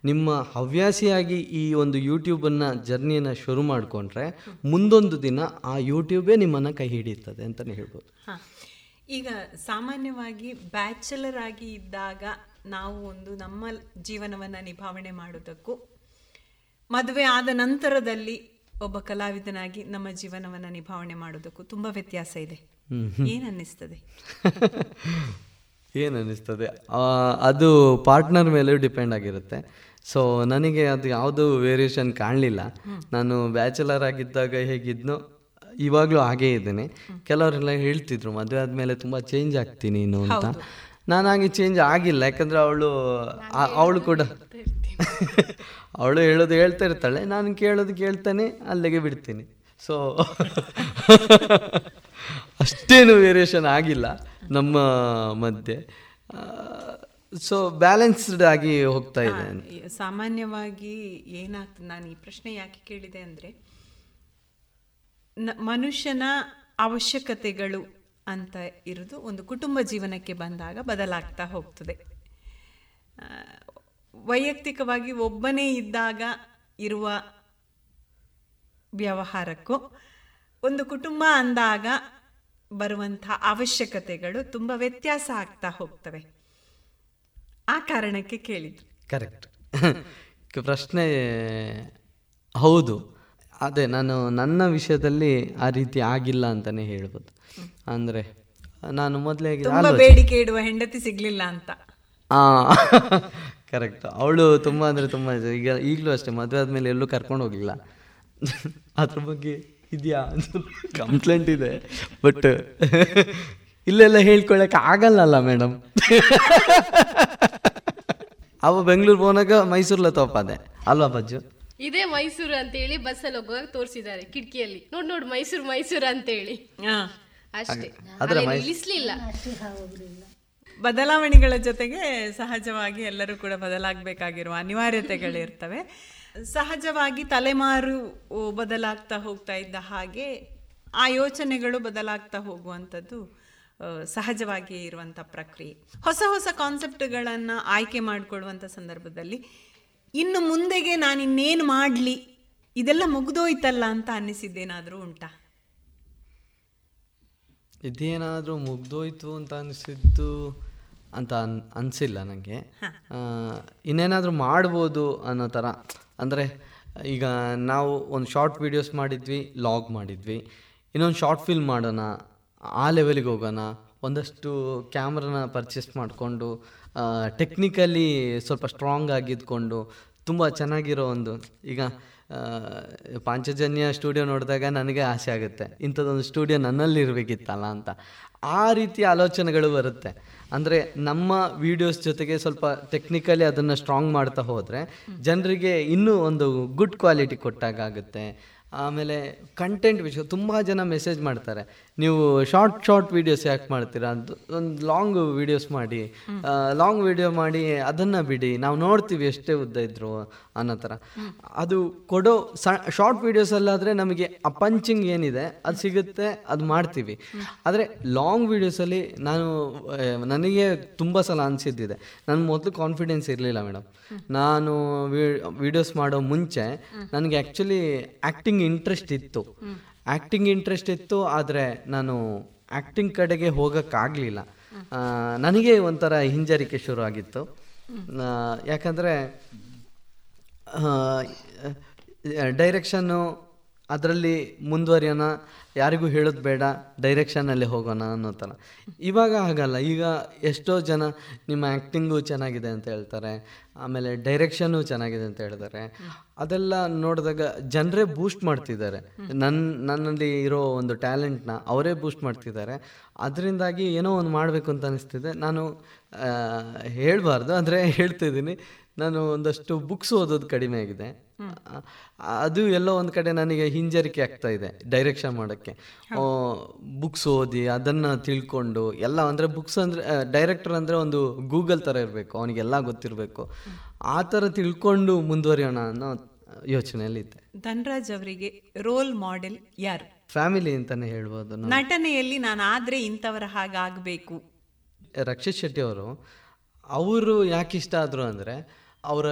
ನಿಮ್ಮ ಹವ್ಯಾಸಿಯಾಗಿ ಈ ಒಂದು ಯೂಟ್ಯೂಬನ್ನು ಜರ್ನಿಯನ್ನು ಶುರು ಮಾಡಿಕೊಂಡ್ರೆ ಮುಂದೊಂದು ದಿನ ಆ ಯೂಟ್ಯೂಬೇ ನಿಮ್ಮನ್ನು ಕೈ ಹಿಡಿಯುತ್ತದೆ ಅಂತಲೇ ಹೇಳ್ಬೋದು. ಈಗ ಸಾಮಾನ್ಯವಾಗಿ ಬ್ಯಾಚುಲರ್ ಆಗಿ ಇದ್ದಾಗ ನಾವು ಒಂದು ನಮ್ಮ ಜೀವನವನ್ನು ನಿಭಾವಣೆ ಮಾಡೋದಕ್ಕೂ ಮದುವೆ ಆದ ನಂತರದಲ್ಲಿ ಒಬ್ಬ ಕಲಾವಿದನಾಗಿ ನಮ್ಮ ಜೀವನವನ್ನು ನಿಭಾವಣೆ ಮಾಡೋದಕ್ಕೂ ತುಂಬ ವ್ಯತ್ಯಾಸ ಇದೆ. ಅನ್ನಿಸ್ತದೆ (laughs) ಏನು ಅನ್ನಿಸ್ತದೆ ಅದು ಪಾರ್ಟ್ನರ್ ಮೇಲೆ ಡಿಪೆಂಡ್ ಆಗಿರುತ್ತೆ. ಸೊ ನನಗೆ ಅದು ಯಾವುದು ವೇರಿಯೇಷನ್ ಕಾಣಲಿಲ್ಲ. ನಾನು ಬ್ಯಾಚುಲರ್ ಆಗಿದ್ದಾಗ ಹೇಗಿದ್ನೋ ಇವಾಗಲೂ ಹಾಗೇ ಇದ್ದೇನೆ. ಕೆಲವರೆಲ್ಲ ಹೇಳ್ತಿದ್ರು ಮದುವೆ ಆದಮೇಲೆ ತುಂಬ ಚೇಂಜ್ ಆಗ್ತೀನಿ ನೀನು ಅಂತ. ನಾನು ಹಾಗೆ ಚೇಂಜ್ ಆಗಿಲ್ಲ ಯಾಕಂದರೆ ಅವಳು ಅವಳು ಕೂಡ (laughs) ಅವಳು ಹೇಳೋದು ಹೇಳ್ತಾ ಇರ್ತಾಳೆ ನಾನು ಕೇಳೋದು ಕೇಳ್ತಾನೆ ಅಲ್ಲಿಗೆ ಬಿಡ್ತೀನಿ. ಸೊ (laughs) ಅಷ್ಟೇನು ವೇರಿಯೇಷನ್ ಆಗಿಲ್ಲ. ನಮ್ಮ ಮಧ್ಯೆ. ಸೊ ಬ್ಯಾಲೆನ್ಸ್ಡ್ ಆಗಿ ಹೋಗ್ತಾ ಇದೆ. ಸಾಮಾನ್ಯವಾಗಿ ಏನಾಗ್ತದೆ ನಾನು ಈ ಪ್ರಶ್ನೆ ಯಾಕೆ ಕೇಳಿದೆ ಅಂದ್ರೆ ಮನುಷ್ಯನ ಅವಶ್ಯಕತೆಗಳು ಅಂತ ಇರೋದು ಒಂದು ಕುಟುಂಬ ಜೀವನಕ್ಕೆ ಬಂದಾಗ ಬದಲಾಗ್ತಾ ಹೋಗ್ತದೆ. ವೈಯಕ್ತಿಕವಾಗಿ ಒಬ್ಬನೇ ಇದ್ದಾಗ ಇರುವ ವ್ಯವಹಾರಕ್ಕೂ, ಒಂದು ಕುಟುಂಬ ಅಂದಾಗ ಬರುವಂಥ ಅವಶ್ಯಕತೆಗಳು ತುಂಬ ವ್ಯತ್ಯಾಸ ಆಗ್ತಾ ಹೋಗ್ತವೆ. ಆ ಕಾರಣಕ್ಕೆ ಕೇಳಿದ್ರು ಕರೆಕ್ಟ್. ಪ್ರಶ್ನೆ ಹೌದು. ಅದೇ ನಾನು ನನ್ನ ವಿಷಯದಲ್ಲಿ ಆ ರೀತಿ ಆಗಿಲ್ಲ ಅಂತಾನೆ ಹೇಳ್ಬೋದು. ಅಂದರೆ ನಾನು ಮೊದಲೇ ಬೇಡಿಕೆ ಇಡುವ ಹೆಂಡತಿ ಸಿಗ್ಲಿಲ್ಲ ಅಂತ. ಕರೆಕ್ಟ್. ಅವಳು ತುಂಬ ಅಂದರೆ ತುಂಬ ಈಗ ಈಗಲೂ ಅಷ್ಟೇ ಮದುವೆ ಆದಮೇಲೆ ಎಲ್ಲೂ ಕರ್ಕೊಂಡು ಹೋಗಲಿಲ್ಲ. ಅದ್ರ ಬಗ್ಗೆ ಇದೆಯಾ ಕಂಪ್ಲೇಂಟ್ ಇದೆ. ಬಟ್ ಇಲ್ಲೆಲ್ಲ ಹೇಳ್ಕೊಳಕ್ಕೆ ಆಗಲ್ಲಲ್ಲ ಮೇಡಮ್ ಅವ ಬೆಂಗಳೂರು ಹೋದಾಗ ಮೈಸೂರ್ಲ ತೋಪಾದೆ ಅಲ್ವಾ ಬಜ್ಜು? ಇದೇ ಮೈಸೂರು ಅಂತ ಹೇಳಿ ಬಸ್ಸಲ್ಲಿ ಹೋಗುವಾಗ ತೋರಿಸಿದ್ದಾರೆ ಕಿಟಕಿಯಲ್ಲಿ. ನೋಡ್ ನೋಡ್ ಮೈಸೂರು ಮೈಸೂರು ಅಂತ ಹೇಳಿ ಅಷ್ಟೇ. ನಿಲ್ಲಿಸ್ಲಿಲ್ಲ ಬದಲಾವಣೆಗಳ ಜೊತೆಗೆ ಸಹಜವಾಗಿ ಎಲ್ಲರೂ ಕೂಡ ಬದಲಾಗಬೇಕಾಗಿರುವ ಅನಿವಾರ್ಯತೆಗಳಿರ್ತವೆ ಸಹಜವಾಗಿ ತಲೆಮಾರು ಬದಲಾಗ್ತಾ ಹೋಗ್ತಾ ಇದ್ದ ಹಾಗೆ ಆ ಯೋಚನೆಗಳು ಬದಲಾಗ್ತಾ ಹೋಗುವಂಥದ್ದು ಸಹಜವಾಗಿ ಸಹಜವಾಗಿಯೇ ಇರುವಂಥ ಪ್ರಕ್ರಿಯೆ. ಹೊಸ ಹೊಸ ಕಾನ್ಸೆಪ್ಟ್ಗಳನ್ನು ಆಯ್ಕೆ ಮಾಡಿಕೊಳ್ಳುವಂಥ ಸಂದರ್ಭದಲ್ಲಿ ಇನ್ನು ಮುಂದೆಗೆ ನಾನು ಇನ್ನೇನು ಮಾಡಲಿ ಇದೆಲ್ಲ ಮುಗ್ದೋಯ್ತಲ್ಲ ಅಂತ ಅನ್ನಿಸಿದ್ದೇನಾದರೂ ಉಂಟಾ? ಇದೇನಾದರೂ ಮುಗ್ದೋಯ್ತು ಅಂತ ಅನಿಸಿದ್ದು ಅಂತ ಅನ್ ಅನಿಸಿಲ್ಲ ನನಗೆ ಇನ್ನೇನಾದರೂ ಮಾಡ್ಬೋದು ಅನ್ನೋ ಥರ ಅಂದರೆ, ಈಗ ನಾವು ಒಂದು ಶಾರ್ಟ್ ವೀಡಿಯೋಸ್ ಮಾಡಿದ್ವಿ ಲಾಗ್ ಮಾಡಿದ್ವಿ. ಇನ್ನೊಂದು ಶಾರ್ಟ್ ಫಿಲ್ಮ್ ಮಾಡೋಣ, ಆ ಲೆವೆಲಿಗೆ ಹೋಗೋಣ. ಒಂದಷ್ಟು ಕ್ಯಾಮ್ರನ ಪರ್ಚೇಸ್ ಮಾಡಿಕೊಂಡು ಟೆಕ್ನಿಕಲಿ ಸ್ವಲ್ಪ ಸ್ಟ್ರಾಂಗ್ ಆಗಿದ್ಕೊಂಡು, ತುಂಬ ಚೆನ್ನಾಗಿರೋ ಒಂದು, ಈಗ ಪಾಂಚಜನ್ಯ ಸ್ಟುಡಿಯೋ ನೋಡಿದಾಗ ನನಗೆ ಆಸೆ ಆಗುತ್ತೆ. ಇಂಥದ್ದೊಂದು ಸ್ಟುಡಿಯೋ ನನ್ನಲ್ಲಿ ಇರಬೇಕಿತ್ತಲ್ಲ ಅಂತ. ಆ ರೀತಿ ಆಲೋಚನೆಗಳು ಬರುತ್ತೆ. ಅಂದರೆ ನಮ್ಮ ವಿಡಿಯೋಸ್ ಜೊತೆಗೆ ಸ್ವಲ್ಪ ಟೆಕ್ನಿಕಲಿ ಅದನ್ನು ಸ್ಟ್ರಾಂಗ್ ಮಾಡ್ತಾ ಹೋದರೆ ಜನರಿಗೆ ಇನ್ನೂ ಒಂದು ಗುಡ್ ಕ್ವಾಲಿಟಿ ಕೊಟ್ಟಾಗುತ್ತೆ ಆಮೇಲೆ ಕಂಟೆಂಟ್ ವಿಷಯ, ತುಂಬ ಜನ ಮೆಸೇಜ್ ಮಾಡ್ತಾರೆ. ನೀವು ಶಾರ್ಟ್ ಶಾರ್ಟ್ ವೀಡಿಯೋಸ್ ಯಾಕೆ ಮಾಡ್ತೀರಾ ಅಂತ ಒಂದು ಲಾಂಗ್ ವೀಡಿಯೋಸ್ ಮಾಡಿ ಲಾಂಗ್ ವಿಡಿಯೋ ಮಾಡಿ ಅದನ್ನು ಬಿಡಿ ನಾವು ನೋಡ್ತೀವಿ ಎಷ್ಟೇ ಉದ್ದ ಇದ್ರು ಅನ್ನೋ ಥರ. ಅದು ಕೊಡೋ ಸ ಶಾರ್ಟ್ ವೀಡಿಯೋಸಲ್ಲಾದರೆ ನಮಗೆ ಆ ಪಂಚಿಂಗ್ ಏನಿದೆ ಅದು ಸಿಗುತ್ತೆ ಅದು ಮಾಡ್ತೀವಿ. ಆದರೆ ಲಾಂಗ್ ವೀಡಿಯೋಸಲ್ಲಿ ನಾನು ನನಗೆ ತುಂಬ ಸಲ ಅನಿಸಿದ್ದಿದೆ. ನನ್ನ ಮೊದಲು ಕಾನ್ಫಿಡೆನ್ಸ್ ಇರಲಿಲ್ಲ ಮೇಡಮ್ ನಾನು ವಿಡಿಯೋಸ್ ಮಾಡೋ ಮುಂಚೆ ನನಗೆ ಆ್ಯಕ್ಚುಲಿ ಆ್ಯಕ್ಟಿಂಗ್ ಇಂಟ್ರೆಸ್ಟ್ ಇತ್ತು. ಆ್ಯಕ್ಟಿಂಗ್ ಇಂಟ್ರೆಸ್ಟ್ ಇತ್ತು, ಆದರೆ ನಾನು ಆ್ಯಕ್ಟಿಂಗ್ ಕಡೆಗೆ ಹೋಗೋಕ್ಕಾಗಲಿಲ್ಲ. ನನಗೆ ಒಂಥರ ಹಿಂಜರಿಕೆ ಶುರು ಆಗಿತ್ತು ಯಾಕಂದರೆ ಡೈರೆಕ್ಷನ್ನು ಅದರಲ್ಲಿ ಮುಂದುವರಿಯೋಣ, ಯಾರಿಗೂ ಹೇಳೋದು ಬೇಡ ಡೈರೆಕ್ಷನಲ್ಲಿ ಹೋಗೋಣ ಅನ್ನೋ ಥರ. ಇವಾಗ ಹಾಗಲ್ಲ, ಈಗ ಎಷ್ಟೋ ಜನ ನಿಮ್ಮ ಆ್ಯಕ್ಟಿಂಗು ಚೆನ್ನಾಗಿದೆ ಅಂತ ಹೇಳ್ತಾರೆ, ಆಮೇಲೆ ಡೈರೆಕ್ಷನ್ನು ಚೆನ್ನಾಗಿದೆ ಅಂತ ಹೇಳ್ತಾರೆ. ಅದೆಲ್ಲ ನೋಡಿದಾಗ ಜನರೇ ಬೂಸ್ಟ್ ಮಾಡ್ತಿದ್ದಾರೆ. ನನ್ನ ನನ್ನಲ್ಲಿ ಇರೋ ಒಂದು ಟ್ಯಾಲೆಂಟ್ನ ಅವರೇ ಬೂಸ್ಟ್ ಮಾಡ್ತಿದ್ದಾರೆ. ಅದರಿಂದಾಗಿ ಏನೋ ಒಂದು ಮಾಡಬೇಕು ಅಂತ ಅನಿಸ್ತಿದೆ. ನಾನು ಹೇಳಬಾರ್ದು ಅಂದರೆ ಹೇಳ್ತಿದ್ದೀನಿ. ನಾನು ಒಂದಷ್ಟು ಬುಕ್ಸ್ ಓದೋದು ಕಡಿಮೆ ಆಗಿದೆ. ಅದು ಎಲ್ಲೋ ಒಂದು ಕಡೆ ನನಗೆ ಹಿಂಜರಿಕೆ ಆಗ್ತಾ ಇದೆ ಡೈರೆಕ್ಷನ್ ಮಾಡೋಕ್ಕೆ. ಬುಕ್ಸ್ ಓದಿ ಅದನ್ನು ತಿಳ್ಕೊಂಡು ಎಲ್ಲ ಅಂದರೆ ಬುಕ್ಸ್ ಅಂದರೆ ಡೈರೆಕ್ಟರ್ ಅಂದರೆ ಒಂದು ಗೂಗಲ್ ಥರ ಇರಬೇಕು ಅವನಿಗೆಲ್ಲ ಗೊತ್ತಿರಬೇಕು. ಆ ಥರ ತಿಳ್ಕೊಂಡು ಮುಂದುವರಿಯೋಣ ಅನ್ನೋ ಯೋಚನೆಯಲ್ಲಿ ಇದ್ದೆ. ಧನ್ರಾಜ್ ಅವರಿಗೆ ರೋಲ್ ಮಾಡೆಲ್ ಯಾರು? ಫ್ಯಾಮಿಲಿ ಅಂತಲೇ ಹೇಳ್ಬೋದು ನಟನೆಯಲ್ಲಿ ನಾನು ಆದರೆ ಇಂಥವರ ಹಾಗಾಗಬೇಕು. ರಕ್ಷಿತ್ ಶೆಟ್ಟಿ ಅವರು ಅವರು ಯಾಕೆ ಇಷ್ಟ ಆದರು ಅಂದರೆ ಅವರ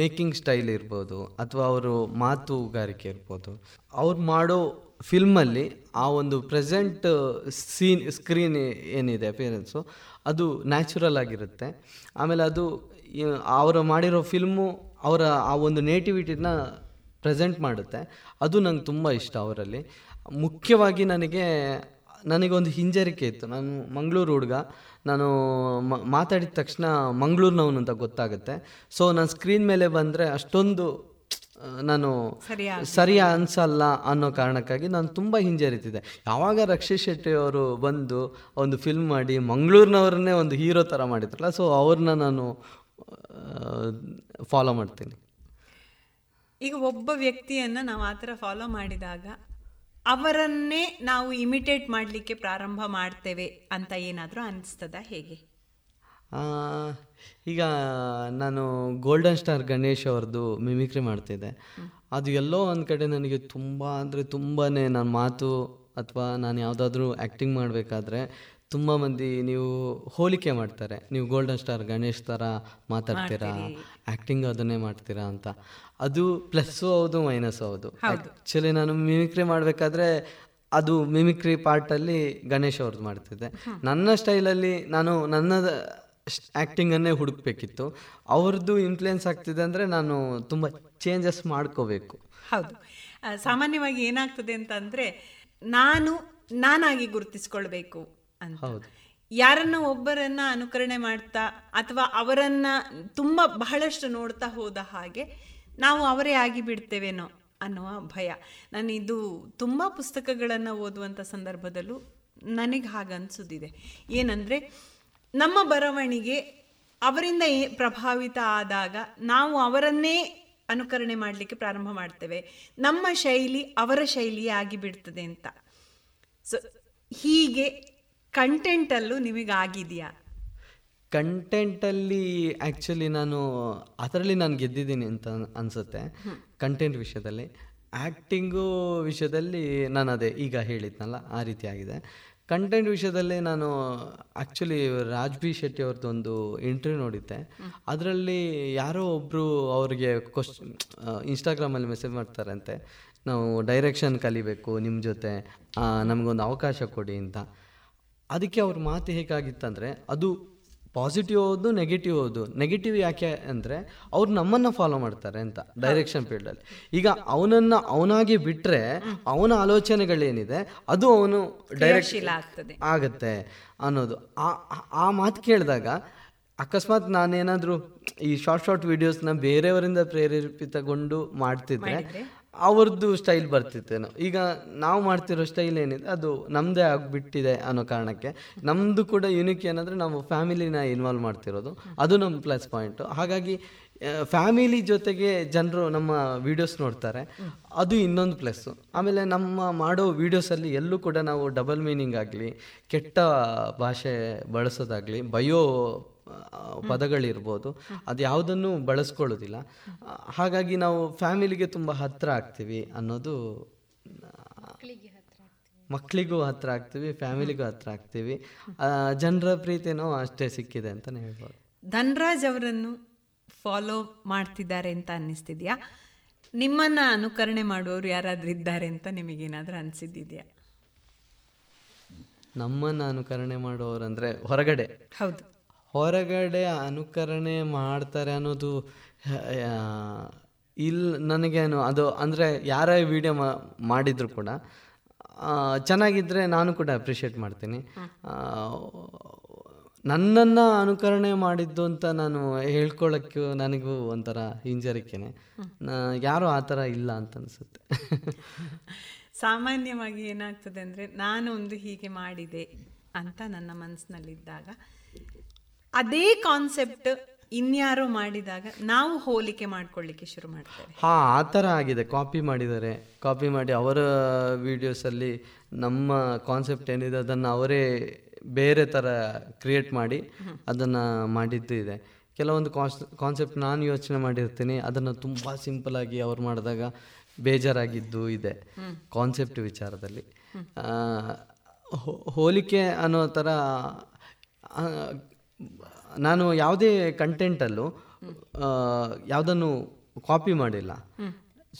ಮೇಕಿಂಗ್ ಸ್ಟೈಲ್ ಇರ್ಬೋದು ಅಥವಾ ಅವರು ಮಾತುಗಾರಿಕೆ ಇರ್ಬೋದು, ಅವ್ರು ಮಾಡೋ ಫಿಲ್ಮಲ್ಲಿ ಆ ಒಂದು ಪ್ರೆಸೆಂಟ್ ಸೀನ್, ಸ್ಕ್ರೀನ್ ಏನಿದೆ ಅಪಿಯರೆನ್ಸು, ಅದು ನ್ಯಾಚುರಲ್ ಆಗಿರುತ್ತೆ. ಆಮೇಲೆ ಅದು ಅವರು ಮಾಡಿರೋ ಫಿಲ್ಮು ಅವರ ಆ ಒಂದು ನೇಟಿವಿಟಿನ ಪ್ರೆಸೆಂಟ್ ಮಾಡುತ್ತೆ. ಅದು ನಂಗೆ ತುಂಬ ಇಷ್ಟ ಅವರಲ್ಲಿ. ಮುಖ್ಯವಾಗಿ ನನಗೆ ನನಗೊಂದು ಹಿಂಜರಿಕೆ ಇತ್ತು. ನಾನು ಮಂಗಳೂರು ಹುಡುಗ. ನಾನು ಮ- ಮಾತಾಡಿದ ತಕ್ಷಣ ಮಂಗಳೂರಿನವನು ಅಂತ ಗೊತ್ತಾಗುತ್ತೆ. ಸೊ ನಾನು ಸ್ಕ್ರೀನ್ ಮೇಲೆ ಬಂದರೆ ಅಷ್ಟೊಂದು ನಾನು ಸರಿಯ ಸರಿ ಅನ್ಸಲ್ಲ ಅನ್ನೋ ಕಾರಣಕ್ಕಾಗಿ ನಾನು ತುಂಬ ಹಿಂಜರಿತಿದ್ದೆ. ಯಾವಾಗ ರಕ್ಷಿತ್ ಶೆಟ್ಟಿ ಅವರು ಬಂದು ಒಂದು ಫಿಲ್ಮ್ ಮಾಡಿ ಮಂಗಳೂರಿನವ್ರನ್ನೇ ಒಂದು ಹೀರೋ ಥರ ಮಾಡಿದ್ರಲ್ಲ ಸೊ ಅವ್ರನ್ನ ನಾನು ಫಾಲೋ ಮಾಡ್ತೀನಿ. ಈಗ ಒಬ್ಬ ವ್ಯಕ್ತಿಯನ್ನು ನಾವು ಆ ಥರ ಫಾಲೋ ಮಾಡಿದಾಗ ಅವರನ್ನೇ ನಾವು ಇಮಿಟೇಟ್ ಮಾಡಲಿಕ್ಕೆ ಪ್ರಾರಂಭ ಮಾಡ್ತೇವೆ ಅಂತ ಏನಾದರೂ ಅನಿಸ್ತದ ಹೇಗೆ? ಈಗ ನಾನು ಗೋಲ್ಡನ್ ಸ್ಟಾರ್ ಗಣೇಶ್ ಅವ್ರದ್ದು ಮಿಮಿಕ್ರಿ ಮಾಡ್ತಿದ್ದೆ. ಅದು ಎಲ್ಲೋ ಒಂದು ಕಡೆ ನನಗೆ ತುಂಬ ಅಂದರೆ ತುಂಬಾ ನನ್ನ ಮಾತು ಅಥವಾ ನಾನು ಯಾವುದಾದ್ರೂ ಆ್ಯಕ್ಟಿಂಗ್ ಮಾಡಬೇಕಾದ್ರೆ ತುಂಬ ಮಂದಿ ನೀವು ಹೋಲಿಕೆ ಮಾಡ್ತಾರೆ. ನೀವು ಗೋಲ್ಡನ್ ಸ್ಟಾರ್ ಗಣೇಶ್ ಥರ ಮಾತಾಡ್ತೀರಾ? ಆ್ಯಕ್ಟಿಂಗ್ ಅದನ್ನೇ ಮಾಡ್ತೀರಾ ಅಂತ. ಅದು ಪ್ಲಸ್ಸು ಹೌದು ಮೈನಸ್ಸು ಹೌದು. ಆ್ಯಕ್ಚುಲಿ ನಾನು ಮಿಮಿಕ್ರಿ ಮಾಡಬೇಕಾದ್ರೆ ಅದು ಮಿಮಿಕ್ರಿ ಪಾರ್ಟಲ್ಲಿ ಗಣೇಶ್ ಅವ್ರದ್ದು ಮಾಡ್ತಿದ್ದೆ. ನನ್ನ ಸ್ಟೈಲಲ್ಲಿ ನಾನು ನನ್ನ ಆ್ಯಕ್ಟಿಂಗನ್ನೇ ಹುಡುಕ್ಬೇಕಿತ್ತು. ಅವ್ರದ್ದು ಇನ್ಫ್ಲುಯೆನ್ಸ್ ಆಗ್ತಿದೆ ಅಂದರೆ ನಾನು ತುಂಬ ಚೇಂಜಸ್ ಮಾಡ್ಕೋಬೇಕು. ಹೌದು. ಸಾಮಾನ್ಯವಾಗಿ ಏನಾಗ್ತದೆ ಅಂತಂದ್ರೆ ನಾನು ನಾನಾಗಿ ಗುರುತಿಸ್ಕೊಳ್ಬೇಕು. ಅಂತ. ಯಾರನ್ನ ಒಬ್ಬರನ್ನ ಅನುಕರಣೆ ಮಾಡ್ತಾ ಅಥವಾ ಅವರನ್ನ ತುಂಬ ಬಹಳಷ್ಟು ನೋಡ್ತಾ ಹೋದ ಹಾಗೆ ನಾವು ಅವರೇ ಆಗಿ ಬಿಡ್ತೇವೇನೋ ಅನ್ನುವ ಭಯ. ನಾನು ಇದು ತುಂಬ ಪುಸ್ತಕಗಳನ್ನು ಓದುವಂಥ ಸಂದರ್ಭದಲ್ಲೂ ನನಗೆ ಹಾಗನ್ಸುದಿದೆ ಏನಂದರೆ ನಮ್ಮ ಬರವಣಿಗೆ ಅವರಿಂದ ಪ್ರಭಾವಿತ ಆದಾಗ ನಾವು ಅವರನ್ನೇ ಅನುಕರಣೆ ಮಾಡಲಿಕ್ಕೆ ಪ್ರಾರಂಭ ಮಾಡ್ತೇವೆ. ನಮ್ಮ ಶೈಲಿ ಅವರ ಶೈಲಿಯೇ ಆಗಿಬಿಡ್ತದೆ ಅಂತ. ಸೊ ಹೀಗೆ ಕಂಟೆಂಟಲ್ಲೂ ನಿಮಗೆ ಆಗಿದೆಯಾ ಕಂಟೆಂಟಲ್ಲಿ ಆ್ಯಕ್ಚುಲಿ ನಾನು ಅದರಲ್ಲಿ ನಾನು ಗೆದ್ದಿದ್ದೀನಿ ಅಂತ ಅನಿಸುತ್ತೆ ಕಂಟೆಂಟ್ ವಿಷಯದಲ್ಲಿ. ಆ್ಯಕ್ಟಿಂಗು ವಿಷಯದಲ್ಲಿ ನಾನು ಅದೇ ಈಗ ಹೇಳಿದ್ನಲ್ಲ ಆ ರೀತಿ ಆಗಿದೆ. ಕಂಟೆಂಟ್ ವಿಷಯದಲ್ಲಿ ನಾನು ಆ್ಯಕ್ಚುಲಿ ರಾಜ್ ಬಿ ಶೆಟ್ಟಿ ಅವ್ರದ್ದು ಒಂದು ಇಂಟರ್ವ್ಯೂ ನೋಡಿದ್ದೆ. ಅದರಲ್ಲಿ ಯಾರೋ ಒಬ್ಬರು ಅವ್ರಿಗೆ ಕ್ವಶ್ ಇನ್ಸ್ಟಾಗ್ರಾಮಲ್ಲಿ ಮೆಸೇಜ್ ಮಾಡ್ತಾರಂತೆ ನಾವು ಡೈರೆಕ್ಷನ್ ಕಲಿಬೇಕು ನಿಮ್ಮ ಜೊತೆ ನಮಗೊಂದು ಅವಕಾಶ ಕೊಡಿ ಅಂತ. ಅದಕ್ಕೆ ಅವ್ರ ಮಾತು ಹೇಗಾಗಿತ್ತಂದರೆ ಅದು ಪಾಸಿಟಿವ್ ಹೌದು ನೆಗೆಟಿವ್ ಹೌದು. ನೆಗೆಟಿವ್ ಯಾಕೆ ಅಂದರೆ ಅವ್ರು ನಮ್ಮನ್ನು ಫಾಲೋ ಮಾಡ್ತಾರೆ ಅಂತ ಡೈರೆಕ್ಷನ್ ಫೀಲ್ಡಲ್ಲಿ ಈಗ ಅವನನ್ನು ಅವನಾಗಿ ಬಿಟ್ಟರೆ ಅವನ ಆಲೋಚನೆಗಳೇನಿದೆ ಅದು ಅವನು ಡೈರೆಕ್ಷನ್ ಆಗುತ್ತೆ ಆಗ್ತದೆ. ಆಗತ್ತೆ ಅನ್ನೋದು. ಆ ಆ- ಆ ಮಾತು ಕೇಳಿದಾಗ ಅಕಸ್ಮಾತ್ ನಾನೇನಾದರೂ ಈ ಶಾರ್ಟ್ ಶಾರ್ಟ್ ವೀಡಿಯೋಸ್ನ ಬೇರೆಯವರಿಂದ ಪ್ರೇರೇಪಿತಗೊಂಡು ಮಾಡ್ತಿದ್ರೆ ಅವ್ರದ್ದು ಸ್ಟೈಲ್ ಬರ್ತಿತ್ತೇನೋ. ಈಗ ನಾವು ಮಾಡ್ತಿರೋ ಸ್ಟೈಲ್ ಏನಿದೆ, ಅದು ನಮ್ಮದೇ ಆಗಿಬಿಟ್ಟಿದೆ ಅನ್ನೋ ಕಾರಣಕ್ಕೆ ನಮ್ಮದು ಕೂಡ ಯುನಿಕ್ ಏನಂದರೆ ನಾವು ಫ್ಯಾಮಿಲಿನ ಇನ್ವಾಲ್ವ್ ಮಾಡ್ತಿರೋದು. ಅದು ನಮ್ಮ ಪ್ಲಸ್ ಪಾಯಿಂಟು ಹಾಗಾಗಿ ಫ್ಯಾಮಿಲಿ ಜೊತೆಗೆ ಜನರು ನಮ್ಮ ವೀಡಿಯೋಸ್ ನೋಡ್ತಾರೆ. ಅದು ಇನ್ನೊಂದು ಪ್ಲಸ್ಸು ಆಮೇಲೆ ನಮ್ಮ ಮಾಡೋ ವೀಡಿಯೋಸಲ್ಲಿ ಎಲ್ಲೂ ಕೂಡ ನಾವು ಡಬಲ್ ಮೀನಿಂಗ್ ಆಗಲಿ, ಕೆಟ್ಟ ಭಾಷೆ ಬಳಸೋದಾಗಲಿ ಬಯೋ ಪದಗಳಿರ್ಬೋದು. ಅದು ಯಾವುದನ್ನು ಬಳಸ್ಕೊಳ್ಳೋದಿಲ್ಲ. ಹಾಗಾಗಿ ನಾವು ಫ್ಯಾಮಿಲಿಗೆ ತುಂಬ ಹತ್ತಿರ ಆಗ್ತೀವಿ ಅನ್ನೋದು ಮಕ್ಕಳಿಗೂ ಹತ್ತಿರ ಆಗ್ತೀವಿ. ಫ್ಯಾಮಿಲಿಗೂ ಹತ್ತಿರ ಆಗ್ತೀವಿ. ಜನರ ಪ್ರೀತಿನೂ ಅಷ್ಟೇ ಸಿಕ್ಕಿದೆ ಅಂತಲೇ ಹೇಳ್ಬೋದು. ಧನ್ರಾಜ್ ಅವರನ್ನು ಫಾಲೋ ಮಾಡ್ತಿದ್ದಾರೆ ಅಂತ ಅನ್ನಿಸ್ತಿದ್ಯಾ? ನಿಮ್ಮನ್ನು ಅನುಕರಣೆ ಮಾಡುವವರು ಯಾರಾದರೂ ಇದ್ದಾರೆ ಅಂತ ನಿಮಗೇನಾದರೂ ಅನಿಸಿದ್ದಿದೆಯಾ? ನಮ್ಮನ್ನು ಅನುಕರಣೆ ಮಾಡುವವರಂದರೆ ಹೊರಗಡೆ. ಹೌದು. ಹೊರಗಡೆ ಅನುಕರಣೆ ಮಾಡ್ತಾರೆ ಅನ್ನೋದು ಇಲ್ಲಿ ನನಗೇನು ಅದು ಅಂದರೆ ಯಾರೇ ವಿಡಿಯೋ ಮಾಡಿದ್ರು ಕೂಡ ಚೆನ್ನಾಗಿದ್ದರೆ ನಾನು ಕೂಡ ಅಪ್ರಿಷಿಯೇಟ್ ಮಾಡ್ತೀನಿ. ನನ್ನನ್ನು ಅನುಕರಣೆ ಮಾಡಿದ್ದು ಅಂತ ನಾನು ಹೇಳ್ಕೊಳ್ಳೋಕ್ಕೂ ನನಗೂ ಒಂಥರ ಹಿಂಜರಿಕೆನೆ. ಯಾರು ಯಾರೂ ಆ ಥರ ಇಲ್ಲ ಅಂತ ಅನಿಸುತ್ತೆ. (laughs) ಸಾಮಾನ್ಯವಾಗಿ ಏನಾಗ್ತದೆ ಅಂದರೆ ನಾನು ಒಂದು ಹೀಗೆ ಮಾಡಿದೆ ಅಂತ ನನ್ನ ಮನಸ್ಸಿನಲ್ಲಿದ್ದಾಗ ಅದೇ ಕಾನ್ಸೆಪ್ಟ್ ಇನ್ಯಾರೋ ಮಾಡಿದಾಗ ನಾವು ಹೋಲಿಕೆ ಮಾಡ್ಕೊಳ್ಳಿಕ್ಕೆ ಶುರು ಮಾಡ್ತೇವೆ. ಹಾ ಆ ಥರ ಆಗಿದೆ. ಕಾಪಿ ಮಾಡಿದ್ದಾರೆ. ಕಾಪಿ ಮಾಡಿ ಅವರ ವಿಡಿಯೋಸಲ್ಲಿ ನಮ್ಮ ಕಾನ್ಸೆಪ್ಟ್ ಏನಿದೆ ಅದನ್ನು ಅವರೇ ಬೇರೆ ಥರ ಕ್ರಿಯೇಟ್ ಮಾಡಿ ಅದನ್ನು ಮಾಡಿದ್ದು ಇದೆ. ಕೆಲವೊಂದು ಕಾನ್ಸ್ ಕಾನ್ಸೆಪ್ಟ್ ನಾನು ಯೋಚನೆ ಮಾಡಿರ್ತೀನಿ. ಅದನ್ನು ತುಂಬ ಸಿಂಪಲಾಗಿ ಅವ್ರು ಮಾಡಿದಾಗ ಬೇಜಾರಾಗಿದ್ದು ಇದೆ ಕಾನ್ಸೆಪ್ಟ್ ವಿಚಾರದಲ್ಲಿ. ಹೋಲಿಕೆ ಅನ್ನೋ ಥರ ನಾನು ಯಾವುದೇ ಕಂಟೆಂಟಲ್ಲೂ ಯಾವುದನ್ನು ಕಾಪಿ ಮಾಡಿಲ್ಲ.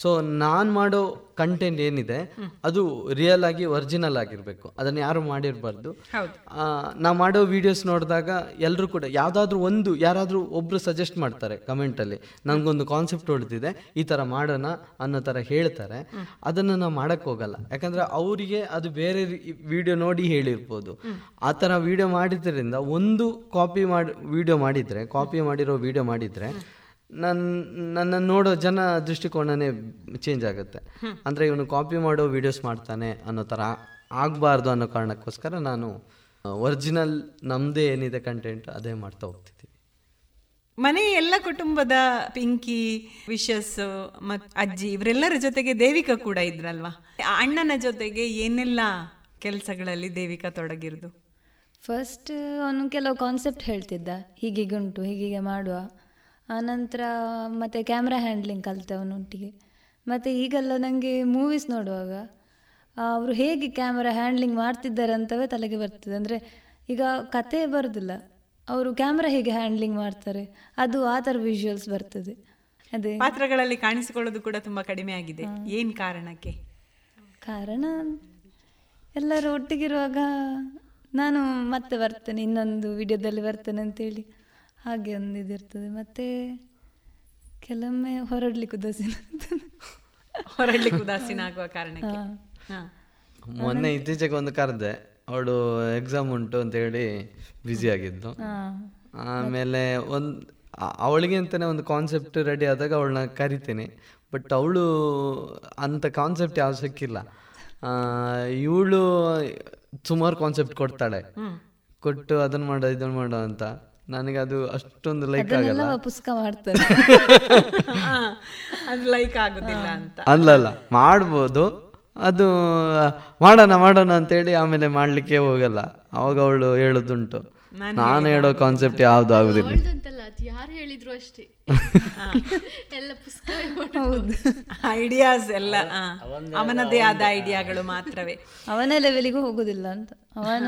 ಸೊ ನಾನು ಮಾಡೋ ಕಂಟೆಂಟ್ ಏನಿದೆ ಅದು ರಿಯಲ್ ಆಗಿ ಒರಿಜಿನಲ್ ಆಗಿರಬೇಕು. ಅದನ್ನು ಯಾರು ಮಾಡಿರಬಾರ್ದು. ನಾ ಮಾಡೋ ವಿಡಿಯೋಸ್ ನೋಡಿದಾಗ ಎಲ್ಲರೂ ಕೂಡ ಯಾವುದಾದ್ರೂ ಒಂದು ಯಾರಾದರೂ ಒಬ್ಬರು ಸಜೆಸ್ಟ್ ಮಾಡ್ತಾರೆ ಕಮೆಂಟಲ್ಲಿ ನನಗೊಂದು ಕಾನ್ಸೆಪ್ಟ್ ಹೊಡೆದಿದೆ ಈ ಥರ ಮಾಡೋಣ ಅನ್ನೋ ಥರ ಹೇಳ್ತಾರೆ. ಅದನ್ನು ನಾವು ಮಾಡೋಕ್ಕೆ ಹೋಗಲ್ಲ. ಯಾಕಂದರೆ ಅವರಿಗೆ ಅದು ಬೇರೆ ವಿಡಿಯೋ ನೋಡಿ ಹೇಳಿರ್ಬೋದು. ಆ ಥರ ವಿಡಿಯೋ ಮಾಡಿದ್ರಿಂದ ಒಂದು ಕಾಪಿ ಮಾಡಿ ವಿಡಿಯೋ ಮಾಡಿದರೆ ಕಾಪಿ ಮಾಡಿರೋ ವಿಡಿಯೋ ಮಾಡಿದರೆ ನನ್ನ ನನ್ನ ನೋಡೋ ಜನ ದೃಷ್ಟಿಕೋನನೇ ಚೇಂಜ್ ಆಗುತ್ತೆ. ಅಂದರೆ ಇವನು ಕಾಪಿ ಮಾಡೋ ವಿಡಿಯೋಸ್ ಮಾಡ್ತಾನೆ ಅನ್ನೋ ಥರ ಆಗಬಾರ್ದು ಅನ್ನೋ ಕಾರಣಕ್ಕೋಸ್ಕರ ನಾನು ಒರಿಜಿನಲ್ ನಮ್ಮದೇ ಏನಿದೆ ಕಂಟೆಂಟ್ ಅದೇ ಮಾಡ್ತಾ ಹೋಗ್ತಿದ್ದೀನಿ ಮನೆ ಎಲ್ಲ ಕುಟುಂಬದ ಪಿಂಕಿ ವಿಶಸ್ ಮತ್ ಅಜ್ಜಿ ಇವರೆಲ್ಲರ ಜೊತೆಗೆ ದೇವಿಕಾ ಕೂಡ ಇದ್ರಲ್ವಾ? ಅಣ್ಣನ ಜೊತೆಗೆ ಏನೆಲ್ಲ ಕೆಲಸಗಳಲ್ಲಿ ದೇವಿಕಾ ತೊಡಗಿರೋದು? ಫಸ್ಟ್ ಅವನು ಕೆಲವು ಕಾನ್ಸೆಪ್ಟ್ ಹೇಳ್ತಿದ್ದ. ಹೀಗೀಗೆ ಉಂಟು ಹೀಗೀಗೆ ಮಾಡುವ. ಆನಂತರ ಮತ್ತು ಕ್ಯಾಮ್ರಾ ಹ್ಯಾಂಡ್ಲಿಂಗ್ ಕಲಿತೆ ಅವನೊಟ್ಟಿಗೆ ಮತ್ತು ಈಗೆಲ್ಲ ನನಗೆ ಮೂವೀಸ್ ನೋಡುವಾಗ ಅವರು ಹೇಗೆ ಕ್ಯಾಮ್ರಾ ಹ್ಯಾಂಡ್ಲಿಂಗ್ ಮಾಡ್ತಿದ್ದಾರೆ ಅಂತವೇ ತಲೆಗೆ ಬರ್ತದೆ. ಅಂದರೆ ಈಗ ಕತೆ ಬರೋದಿಲ್ಲ ಅವರು ಕ್ಯಾಮ್ರಾ ಹೇಗೆ ಹ್ಯಾಂಡ್ಲಿಂಗ್ ಮಾಡ್ತಾರೆ ಅದು ಆ ಥರ ವಿಜುವಲ್ಸ್ ಬರ್ತದೆ. ಅದೇ. ಪಾತ್ರಗಳಲ್ಲಿ ಕಾಣಿಸಿಕೊಳ್ಳೋದು ಕೂಡ ತುಂಬ ಕಡಿಮೆ ಆಗಿದೆ. ಏನು ಕಾರಣಕ್ಕೆ? ಕಾರಣ ಎಲ್ಲರೂ ಒಟ್ಟಿಗಿರುವಾಗ ನಾನು ಮತ್ತೆ ಬರ್ತೇನೆ ಇನ್ನೊಂದು ವಿಡಿಯೋದಲ್ಲಿ ಬರ್ತೇನೆ ಅಂತೇಳಿ. ಹಾಗೆ ಒಂದು ಇದಿರ್ತದೆ. ಮತ್ತೆ ಕೆಲವೊಮ್ಮೆ ಹೊರಡ್ಲಿಕ್ಕೆ ಉದಾಸೀನ ಹೊರಡ್ಲಿಕ್ಕೆ ಉದಾಸೀನ ಆಗುವ ಕಾರಣಕ್ಕೆ. ಹಾ. ಮೊನ್ನೆ ಇತ್ತೀಚೆಗೆ ಒಂದು ಕರೆದೆ. ಅವಳು ಎಕ್ಸಾಮ್ ಉಂಟು ಅಂತೇಳಿ ಬ್ಯುಸಿ ಆಗಿದ್ದು. ಆಮೇಲೆ ಒಂದು ಅವಳಿಗೆ ಅಂತಾನೆ ಒಂದು ಕಾನ್ಸೆಪ್ಟ್ ರೆಡಿ ಆದಾಗ ಅವಳನ್ನ ಕರಿತೀನಿ. ಬಟ್ ಅವಳು ಅಂಥ ಕಾನ್ಸೆಪ್ಟ್ ಯಾವ ಸಿಕ್ಕಿಲ್ಲ. ಇವಳು ಸುಮಾರು ಕಾನ್ಸೆಪ್ಟ್ ಕೊಡ್ತಾಳೆ. ಕೊಟ್ಟು ಅದನ್ನ ಮಾಡೋ ಇದನ್ನ ಮಾಡೋ ಅಂತ. ನನಗೆ ಅದು ಅಷ್ಟೊಂದು ಲೈಕ್ ಆಗಲ್ಲ. ಪುಸ್ತಕ ಮಾಡ್ತಾರೆ (laughs) ಅದು ಲೈಕ್ ಆಗುದಿಲ್ಲ ಅಂತ. ಅಲ್ಲಲ್ಲ ಮಾಡ್ಬೋದು. ಅದು ಮಾಡೋಣ ಮಾಡೋಣ ಅಂತೇಳಿ ಆಮೇಲೆ ಮಾಡ್ಲಿಕ್ಕೆ ಹೋಗಲ್ಲ. ಅವಾಗ ಅವಳು ಹೇಳೋದುಂಟು. ನಾನು ಹೇಳೋ ಕಾನ್ಸೆಪ್ಟ್ ಯಾವ್ದು ಆಗುದಿಲ್ಲ. ಯಾರು ಹೇಳಿದ್ರು ಅಷ್ಟೇ. (laughs) ಎಲ್ಲ ಪುಸ್ತಕ ಐಡಿಯಾಸ್ ಎಲ್ಲ ಅವನದೇ ಆದ ಐಡಿಯಾಗಳು ಮಾತ್ರವೇ. ಅವನ ಲೆವೆಲಿಗೂ ಹೋಗುದಿಲ್ಲ ಅಂತ. ಅವನ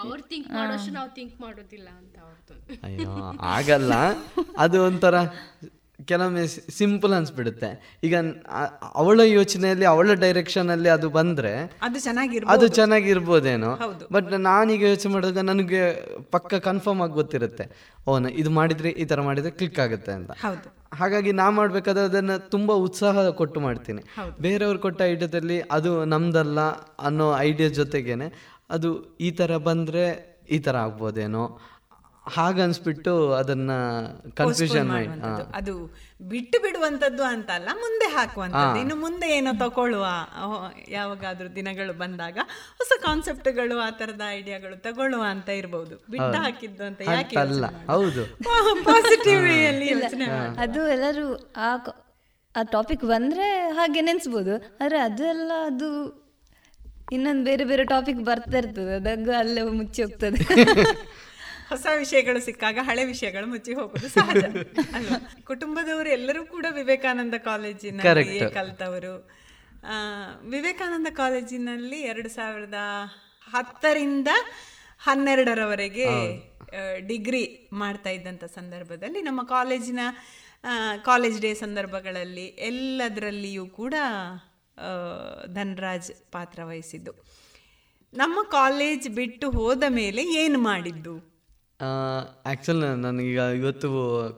ಅವ್ರು ಥಿಂಕ್ ಮಾಡೋಷ್ಟು ನಾವು ಥಿಂಕ್ ಮಾಡೋದಿಲ್ಲ ಅಂತ ಅವ್ರದ್ದು ಅಯ್ಯೋ (laughs) ಆಗಲ್ಲ. ಅದು ಒಂಥರ ಕೆಲವೊಮ್ಮೆ ಸಿಂಪಲ್ ಅನ್ಸ್ಬಿಡುತ್ತೆ. ಈಗ ಅವಳ ಯೋಚನೆಯಲ್ಲಿ ಅವಳ ಡೈರೆಕ್ಷನ್ ಅಲ್ಲಿ ಅದು ಬಂದ್ರೆ ಅದು ಚೆನ್ನಾಗಿ ಅದು ಚೆನ್ನಾಗಿರ್ಬೋದೇನೋ. ಬಟ್ ನಾನೀಗ ಯೋಚನೆ ಮಾಡಿದಾಗ ನನಗೆ ಪಕ್ಕ ಕನ್ಫರ್ಮ್ ಆಗಿ ಗೊತ್ತಿರುತ್ತೆ. ಓ ಇದು ಮಾಡಿದ್ರೆ ಈ ತರ ಮಾಡಿದ್ರೆ ಕ್ಲಿಕ್ ಆಗುತ್ತೆ ಅಂತ. ಹೌದು. ಹಾಗಾಗಿ ನಾ ಮಾಡ್ಬೇಕಾದ್ರೆ ಅದನ್ನ ತುಂಬಾ ಉತ್ಸಾಹ ಕೊಟ್ಟು ಮಾಡ್ತೀನಿ. ಬೇರೆಯವ್ರು ಕೊಟ್ಟ ಐಡಿಯಾದಲ್ಲಿ ಅದು ನಮ್ದಲ್ಲ ಅನ್ನೋ ಐಡಿಯಾ ಜೊತೆಗೇನೆ ಅದು ಈ ಥರ ಬಂದ್ರೆ ಈ ಥರ ಆಗ್ಬೋದೇನೋ. ಹಾಗನ್ಸ್ಬಿಟ್ಟು ಅದನ್ನ ಕನ್ಫ್ಯೂಷನ್ ಅದು ಬಿಟ್ಟು ಬಿಡುವಂತದ್ದು ಅಂತ ಅಲ್ಲ ಮುಂದೆ ಹಾಕುವಂತದ್ದು ಇನ್ನು ಮುಂದೆ ಏನೋ ತಗೊಳ್ಳುವ ಯಾವಾಗಾದ್ರೂ ದಿನಗಳು ಬಂದಾಗ ಹೊಸ ಕಾನ್ಸೆಪ್ಟ್ಗಳು ಆ ತರದ ಐಡಿಯಾಗಳು ತಗೊಳ್ಳುವ ಅಂತ ಇರಬಹುದು ಬಿಟ್ಟು. ಹಾಕಿದ್ದು ಅಂತ ಯಾಕೆ ಅಲ್ಲ ಹೌದು. ಪಾಸಿಟಿವ್ ಯೋಚನೆ ಅದು ಎಲ್ಲರೂ ಆ ಟಾಪಿಕ್ ಬಂದ್ರೆ ಹಾಗೆ ನೆನ್ಸ್ಬೋದು. ಆದ್ರೆ ಅದೆಲ್ಲ ಅದು ಇನ್ನೊಂದು ಬೇರೆ ಬೇರೆ ಟಾಪಿಕ್ ಬರ್ತಾ ಇರ್ತದೆ ಅದಾಗ ಅಲ್ಲೇ ಮುಚ್ಚಿ ಹೋಗ್ತದೆ. (laughs) ಹೊಸ ವಿಷಯಗಳು ಸಿಕ್ಕಾಗ ಹಳೆ ವಿಷಯಗಳು ಮುಚ್ಚಿ ಹೋಗೋದು ಸಹಜ ಅಲ್ವಾ? ಕುಟುಂಬದವರು ಎಲ್ಲರೂ ಕೂಡ ವಿವೇಕಾನಂದ ಕಾಲೇಜಿನ ಕಲಿತವರು ಕಲ್ತವರು. ಆ, ವಿವೇಕಾನಂದ ಕಾಲೇಜಿನಲ್ಲಿ ಎರಡು ಸಾವಿರದ ಹತ್ತರಿಂದ ಹನ್ನೆರಡರವರೆಗೆ ಡಿಗ್ರಿ ಮಾಡ್ತಾ ಇದ್ದಂಥ ಸಂದರ್ಭದಲ್ಲಿ ನಮ್ಮ ಕಾಲೇಜಿನ ಆ, ಕಾಲೇಜ್ ಡೇ ಸಂದರ್ಭಗಳಲ್ಲಿ ಎಲ್ಲದರಲ್ಲಿಯೂ ಕೂಡ ಧನ್ರಾಜ್ ಪಾತ್ರ ವಹಿಸಿದ್ದು. ನಮ್ಮ ಕಾಲೇಜ್ ಬಿಟ್ಟು ಹೋದ ಮೇಲೆ ಏನು ಮಾಡಿದ್ದು? ಆ್ಯಕ್ಚುಲ್ ನನಗೀಗ ಇವತ್ತು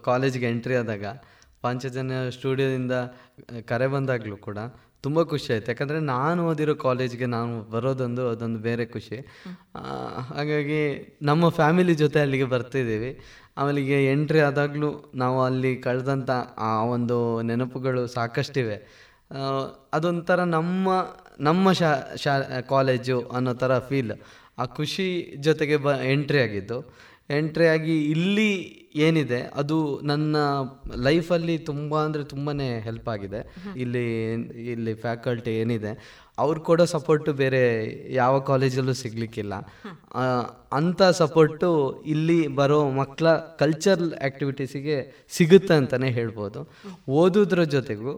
ಕಾಲೇಜ್ಗೆ ಎಂಟ್ರಿ ಆದಾಗ ಪಾಂಚಜನ್ಯ ಸ್ಟುಡಿಯೋದಿಂದ ಕರೆ ಬಂದಾಗಲೂ ಕೂಡ ತುಂಬ ಖುಷಿ ಆಯ್ತು. ಯಾಕಂದರೆ ನಾನು ಓದಿರೋ ಕಾಲೇಜ್ಗೆ ನಾನು ಬರೋದೊಂದು, ಅದೊಂದು ಬೇರೆ ಖುಷಿ. ಹಾಗಾಗಿ ನಮ್ಮ ಫ್ಯಾಮಿಲಿ ಜೊತೆ ಅಲ್ಲಿಗೆ ಬರ್ತಿದ್ದೀವಿ. ಆಮೇಲೆ ಎಂಟ್ರಿ ಆದಾಗಲೂ ನಾವು ಅಲ್ಲಿ ಕಳೆದಂಥ ಆ ಒಂದು ನೆನಪುಗಳು ಸಾಕಷ್ಟಿವೆ. ಅದೊಂಥರ ನಮ್ಮ ನಮ್ಮ ಶಾ ಶಾ ಕಾಲೇಜು ಅನ್ನೋ ಥರ ಫೀಲ್ ಆ ಖುಷಿ ಜೊತೆಗೆ ಬ ಎಂಟ್ರಿ ಆಗಿದ್ದು. ಎಂಟ್ರಿ ಆಗಿ ಇಲ್ಲಿ ಏನಿದೆ ಅದು ನನ್ನ ಲೈಫಲ್ಲಿ ತುಂಬ ಅಂದರೆ ತುಂಬಾ ಹೆಲ್ಪ್ ಆಗಿದೆ. ಇಲ್ಲಿ ಇಲ್ಲಿ ಫ್ಯಾಕಲ್ಟಿ ಏನಿದೆ. ಅವ್ರು ಕೊಡೋ ಸಪೋರ್ಟು ಬೇರೆ ಯಾವ ಕಾಲೇಜಲ್ಲೂ ಸಿಗಲಿಕ್ಕಿಲ್ಲ. ಅಂಥ ಸಪೋರ್ಟು ಇಲ್ಲಿ ಬರೋ ಮಕ್ಕಳ ಕಲ್ಚರಲ್ ಆ್ಯಕ್ಟಿವಿಟೀಸಿಗೆ ಸಿಗುತ್ತೆ ಅಂತಲೇ ಹೇಳ್ಬೋದು. ಓದೋದ್ರ ಜೊತೆಗೂ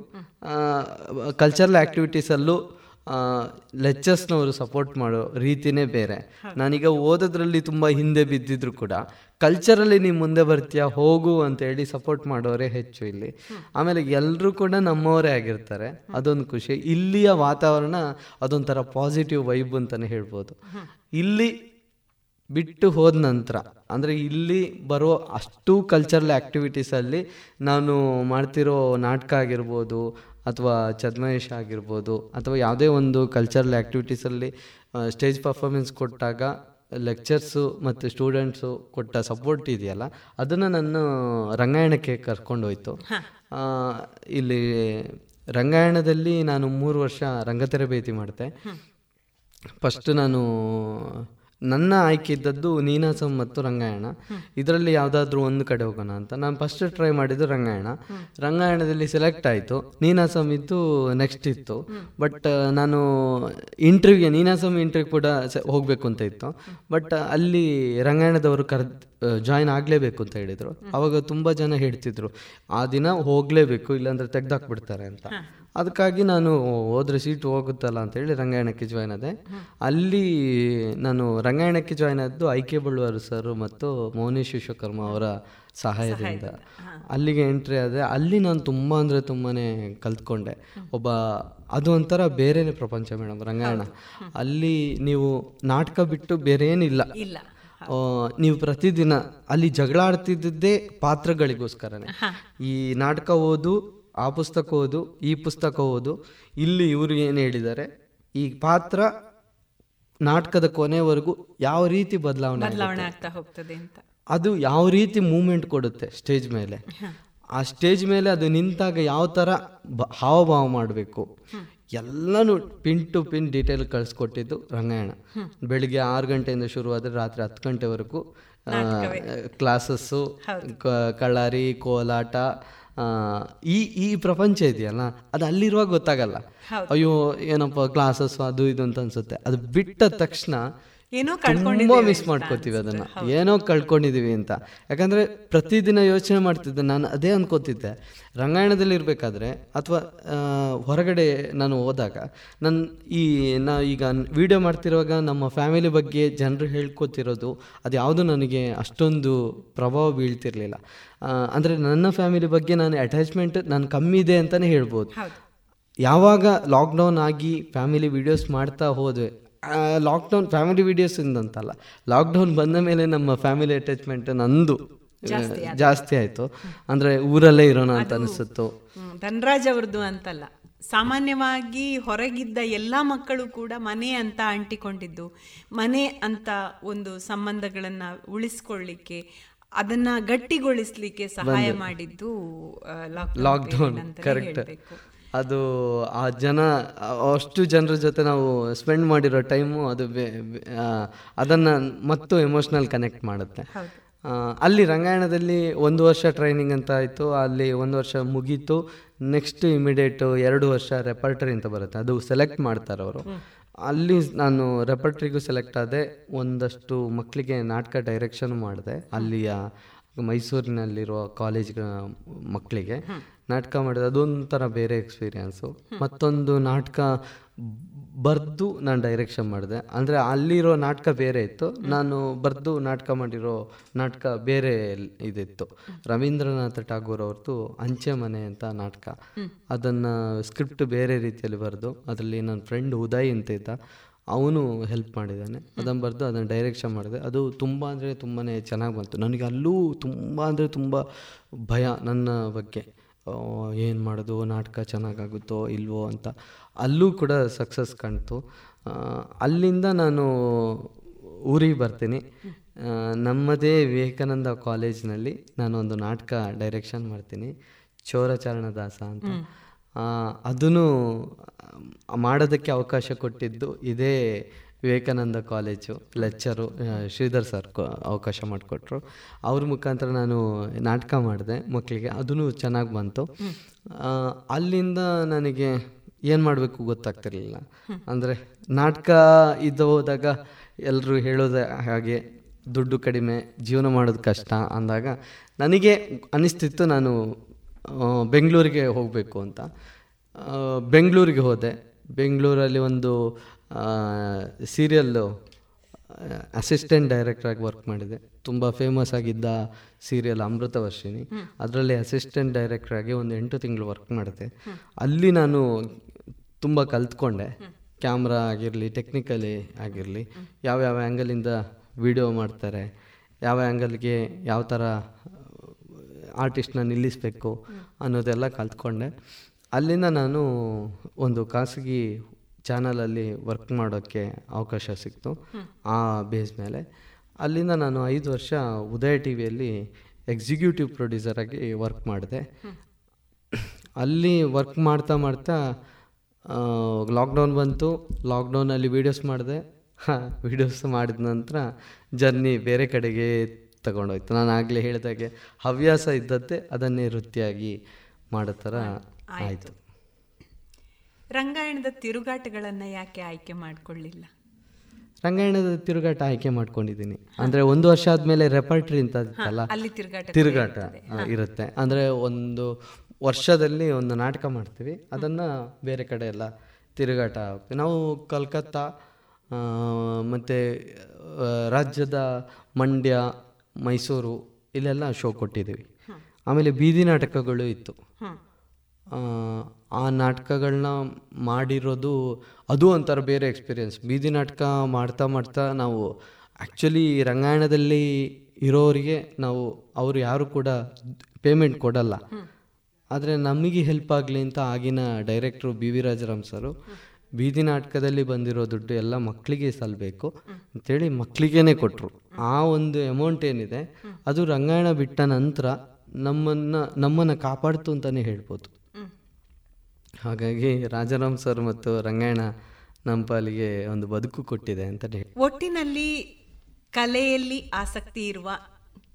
ಕಲ್ಚರಲ್ ಆ್ಯಕ್ಟಿವಿಟೀಸಲ್ಲೂ ಲೆಕ್ಚರ್ಸ್ನವರು ಸಪೋರ್ಟ್ ಮಾಡೋ ರೀತಿನೇ ಬೇರೆ. ನಾನೀಗ ಓದೋದ್ರಲ್ಲಿ ತುಂಬ ಹಿಂದೆ ಬಿದ್ದಿದ್ರು ಕೂಡ ಕಲ್ಚರಲ್ಲಿ ನೀವು ಮುಂದೆ ಬರ್ತೀಯಾ ಹೋಗು ಅಂತ ಹೇಳಿ ಸಪೋರ್ಟ್ ಮಾಡೋರೇ ಹೆಚ್ಚು ಇಲ್ಲಿ. ಆಮೇಲೆ ಎಲ್ಲರೂ ಕೂಡ ನಮ್ಮವರೇ ಆಗಿರ್ತಾರೆ ಅದೊಂದು ಖುಷಿ. ಇಲ್ಲಿಯ ವಾತಾವರಣ ಅದೊಂಥರ ಪಾಸಿಟಿವ್ ವೈಬ್ ಅಂತಲೇ ಹೇಳ್ಬೋದು. ಇಲ್ಲಿ ಬಿಟ್ಟು ಹೋದ ನಂತರ ಅಂದರೆ ಇಲ್ಲಿ ಬರೋ ಅಷ್ಟು ಕಲ್ಚರಲ್ ಆ್ಯಕ್ಟಿವಿಟೀಸಲ್ಲಿ ನಾನು ಮಾಡ್ತಿರೋ ನಾಟಕ ಆಗಿರ್ಬೋದು ಅಥವಾ ಚದ್ಮೇಶ್ ಆಗಿರ್ಬೋದು ಅಥವಾ ಯಾವುದೇ ಒಂದು ಕಲ್ಚರಲ್ ಆ್ಯಕ್ಟಿವಿಟೀಸಲ್ಲಿ ಸ್ಟೇಜ್ ಪರ್ಫಾರ್ಮೆನ್ಸ್ ಕೊಟ್ಟಾಗ ಲೆಕ್ಚರ್ಸು ಮತ್ತು ಸ್ಟೂಡೆಂಟ್ಸು ಕೊಟ್ಟ ಸಪೋರ್ಟ್ ಇದೆಯಲ್ಲ ಅದನ್ನು ನನ್ನ ರಂಗಾಯಣಕ್ಕೆ ಕರ್ಕೊಂಡೋಯ್ತು ಇಲ್ಲಿ ರಂಗಾಯಣದಲ್ಲಿ ನಾನು ಮೂರು ವರ್ಷ ರಂಗ ತರಬೇತಿ ಮಾಡಿದೆ ಫಸ್ಟ್ ನಾನು ನನ್ನ ಆಯ್ಕೆ ಇದ್ದದ್ದು ನೀನಾಸಂ ಮತ್ತು ರಂಗಾಯಣ. ಇದರಲ್ಲಿ ಯಾವುದಾದ್ರೂ ಒಂದು ಕಡೆ ಹೋಗೋಣ ಅಂತ. ನಾನು ಫಸ್ಟ್ ಟ್ರೈ ಮಾಡಿದ್ದು ರಂಗಾಯಣ. ರಂಗಾಯಣದಲ್ಲಿ ಸೆಲೆಕ್ಟ್ ಆಯಿತು. ನೀನಾಸಂ ಇದ್ದು ನೆಕ್ಸ್ಟ್ ಇತ್ತು. ಬಟ್ ನಾನು ಇಂಟರ್ವ್ಯೂಗೆ ನೀನಾಸಂ ಇಂಟರ್ವ್ಯೂ ಕೂಡ ಹೋಗ್ಬೇಕು ಅಂತ ಇತ್ತು. ಬಟ್ ಅಲ್ಲಿ ರಂಗಾಯಣದವರು ಕರ್ ಜಾಯಿನ್ ಆಗಲೇಬೇಕು ಅಂತ ಹೇಳಿದರು. ಅವಾಗ ತುಂಬ ಜನ ಹೇಳ್ತಿದ್ರು, ಆ ದಿನ ಹೋಗಲೇಬೇಕು, ಇಲ್ಲಾಂದ್ರೆ ತೆಗ್ದಾಕ್ಬಿಡ್ತಾರೆ ಅಂತ. ಅದಕ್ಕಾಗಿ ನಾನು ಹೋದ್ರೆ ಸೀಟ್ ಹೋಗುತ್ತಲ್ಲ ಅಂತೇಳಿ ರಂಗಾಯಣಕ್ಕೆ ಜಾಯ್ನ್ ಆದೆ. ಅಲ್ಲಿ ನಾನು ರಂಗಾಯಣಕ್ಕೆ ಜಾಯ್ನ್ ಆದ್ದು ಐ ಕೆ ಬಳ್ಳುವರು ಸರ್ ಮತ್ತು ಮೌನೇಶ್ ವಿಶ್ವಕರ್ಮ ಅವರ ಸಹಾಯದಿಂದ. ಅಲ್ಲಿಗೆ ಎಂಟ್ರಿ ಆದರೆ ಅಲ್ಲಿ ನಾನು ತುಂಬ ಅಂದರೆ ತುಂಬಾ ಕಲ್ತ್ಕೊಂಡೆ. ಒಬ್ಬ ಅದು ಒಂಥರ ಬೇರೆನೇ ಪ್ರಪಂಚ ಮೇಡಮ್ ರಂಗಾಯಣ. ಅಲ್ಲಿ ನೀವು ನಾಟಕ ಬಿಟ್ಟು ಬೇರೆ ಏನಿಲ್ಲ ಇಲ್ಲ ನೀವು ಪ್ರತಿದಿನ ಅಲ್ಲಿ ಜಗಳ ಆಡ್ತಿದ್ದೇ ಪಾತ್ರಗಳಿಗೋಸ್ಕರನೇ. ಈ ನಾಟಕ ಓದು ಆ ಪುಸ್ತಕ ಓದು ಈ ಪುಸ್ತಕ ಓದು. ಇಲ್ಲಿ ಇವರು ಏನು ಹೇಳಿದ್ದಾರೆ? ಈ ಪಾತ್ರ ನಾಟಕದ ಕೊನೆವರೆಗೂ ಯಾವ ರೀತಿ ಬದಲಾವಣೆ ಬದಲಾವಣೆ ಆಗ್ತಾ ಹೋಗ್ತದೆ ಅಂತ. ಅದು ಯಾವ ರೀತಿ ಮೂಮೆಂಟ್ ಕೊಡುತ್ತೆ ಸ್ಟೇಜ್ ಮೇಲೆ? ಆ ಸ್ಟೇಜ್ ಮೇಲೆ ಅದು ನಿಂತಾಗ ಯಾವ ಥರ ಹಾವಭಾವ ಮಾಡಬೇಕು? ಎಲ್ಲನೂ ಪಿನ್ ಟು ಪಿನ್ ಡೀಟೇಲ್ ಕಳಿಸ್ಕೊಟ್ಟಿದ್ದು ರಂಗಾಯಣ. ಬೆಳಿಗ್ಗೆ ಆರು ಗಂಟೆಯಿಂದ ಶುರುವಾದರೆ ರಾತ್ರಿ ಹತ್ತು ಗಂಟೆವರೆಗೂ ಕ್ಲಾಸಸ್ಸು ಕಳ್ಳಾರಿ ಕೋಲಾಟ ಈ ಈ ಪ್ರಪಂಚ ಇದೆಯಲ್ಲ ಅದು ಅಲ್ಲಿರುವಾಗ ಗೊತ್ತಾಗಲ್ಲ. ಅಯ್ಯೋ ಏನಪ್ಪ ಕ್ಲಾಸಸ್ ಅದು ಇದು ಅಂತ ಅನ್ಸುತ್ತೆ. ಅದು ಬಿಟ್ಟ ತಕ್ಷಣ ಏನೋ ತುಂಬಾ ಮಿಸ್ ಮಾಡ್ಕೋತೀವಿ ಅದನ್ನ. ಏನೋ ಕಳ್ಕೊಂಡಿದೀವಿ ಅಂತ. ಯಾಕಂದ್ರೆ ಪ್ರತಿದಿನ ಯೋಚನೆ ಮಾಡ್ತಿದ್ದೆ ನಾನು ಅದೇ ಅನ್ಕೋತಿದ್ದೆ. ರಂಗಾಯಣದಲ್ಲಿ ಇರಬೇಕಾದ್ರೆ ಅಥವಾ ಹೊರಗಡೆ ನಾನು ಹೋದಾಗ ನನ್ನ ಈ ನಾ ಈಗ ವಿಡಿಯೋ ಮಾಡ್ತಿರುವಾಗ ನಮ್ಮ ಫ್ಯಾಮಿಲಿ ಬಗ್ಗೆ ಜನರು ಹೇಳ್ಕೊತಿರೋದು ಅದು ಯಾವುದು ನನಗೆ ಅಷ್ಟೊಂದು ಪ್ರಭಾವ ಬೀಳ್ತಿರಲಿಲ್ಲ. ಅಂದರೆ ಅಂದ್ರೆ ನನ್ನ ಫ್ಯಾಮಿಲಿ ಬಗ್ಗೆ ನಾನು ಅಟ್ಯಾಚ್ಮೆಂಟ್ ನಾನು ಕಮ್ಮಿ ಇದೆ ಅಂತಲೇ ಹೇಳ್ಬೋದು. ಯಾವಾಗ ಲಾಕ್ಡೌನ್ ಆಗಿ ಫ್ಯಾಮಿಲಿ ವಿಡಿಯೋಸ್ ಮಾಡ್ತಾ ಹೋದ್ವಿ ಲಾಕ್ಡೌನ್ ಫ್ಯಾಮಿಲಿ ವಿಡಿಯೋಸ್ ಅಂತಲ್ಲ ಲಾಕ್ಡೌನ್ ಬಂದ ಮೇಲೆ ನಮ್ಮ ಫ್ಯಾಮಿಲಿ ಅಟ್ಯಾಚ್ಮೆಂಟ್ ನಂದು ಜಾಸ್ತಿ ಆಯ್ತು. ಅಂದ್ರೆ ಊರಲ್ಲೇ ಇರೋಣ ಅಂತ ಅನಿಸುತ್ತು. ಧನರಾಜ್ ಅವ್ರದ್ದು ಅಂತಲ್ಲ. ಸಾಮಾನ್ಯವಾಗಿ ಹೊರಗಿದ್ದ ಎಲ್ಲ ಮಕ್ಕಳು ಕೂಡ ಮನೆ ಅಂತ ಅಂಟಿಕೊಂಡಿದ್ದು ಮನೆ ಅಂತ ಒಂದು ಸಂಬಂಧಗಳನ್ನ ಉಳಿಸ್ಕೊಳ್ಳಿಕ್ಕೆ ಅದನ್ನ ಗಟ್ಟಿಗೊಳಿಸ್ಲಿಕ್ಕೆ ಸಹಾಯ. ಮಾಡಿದ್ದು ಲಾಕ್ಡೌನ್ ಕರೆಕ್ಟ್ ಅದು ಆ ಜನ ಅಷ್ಟು ಜನರ ಜೊತೆ ನಾವು ಸ್ಪೆಂಡ್ ಮಾಡಿರೋ ಟೈಮು ಅದು ಅದನ್ನು ಮತ್ತು ಎಮೋಷ್ನಲ್ ಕನೆಕ್ಟ್ ಮಾಡುತ್ತೆ. ಅಲ್ಲಿ ರಂಗಾಯಣದಲ್ಲಿ ಒಂದು ವರ್ಷ ಟ್ರೈನಿಂಗ್ ಅಂತ ಆಯಿತು ಅಲ್ಲಿ ಒಂದು ವರ್ಷ ಮುಗೀತು ನೆಕ್ಸ್ಟ್ ಇಮಿಡಿಯೇಟು ಎರಡು ವರ್ಷ ರೆಪರ್ಟರಿ ಅಂತ ಬರುತ್ತೆ. ಅದು ಸೆಲೆಕ್ಟ್ ಮಾಡ್ತಾರೆ ಅವರು. ಅಲ್ಲಿ ನಾನು ರೆಪರ್ಟ್ರಿಗೂ ಸೆಲೆಕ್ಟ್ ಆದೆ ಒಂದಷ್ಟು ಮಕ್ಕಳಿಗೆ ನಾಟಕ ಡೈರೆಕ್ಷನ್ ಮಾಡಿದೆ ಅಲ್ಲಿಯ ಮೈಸೂರಿನಲ್ಲಿರುವ ಕಾಲೇಜ್ ಮಕ್ಕಳಿಗೆ ನಾಟಕ ಮಾಡಿದ ಅದೊಂಥರ ಬೇರೆ ಎಕ್ಸ್ಪೀರಿಯನ್ಸು ಮತ್ತೊಂದು ನಾಟಕ ಬರೆದು ನಾನು ಡೈರೆಕ್ಷನ್ ಮಾಡಿದೆ. ಅಂದರೆ ಅಲ್ಲಿರೋ ನಾಟಕ ಬೇರೆ ಇತ್ತು. ನಾನು ಬರೆದು ನಾಟಕ ಮಾಡಿರೋ ನಾಟಕ ಬೇರೆ ಇದಿತ್ತು. ರವೀಂದ್ರನಾಥ ಠಾಗೂರ್ ಅವ್ರದ್ದು ಅಂಚೆ ಮನೆ ಅಂತ ನಾಟಕ. ಅದನ್ನು ಸ್ಕ್ರಿಪ್ಟ್ ಬೇರೆ ರೀತಿಯಲ್ಲಿ ಬರೆದು, ಅದರಲ್ಲಿ ನನ್ನ ಫ್ರೆಂಡ್ ಉದಯ್ ಅಂತ ಇದ್ದ. ಅವನು ಹೆಲ್ಪ್ ಮಾಡಿದ್ದಾನೆ ಅದನ್ನು ಬರೆದು ಅದನ್ನು ಡೈರೆಕ್ಷನ್ ಮಾಡಿದೆ. ಅದು ತುಂಬ ಅಂದರೆ ತುಂಬಾ ಚೆನ್ನಾಗಿ ಬಂತು. ನನಗೆ ಅಲ್ಲೂ ತುಂಬ ಅಂದರೆ ತುಂಬ ಭಯ ನನ್ನ ಬಗ್ಗೆ. ಏನು ಮಾಡೋದು ನಾಟಕ ಚೆನ್ನಾಗಾಗುತ್ತೋ ಇಲ್ವೋ ಅಂತ ಅಲ್ಲೂ ಕೂಡ ಸಕ್ಸಸ್ ಕಾಣ್ತು. ಅಲ್ಲಿಂದ ನಾನು ಊರಿಗೆ ಬರ್ತೀನಿ. ನಮ್ಮದೇ ವಿವೇಕಾನಂದ ಕಾಲೇಜ್ನಲ್ಲಿ ನಾನು ಒಂದು ನಾಟಕ ಡೈರೆಕ್ಷನ್ ಮಾಡ್ತೀನಿ. ಚೋರಚರಣದಾಸ ಅಂತ. ಅದನ್ನು ಮಾಡೋದಕ್ಕೆ ಅವಕಾಶ ಕೊಟ್ಟಿದ್ದು ಇದೇ Vivekananda college lecturer Sridhar sir ಅವಕಾಶ ಮಾಡಿಕೊಟ್ರು. ಅವ್ರ ಮುಖಾಂತರ ನಾನು ನಾಟಕ ಮಾಡಿದೆ ಮಕ್ಕಳಿಗೆ ಅದೂ ಚೆನ್ನಾಗಿ ಬಂತು. ಅಲ್ಲಿಂದ ನನಗೆ ಏನು ಮಾಡಬೇಕು ಗೊತ್ತಾಗ್ತಿರ್ಲಿಲ್ಲ. ಅಂದರೆ ನಾಟಕ ಇದ್ದು ಹೋದಾಗ ಎಲ್ಲರೂ ಹೇಳೋದೇ ಹಾಗೆ ದುಡ್ಡು ಕಡಿಮೆ, ಜೀವನ ಮಾಡೋದು ಕಷ್ಟ ಅಂದಾಗ ನನಗೆ ಅನಿಸ್ತಿತ್ತು ನಾನು ಬೆಂಗಳೂರಿಗೆ ಹೋಗಬೇಕು ಅಂತ. ಬೆಂಗಳೂರಿಗೆ ಹೋದೆ. ಬೆಂಗಳೂರಲ್ಲಿ ಒಂದು ಸೀರಿಯಲ್ಲು ಅಸಿಸ್ಟೆಂಟ್ ಡೈರೆಕ್ಟ್ರಾಗಿ ವರ್ಕ್ ಮಾಡಿದೆ. ತುಂಬ ಫೇಮಸ್ ಆಗಿದ್ದ ಸೀರಿಯಲ್ ಅಮೃತವರ್ಷಿಣಿ ಅದರಲ್ಲಿ ಅಸಿಸ್ಟೆಂಟ್ ಡೈರೆಕ್ಟ್ರಾಗಿ ಒಂದು ಎಂಟು ತಿಂಗಳು ವರ್ಕ್ ಮಾಡಿದೆ. ಅಲ್ಲಿ ನಾನು ತುಂಬ ಕಲ್ತ್ಕೊಂಡೆ. ಕ್ಯಾಮ್ರಾ ಆಗಿರಲಿ ಟೆಕ್ನಿಕಲಿ ಆಗಿರಲಿ ಯಾವ್ಯಾವ ಆ್ಯಂಗಲಿಂದ ವಿಡಿಯೋ ಮಾಡ್ತಾರೆ ಯಾವ ಆ್ಯಂಗಲ್ಗೆ ಯಾವ ಥರ ಆರ್ಟಿಸ್ಟ್ನ ನಿಲ್ಲಿಸಬೇಕು ಅನ್ನೋದೆಲ್ಲ ಕಲ್ತ್ಕೊಂಡೆ. ಅಲ್ಲಿಂದ ನಾನು ಒಂದು ಖಾಸಗಿ ಚಾನಲಲ್ಲಿ ವರ್ಕ್ ಮಾಡೋಕ್ಕೆ ಅವಕಾಶ ಸಿಕ್ತು. ಆ ಬೇಸ್ ಮೇಲೆ. ಅಲ್ಲಿಂದ ನಾನು ಐದು ವರ್ಷ ಉದಯ ಟಿ ವಿಯಲ್ಲಿ ಎಕ್ಸಿಕ್ಯೂಟಿವ್ ಪ್ರೊಡ್ಯೂಸರಾಗಿ ವರ್ಕ್ ಮಾಡಿದೆ. ಅಲ್ಲಿ ವರ್ಕ್ ಮಾಡ್ತಾ ಮಾಡ್ತಾ ಲಾಕ್ಡೌನ್ ಬಂತು. ಲಾಕ್ಡೌನಲ್ಲಿ ವೀಡಿಯೋಸ್ ಮಾಡಿದೆ. ವೀಡಿಯೋಸ್ ಮಾಡಿದ ನಂತರ ಜರ್ನಿ ಬೇರೆ ಕಡೆಗೆ ತಗೊಂಡೋಯ್ತು. ನಾನು ಆಗಲೇ ಹೇಳಿದಾಗೆ ಹವ್ಯಾಸ ಇದ್ದದ್ದೇ ಅದನ್ನೇ ವೃತ್ತಿಯಾಗಿ ಮಾಡೋ ಥರ ಆಯಿತು. ರಂಗಾಯಣದ ತಿರುಗಾಟಗಳನ್ನು ಯಾಕೆ ಆಯ್ಕೆ ಮಾಡಿಕೊಳ್ಳಿಲ್ಲ? ರಂಗಾಯಣದ ತಿರುಗಾಟ ಆಯ್ಕೆ ಮಾಡ್ಕೊಂಡಿದ್ದೀನಿ. ಅಂದರೆ ಒಂದು ವರ್ಷ ಆದಮೇಲೆ ರೆಪರ್ಟ್ರಿ ಅಂತ ಇತ್ತಲ್ಲ? ಅಲ್ಲಿ ತಿರುಗಾಟ ತಿರುಗಾಟ ಇರುತ್ತೆ. ಅಂದರೆ ಒಂದು ವರ್ಷದಲ್ಲಿ ಒಂದು ನಾಟಕ ಮಾಡ್ತೀವಿ. ಅದನ್ನು ಬೇರೆ ಕಡೆ ಎಲ್ಲ ತಿರುಗಾಟ ಹೋಗ್ತೀವಿ ನಾವು ಕಲ್ಕತ್ತಾ ಮತ್ತು ರಾಜ್ಯದ ಮಂಡ್ಯ ಮೈಸೂರು ಇಲ್ಲೆಲ್ಲ ಶೋ ಕೊಟ್ಟಿದ್ದೀವಿ. ಆಮೇಲೆ ಬೀದಿ ನಾಟಕಗಳು ಇತ್ತು. ಆ, ನಾಟಕಗಳನ್ನ ಮಾಡಿರೋದು ಅದು ಒಂಥರ ಬೇರೆ ಎಕ್ಸ್ಪೀರಿಯೆನ್ಸ್ ಬೀದಿ ನಾಟಕ ಮಾಡ್ತಾ ಮಾಡ್ತಾ ನಾವು ಆ್ಯಕ್ಚುಲಿ ರಂಗಾಯಣದಲ್ಲಿ ಇರೋರಿಗೆ ನಾವು ಅವರು ಯಾರು ಕೂಡ ಪೇಮೆಂಟ್ ಕೊಡಲ್ಲ. ಆದರೆ ನಮಗೆ ಹೆಲ್ಪ್ ಆಗಲಿ ಅಂತ ಆಗಿನ director B V Rajaram sir ಬೀದಿ ನಾಟಕದಲ್ಲಿ ಬಂದಿರೋ ದುಡ್ಡು ಎಲ್ಲ ಮಕ್ಕಳಿಗೆ ಸಲ್ಲಬೇಕು ಅಂತೇಳಿ ಮಕ್ಕಳಿಗೇನೆ ಕೊಟ್ಟರು ಆ ಒಂದು ಅಮೌಂಟ್ ಏನಿದೆ ಅದು ರಂಗಾಯಣ ಬಿಟ್ಟ ನಂತರ ನಮ್ಮನ್ನು ನಮ್ಮನ್ನು ಕಾಪಾಡ್ತು ಅಂತಲೇ ಹೇಳ್ಬೋದು. ಹಾಗಾಗಿ ರಾಜಾರಾಮ್ ಸರ್ ಮತ್ತು ರಂಗಾಯಣ ನಮ್ಮ ಪಾಲಿಗೆ ಒಂದು ಬದುಕು ಕೊಟ್ಟಿದೆ ಅಂತ ಹೇಳಿ. ಒಟ್ಟಿನಲ್ಲಿ ಕಲೆಯಲ್ಲಿ ಆಸಕ್ತಿ ಇರುವ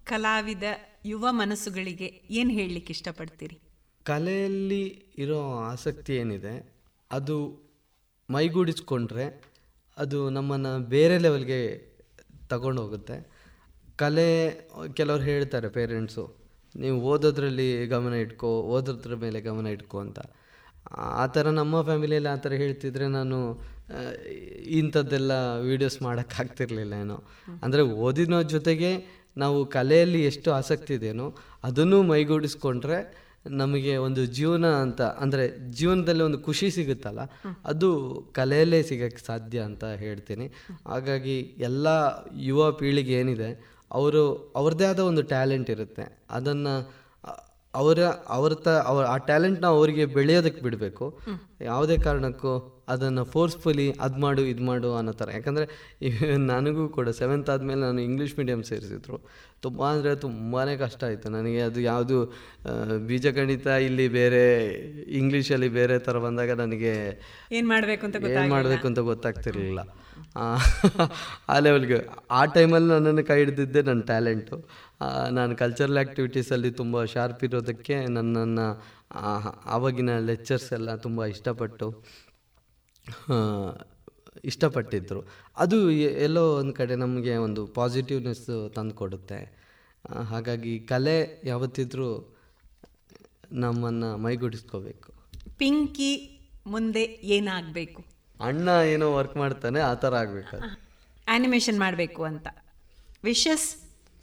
ಕಲಾವಿದ ಯುವ ಮನಸ್ಸುಗಳಿಗೆ ಏನು ಹೇಳಲಿಕ್ಕೆ ಇಷ್ಟಪಡ್ತೀರಿ? ಕಲೆಯಲ್ಲಿ ಇರೋ ಆಸಕ್ತಿ ಏನಿದೆ ಅದು ಮೈಗೂಡಿಸ್ಕೊಂಡ್ರೆ ಅದು ನಮ್ಮನ್ನು ಬೇರೆ ಲೆವೆಲ್ಗೆ ತಗೊಂಡೋಗುತ್ತೆ. ಕಲೆ ಕೆಲವ್ರು ಹೇಳ್ತಾರೆ ಪೇರೆಂಟ್ಸು ನೀವು ಓದೋದ್ರಲ್ಲಿ ಗಮನ ಇಟ್ಕೋ ಓದೋದ್ರ ಮೇಲೆ ಗಮನ ಇಟ್ಕೋ ಅಂತ. ಆ ಥರ ನಮ್ಮ ಫ್ಯಾಮಿಲಿಯಲ್ಲಿ ಆ ಥರ ಹೇಳ್ತಿದ್ರೆ ನಾನು ಇಂಥದ್ದೆಲ್ಲ ವೀಡಿಯೋಸ್ ಮಾಡೋಕ್ಕಾಗ್ತಿರ್ಲಿಲ್ಲ ಏನೋ. ಅಂದರೆ ಓದಿನ ಜೊತೆಗೆ ನಾವು ಕಲೆಯಲ್ಲಿ ಎಷ್ಟು ಆಸಕ್ತಿ ಇದೆಯೋ ಅದನ್ನು ಮೈಗೂಡಿಸ್ಕೊಂಡ್ರೆ ನಮಗೆ ಒಂದು ಜೀವನ ಅಂತ, ಅಂದರೆ ಜೀವನದಲ್ಲಿ ಒಂದು ಖುಷಿ ಸಿಗುತ್ತಲ್ಲ, ಅದು ಕಲೆಯಲ್ಲೇ ಸಿಗೋಕ್ಕೆ ಸಾಧ್ಯ ಅಂತ ಹೇಳ್ತೀನಿ. ಹಾಗಾಗಿ ಎಲ್ಲ ಯುವ ಪೀಳಿಗೆ ಏನಿದೆ, ಅವರು ಅವ್ರದ್ದೇ ಆದ ಒಂದು ಟ್ಯಾಲೆಂಟ್ ಇರುತ್ತೆ. ಅದನ್ನು ಅವರ ಅವ್ರ ತ ಅವ್ರ ಆ ಟ್ಯಾಲೆಂಟ್ನ ಅವರಿಗೆ ಬೆಳೆಯೋದಕ್ಕೆ ಬಿಡಬೇಕು. ಯಾವುದೇ ಕಾರಣಕ್ಕೂ ಅದನ್ನು ಫೋರ್ಸ್ಫುಲಿ ಅದು ಮಾಡು ಇದು ಮಾಡು ಅನ್ನೋ ಥರ. ಯಾಕಂದರೆ ನನಗೂ ಕೂಡ ಸೆವೆಂತ್ ಆದಮೇಲೆ ನಾನು ಇಂಗ್ಲೀಷ್ ಮೀಡಿಯಮ್ ಸೇರಿಸಿದ್ರು. ತುಂಬ ಅಂದರೆ ತುಂಬಾ ಕಷ್ಟ ಆಯಿತು. ನನಗೆ ಅದು ಯಾವುದು ಬೀಜಗಣಿತ ಇಲ್ಲಿ ಬೇರೆ ಇಂಗ್ಲೀಷಲ್ಲಿ ಬೇರೆ ಥರ ಬಂದಾಗ ನನಗೆ ಏನು ಮಾಡಬೇಕು ಅಂತ ಏನು. ಮಾಡಬೇಕು ಅಂತ ಗೊತ್ತಾಗ್ತಿರ್ಲಿಲ್ಲ. ಆ, ಲೆವೆಲ್ಗೆ (laughs) ಆ ಟೈಮಲ್ಲಿ ನನ್ನನ್ನು ಕೈ ಹಿಡಿದಿದ್ದೆ ನನ್ನ ಟ್ಯಾಲೆಂಟು ನಾನು ಕಲ್ಚರಲ್ ಆ್ಯಕ್ಟಿವಿಟೀಸಲ್ಲಿ ತುಂಬ ಶಾರ್ಪ್ ಇರೋದಕ್ಕೆ ನನ್ನನ್ನು ಆವಾಗಿನ ಲೆಕ್ಚರ್ಸ್ ಎಲ್ಲ ತುಂಬ ಇಷ್ಟಪಟ್ಟು ಇಷ್ಟಪಟ್ಟಿದ್ದರು ಅದು ಎಲ್ಲೋ ಒಂದು ಕಡೆ ನಮಗೆ ಒಂದು ಪಾಸಿಟಿವ್ನೆಸ್ ತಂದು ಕೊಡುತ್ತೆ ಹಾಗಾಗಿ ಕಲೆ ಯಾವತ್ತಿದ್ರೂ ನಮ್ಮನ್ನು ಮೈಗೂಡಿಸ್ಕೋಬೇಕು. ಪಿಂಕಿ ಮುಂದೆ ಏನಾಗಬೇಕು? ಅಣ್ಣ ಏನೋ ವರ್ಕ್ ಮಾಡ್ತಾನೆ ಆ ಥರ ಆಗಬೇಕು ಆನಿಮೇಷನ್ ಮಾಡಬೇಕು ಅಂತ. ವಿಶಸ್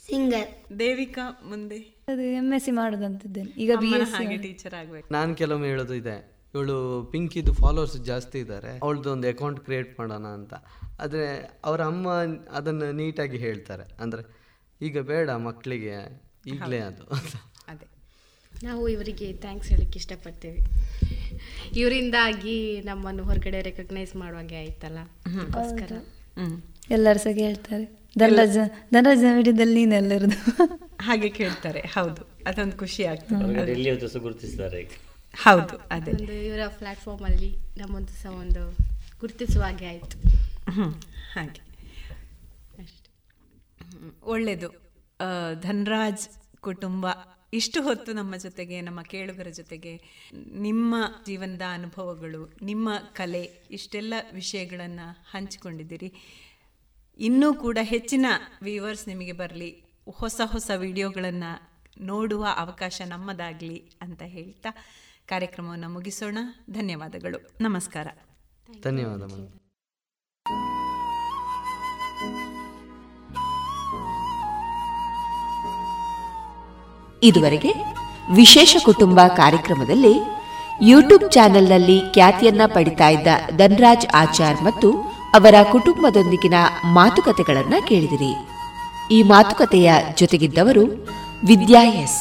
ಸಿಂಗರ್ ದೇವಿಕಾ ಮುಂದೆ. ಅದು ಎಂ ಎಸ್ ಸಿ ಮಾಡೋದಂತಿದ್ದೇನೆ. ಈಗ ಬಿ ಎಸ್ ಸಿ ಟೀಚರ್ ಆಗಬೇಕು. ನಾನು ಕೆಲವೊಮ್ಮೆ ಹೇಳೋದು ಇದೆ. ಇವಳು ಪಿಂಕಿದು ಫಾಲೋವರ್ಸ್ ಜಾಸ್ತಿ ಇದ್ದಾರೆ. ಅವಳದ್ದು ಒಂದು ಅಕೌಂಟ್ ಕ್ರಿಯೇಟ್ ಮಾಡೋಣ ಅಂತ. ಆದರೆ ಅವರ ಅಮ್ಮ ಅದನ್ನು ನೀಟಾಗಿ ಹೇಳ್ತಾರೆ. ಅಂದರೆ ಈಗ ಬೇಡ ಮಕ್ಕಳಿಗೆ ಈಗಲೇ ಅದು ಅದೇ. (laughs) ನಾವು ಇವರಿಗೆ ಥ್ಯಾಂಕ್ಸ್ ಹೇಳಕ್ಕೆ ಇಷ್ಟಪಡ್ತೇವೆ. ಇವರಿಂದಾಗಿ ನಮ್ಮನ್ನು ಹೊರಗಡೆ ರೆಕಗ್ನೈಸ್ ಮಾಡುವಾಗೆ ಆಯ್ತಲ್ಲ? ಅದಕ್ಕೋಸ್ಕರ. ಎಲ್ಲರೂ ಸಹ ಹೇಳ್ತಾರೆ ಧನರಾಜ ಧನರಾಜನ ವಿಡಿಯೋದಲ್ಲಿ ನೀನೆಲ್ಲರದು ಹಾಗೆ ಕೇಳ್ತಾರೆ ಹೌದು. ಅದೊಂದು ಖುಷಿ ಆಗ್ತದೆ. ಗುರುತಿಸ್ತಾರೆ ಹೌದು ಅದೇ. ಒಂದು ಇವರ ಪ್ಲಾಟ್ಫಾರ್ಮ್ ಅಲ್ಲಿ ನಮ್ಮೊಂದು ಸಹ ಒಂದು ಗುರುತಿಸುವ ಹಾಗೆ ಆಯ್ತು. ಹ್ಮ್, ಹಾಗೆ. ಹ್ಮ್, ಒಳ್ಳೆಯದು ಆ, ಧನ್ರಾಜ್ ಕುಟುಂಬ ಇಷ್ಟು ಹೊತ್ತು ನಮ್ಮ ಜೊತೆಗೆ, ನಮ್ಮ ಕೇಳುಗರ ಜೊತೆಗೆ, ನಿಮ್ಮ ಜೀವನದ ಅನುಭವಗಳು, ನಿಮ್ಮ ಕಲೆ, ಇಷ್ಟೆಲ್ಲ ವಿಷಯಗಳನ್ನು ಹಂಚಿಕೊಂಡಿದ್ದೀರಿ. ಇನ್ನೂ ಕೂಡ ಹೆಚ್ಚಿನ ವ್ಯೂವರ್ಸ್ ನಿಮಗೆ ಬರಲಿ, ಹೊಸ ಹೊಸ ವಿಡಿಯೋಗಳನ್ನು ನೋಡುವ ಅವಕಾಶ ನಮ್ಮದಾಗಲಿ ಅಂತ ಹೇಳ್ತಾ ಕಾರ್ಯಕ್ರಮವನ್ನು ಮುಗಿಸೋಣ. ಧನ್ಯವಾದಗಳು. ನಮಸ್ಕಾರ. ಧನ್ಯವಾದ ಇದುವರೆಗೆ ವಿಶೇಷ ಕುಟುಂಬ ಕಾರ್ಯಕ್ರಮದಲ್ಲಿ ಯೂಟ್ಯೂಬ್ ಚಾನೆಲ್ನಲ್ಲಿ ಖ್ಯಾತಿಯನ್ನ ಪಡಿತಾ ಇದ್ದ ಧನ್ರಾಜ್ ಆಚಾರ್ ಮತ್ತು ಅವರ ಕುಟುಂಬದೊಂದಿಗಿನ ಮಾತುಕತೆಗಳನ್ನು ಕೇಳಿದಿರಿ. ಈ ಮಾತುಕತೆಯ ಜೊತೆಗಿದ್ದವರು ವಿದ್ಯಾ ಎಸ್.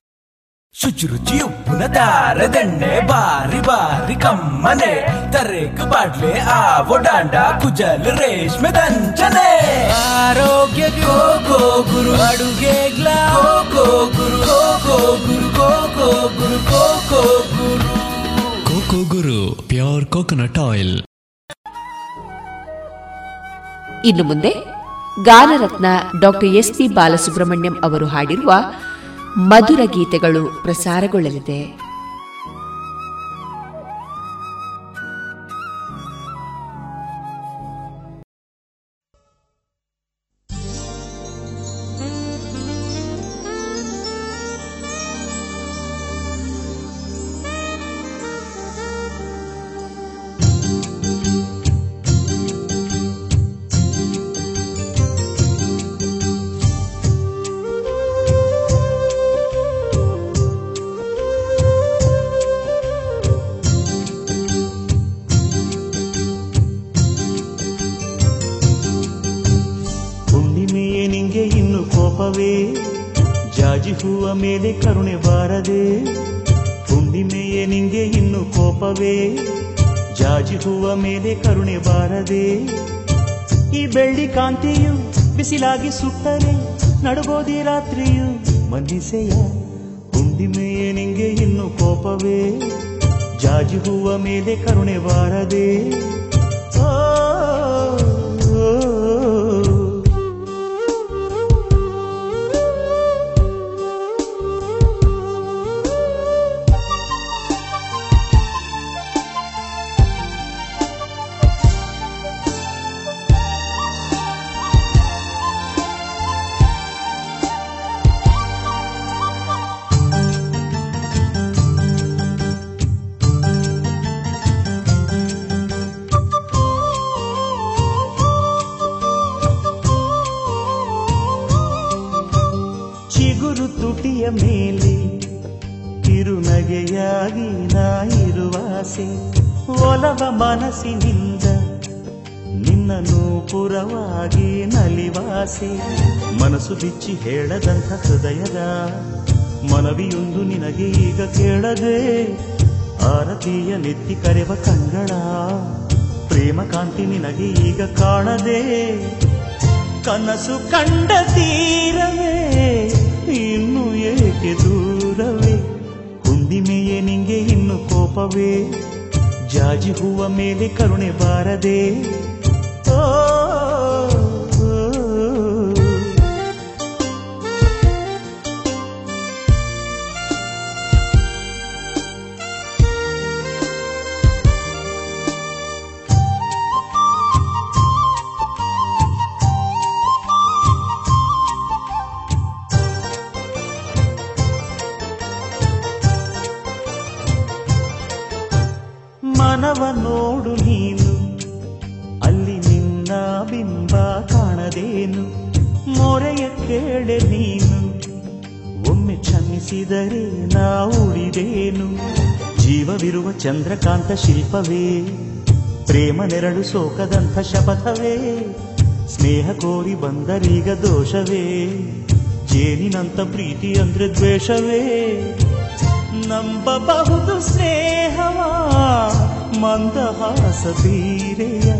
ಶುಚಿರುಚಿ ಉಪ್ಪುನ ದಾರದೆಣ್ಣೆ ಬಾರಿ ಬಾರಿ ಕಮ್ಮನೆ. ತರೇಕು ಬಾಡ್ಲೆ ಆವೋ ಡಾಂಡ ಕುಜಲ್ ರೇಷ್ಮೆ ದಂಚನೆ. ಆರೋಗ್ಯ ಗೋ ಗೋ Guru ಅಡುಗೆಗ್ಲ Coco Guru Coco Guru Coco Guru Coco Guru. Coco Guru pure coconut oil. ಇನ್ನು ಮುಂದೆ ಗಾನರತ್ನ ಡಾಕ್ಟರ್ ಎಸ್ ಪಿ ಬಾಲಸುಬ್ರಹ್ಮಣ್ಯಂ ಅವರು ಹಾಡಿರುವ ಮಧುರ ಗೀತೆಗಳು ಪ್ರಸಾರಗೊಳ್ಳಲಿದೆ. ಜಾಜಿ ಹೂವ ಮೇಲೆ ಕರುಣೆ ಬಾರದೆ, ಹುಣ್ಣಿಮೆಯೇ ನಿಂಗೆ ಇನ್ನು ಕೋಪವೇ? ಜಾಜಿ ಹೂವ ಮೇಲೆ ಕರುಣೆ ಬಾರದೆ, ಈ ಬೆಳ್ಳಿ ಕಾಂತಿಯು ಬಿಸಿಲಾಗಿ ಸುಟ್ಟರೆ, ನಡುಗೋದಿ ರಾತ್ರಿಯು ಮನ್ನಿಸೆಯ ಹುಣ್ಣಿಮೆಯೇ ನಿಂಗೆ ಇನ್ನು ಕೋಪವೇ? ಜಾಜಿ ಹೂವ ಮೇಲೆ ಕರುಣೆ ಬಾರದೆ ಮನಸ್ಸು ಬಿಚ್ಚಿ ಹೇಳದಂಥ ಹೃದಯದ ಮನವಿಯೊಂದು ನಿನಗೆ ಈಗ ಕೇಳದೆ ಆರತಿಯ ನೆತ್ತಿ ಕರೆವ ಕಂಗಳ ಪ್ರೇಮ ಕಾಂತಿ ನಿನಗೆ ಈಗ ಕಾಣದೆ ಕನಸು ಕಂಡ ತೀರವೇ ಇನ್ನು ಏಕೆ ದೂರವೇ? ಹುಂಡಿಮೆಯೇ ನಿಂಗೆ ಇನ್ನು ಕೋಪವೇ? ಜಾಜಿ ಹೂವ ಮೇಲೆ ಕರುಣೆ ಬಾರದೆ ಓ, ಚಂದ್ರಕಾಂತ ಶಿಲ್ಪವೇ, ಪ್ರೇಮ ನೆರಳು ಶೋಕದಂಥ ಶಪಥವೇ, ಸ್ನೇಹ ಕೋರಿ ಬಂದರೀಗ ದೋಷವೇ ಜೇನಿನಂತ ಪ್ರೀತಿ ಅಂದ್ರೆ ದ್ವೇಷವೇ. ನಂಬಬಹುದು ಸ್ನೇಹವ ಮಂದಹಾಸ ತೀರೆಯ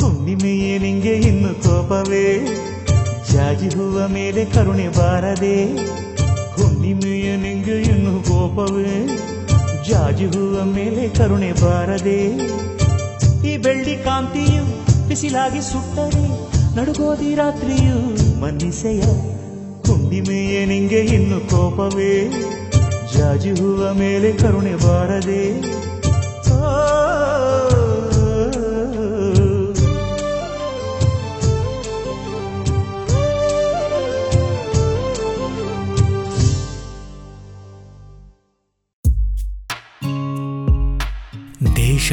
ಹುಣ್ಣಿಮೆಯೇ ನಿಂಗೆ ಇನ್ನು ಕೋಪವೇ. ಜಾಜಿ ಹೂವ ಮೇಲೆ ಕರುಣೆ ಬಾರದೆ, ಹುಣ್ಣಿಮೆಯೇ ನಿಂಗೆ ಇನ್ನು ಕೋಪವೇ. ಜಾಜಿ ಹೂವ ಮೇಲೆ ಕರುಣೆ ಬಾರದೆ, ಈ ಬೆಳ್ಳಿ ಕಾಂತಿಯು ಬಿಸಿಲಾಗಿ ಸುಟ್ಟರೆ, ನಡುಗೋದಿ ರಾತ್ರಿಯು ಮನಿಸೆಯ ಕುಂಡಿಮೆಯೇ ನಿಂಗೆ ಇನ್ನು ಕೋಪವೇ? ಜಾಜಿ ಹೂವ ಮೇಲೆ ಕರುಣೆ ಬಾರದೆ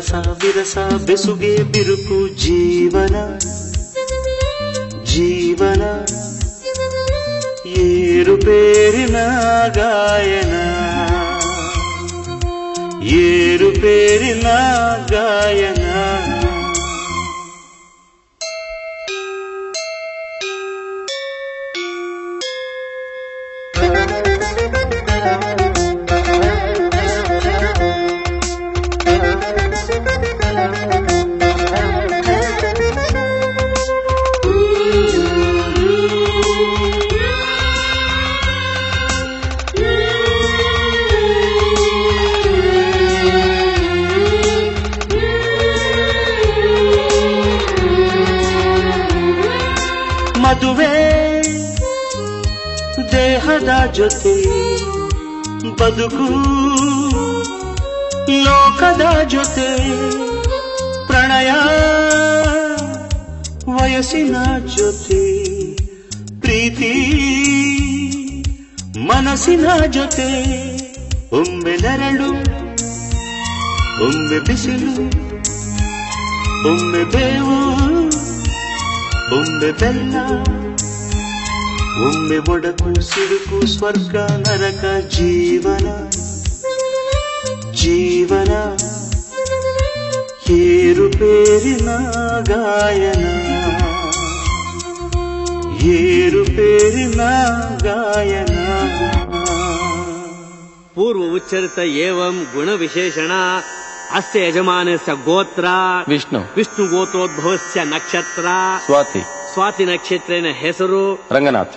ಒಮ್ಮೆ ಸರಸ ವಿರಸ ಬೆಸುಗೆ ಬಿರುಕು ಜೀವನ ಜೀವನ ಏರುಪೇರಿನ ಗಾಯನ ಏರುಪೇರಿನ ಗಾಯನ ಮನಸ್ಸಿನ ಜೊತೆ ಒಮ್ಮೆ ನೆರಳು ಒಮ್ಮೆ ಬಿಸಿಲು ಒಮ್ಮೆ ಬೇವು ಒಮ್ಮೆ ಬೆಲ್ಲ ಒಮ್ಮೆ ಒಡಕು ಸಿಡುಕು ಸ್ವರ್ಗ ನರಕ ಜೀವನ ಜೀವನ ಏರುಪೇರಿನ ಗಾಯನ ಏರುಪೇರಿನ ಗಾಯನ पूर्व उच्चरित एवं गुण विशेषण अस्य यजमानस्य गोत्र ವಿಷ್ಣು विष्णु गोत्रोद्भवस्य नक्षत्र ಸ್ವಾತಿ ಸ್ವಾತಿ ನಕ್ಷತ್ರೇನ ಹೆಸರು ರಂಗನಾಥ್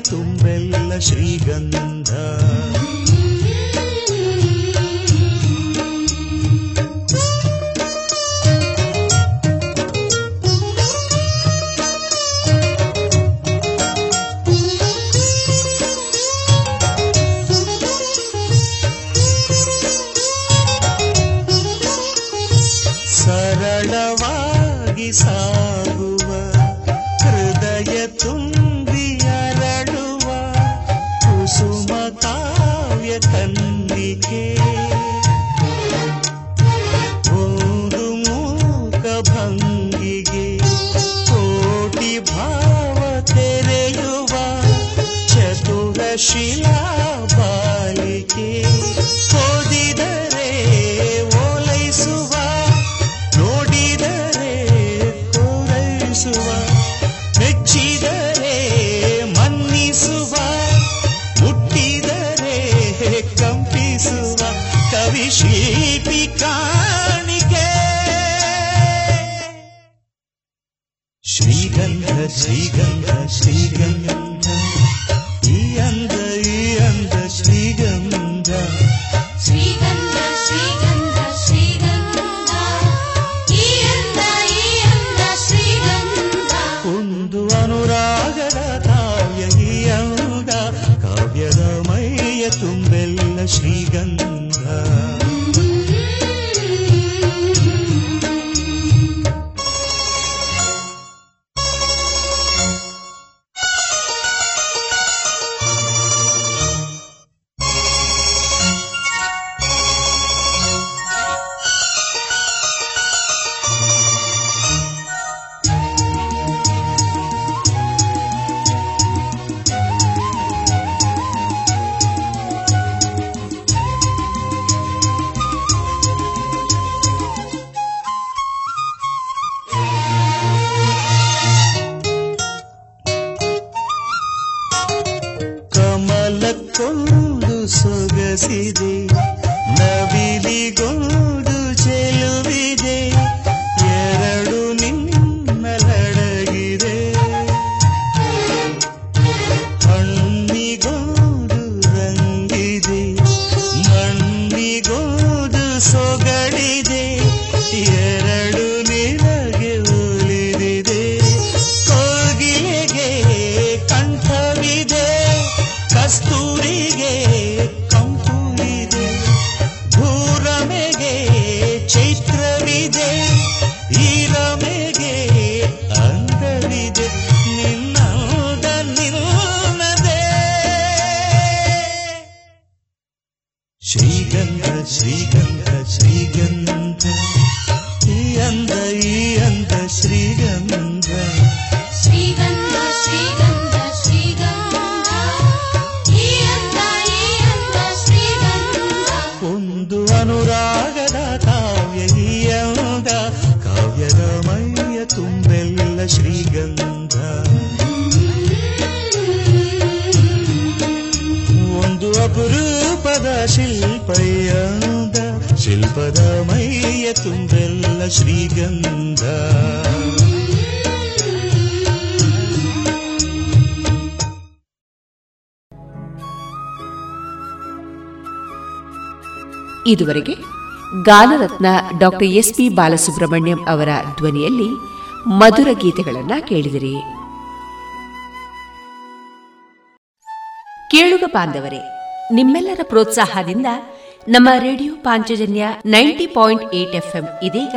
ತುಂಬೆಲ್ಲ ಶ್ರೀಗಂಧ. ಶ್ರೀಗಂಧ ಇದುವರೆಗೆ ಗಾನರತ್ನ ಡಾಕ್ಟರ್ ಎಸ್ ಪಿ ಬಾಲಸುಬ್ರಹ್ಮಣ್ಯಂ ಅವರ ಧ್ವನಿಯಲ್ಲಿ ಮಧುರ ಗೀತೆಗಳನ್ನ ಕೇಳಿದಿರಿ. ಕೇಳುಗ ಬಾಂಧವರೇ, ನಿಮ್ಮೆಲ್ಲರ ಪ್ರೋತ್ಸಾಹದಿಂದ ನಮ್ಮ radio Panchajanya ninety point eight FM ಇದೀಗ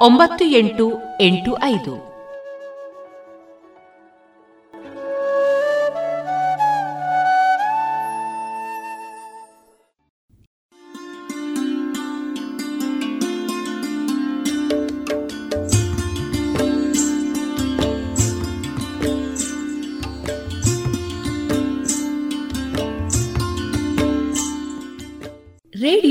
ಒಂಬತ್ತು ಎಂಟು ಎಂಟು ಐದು.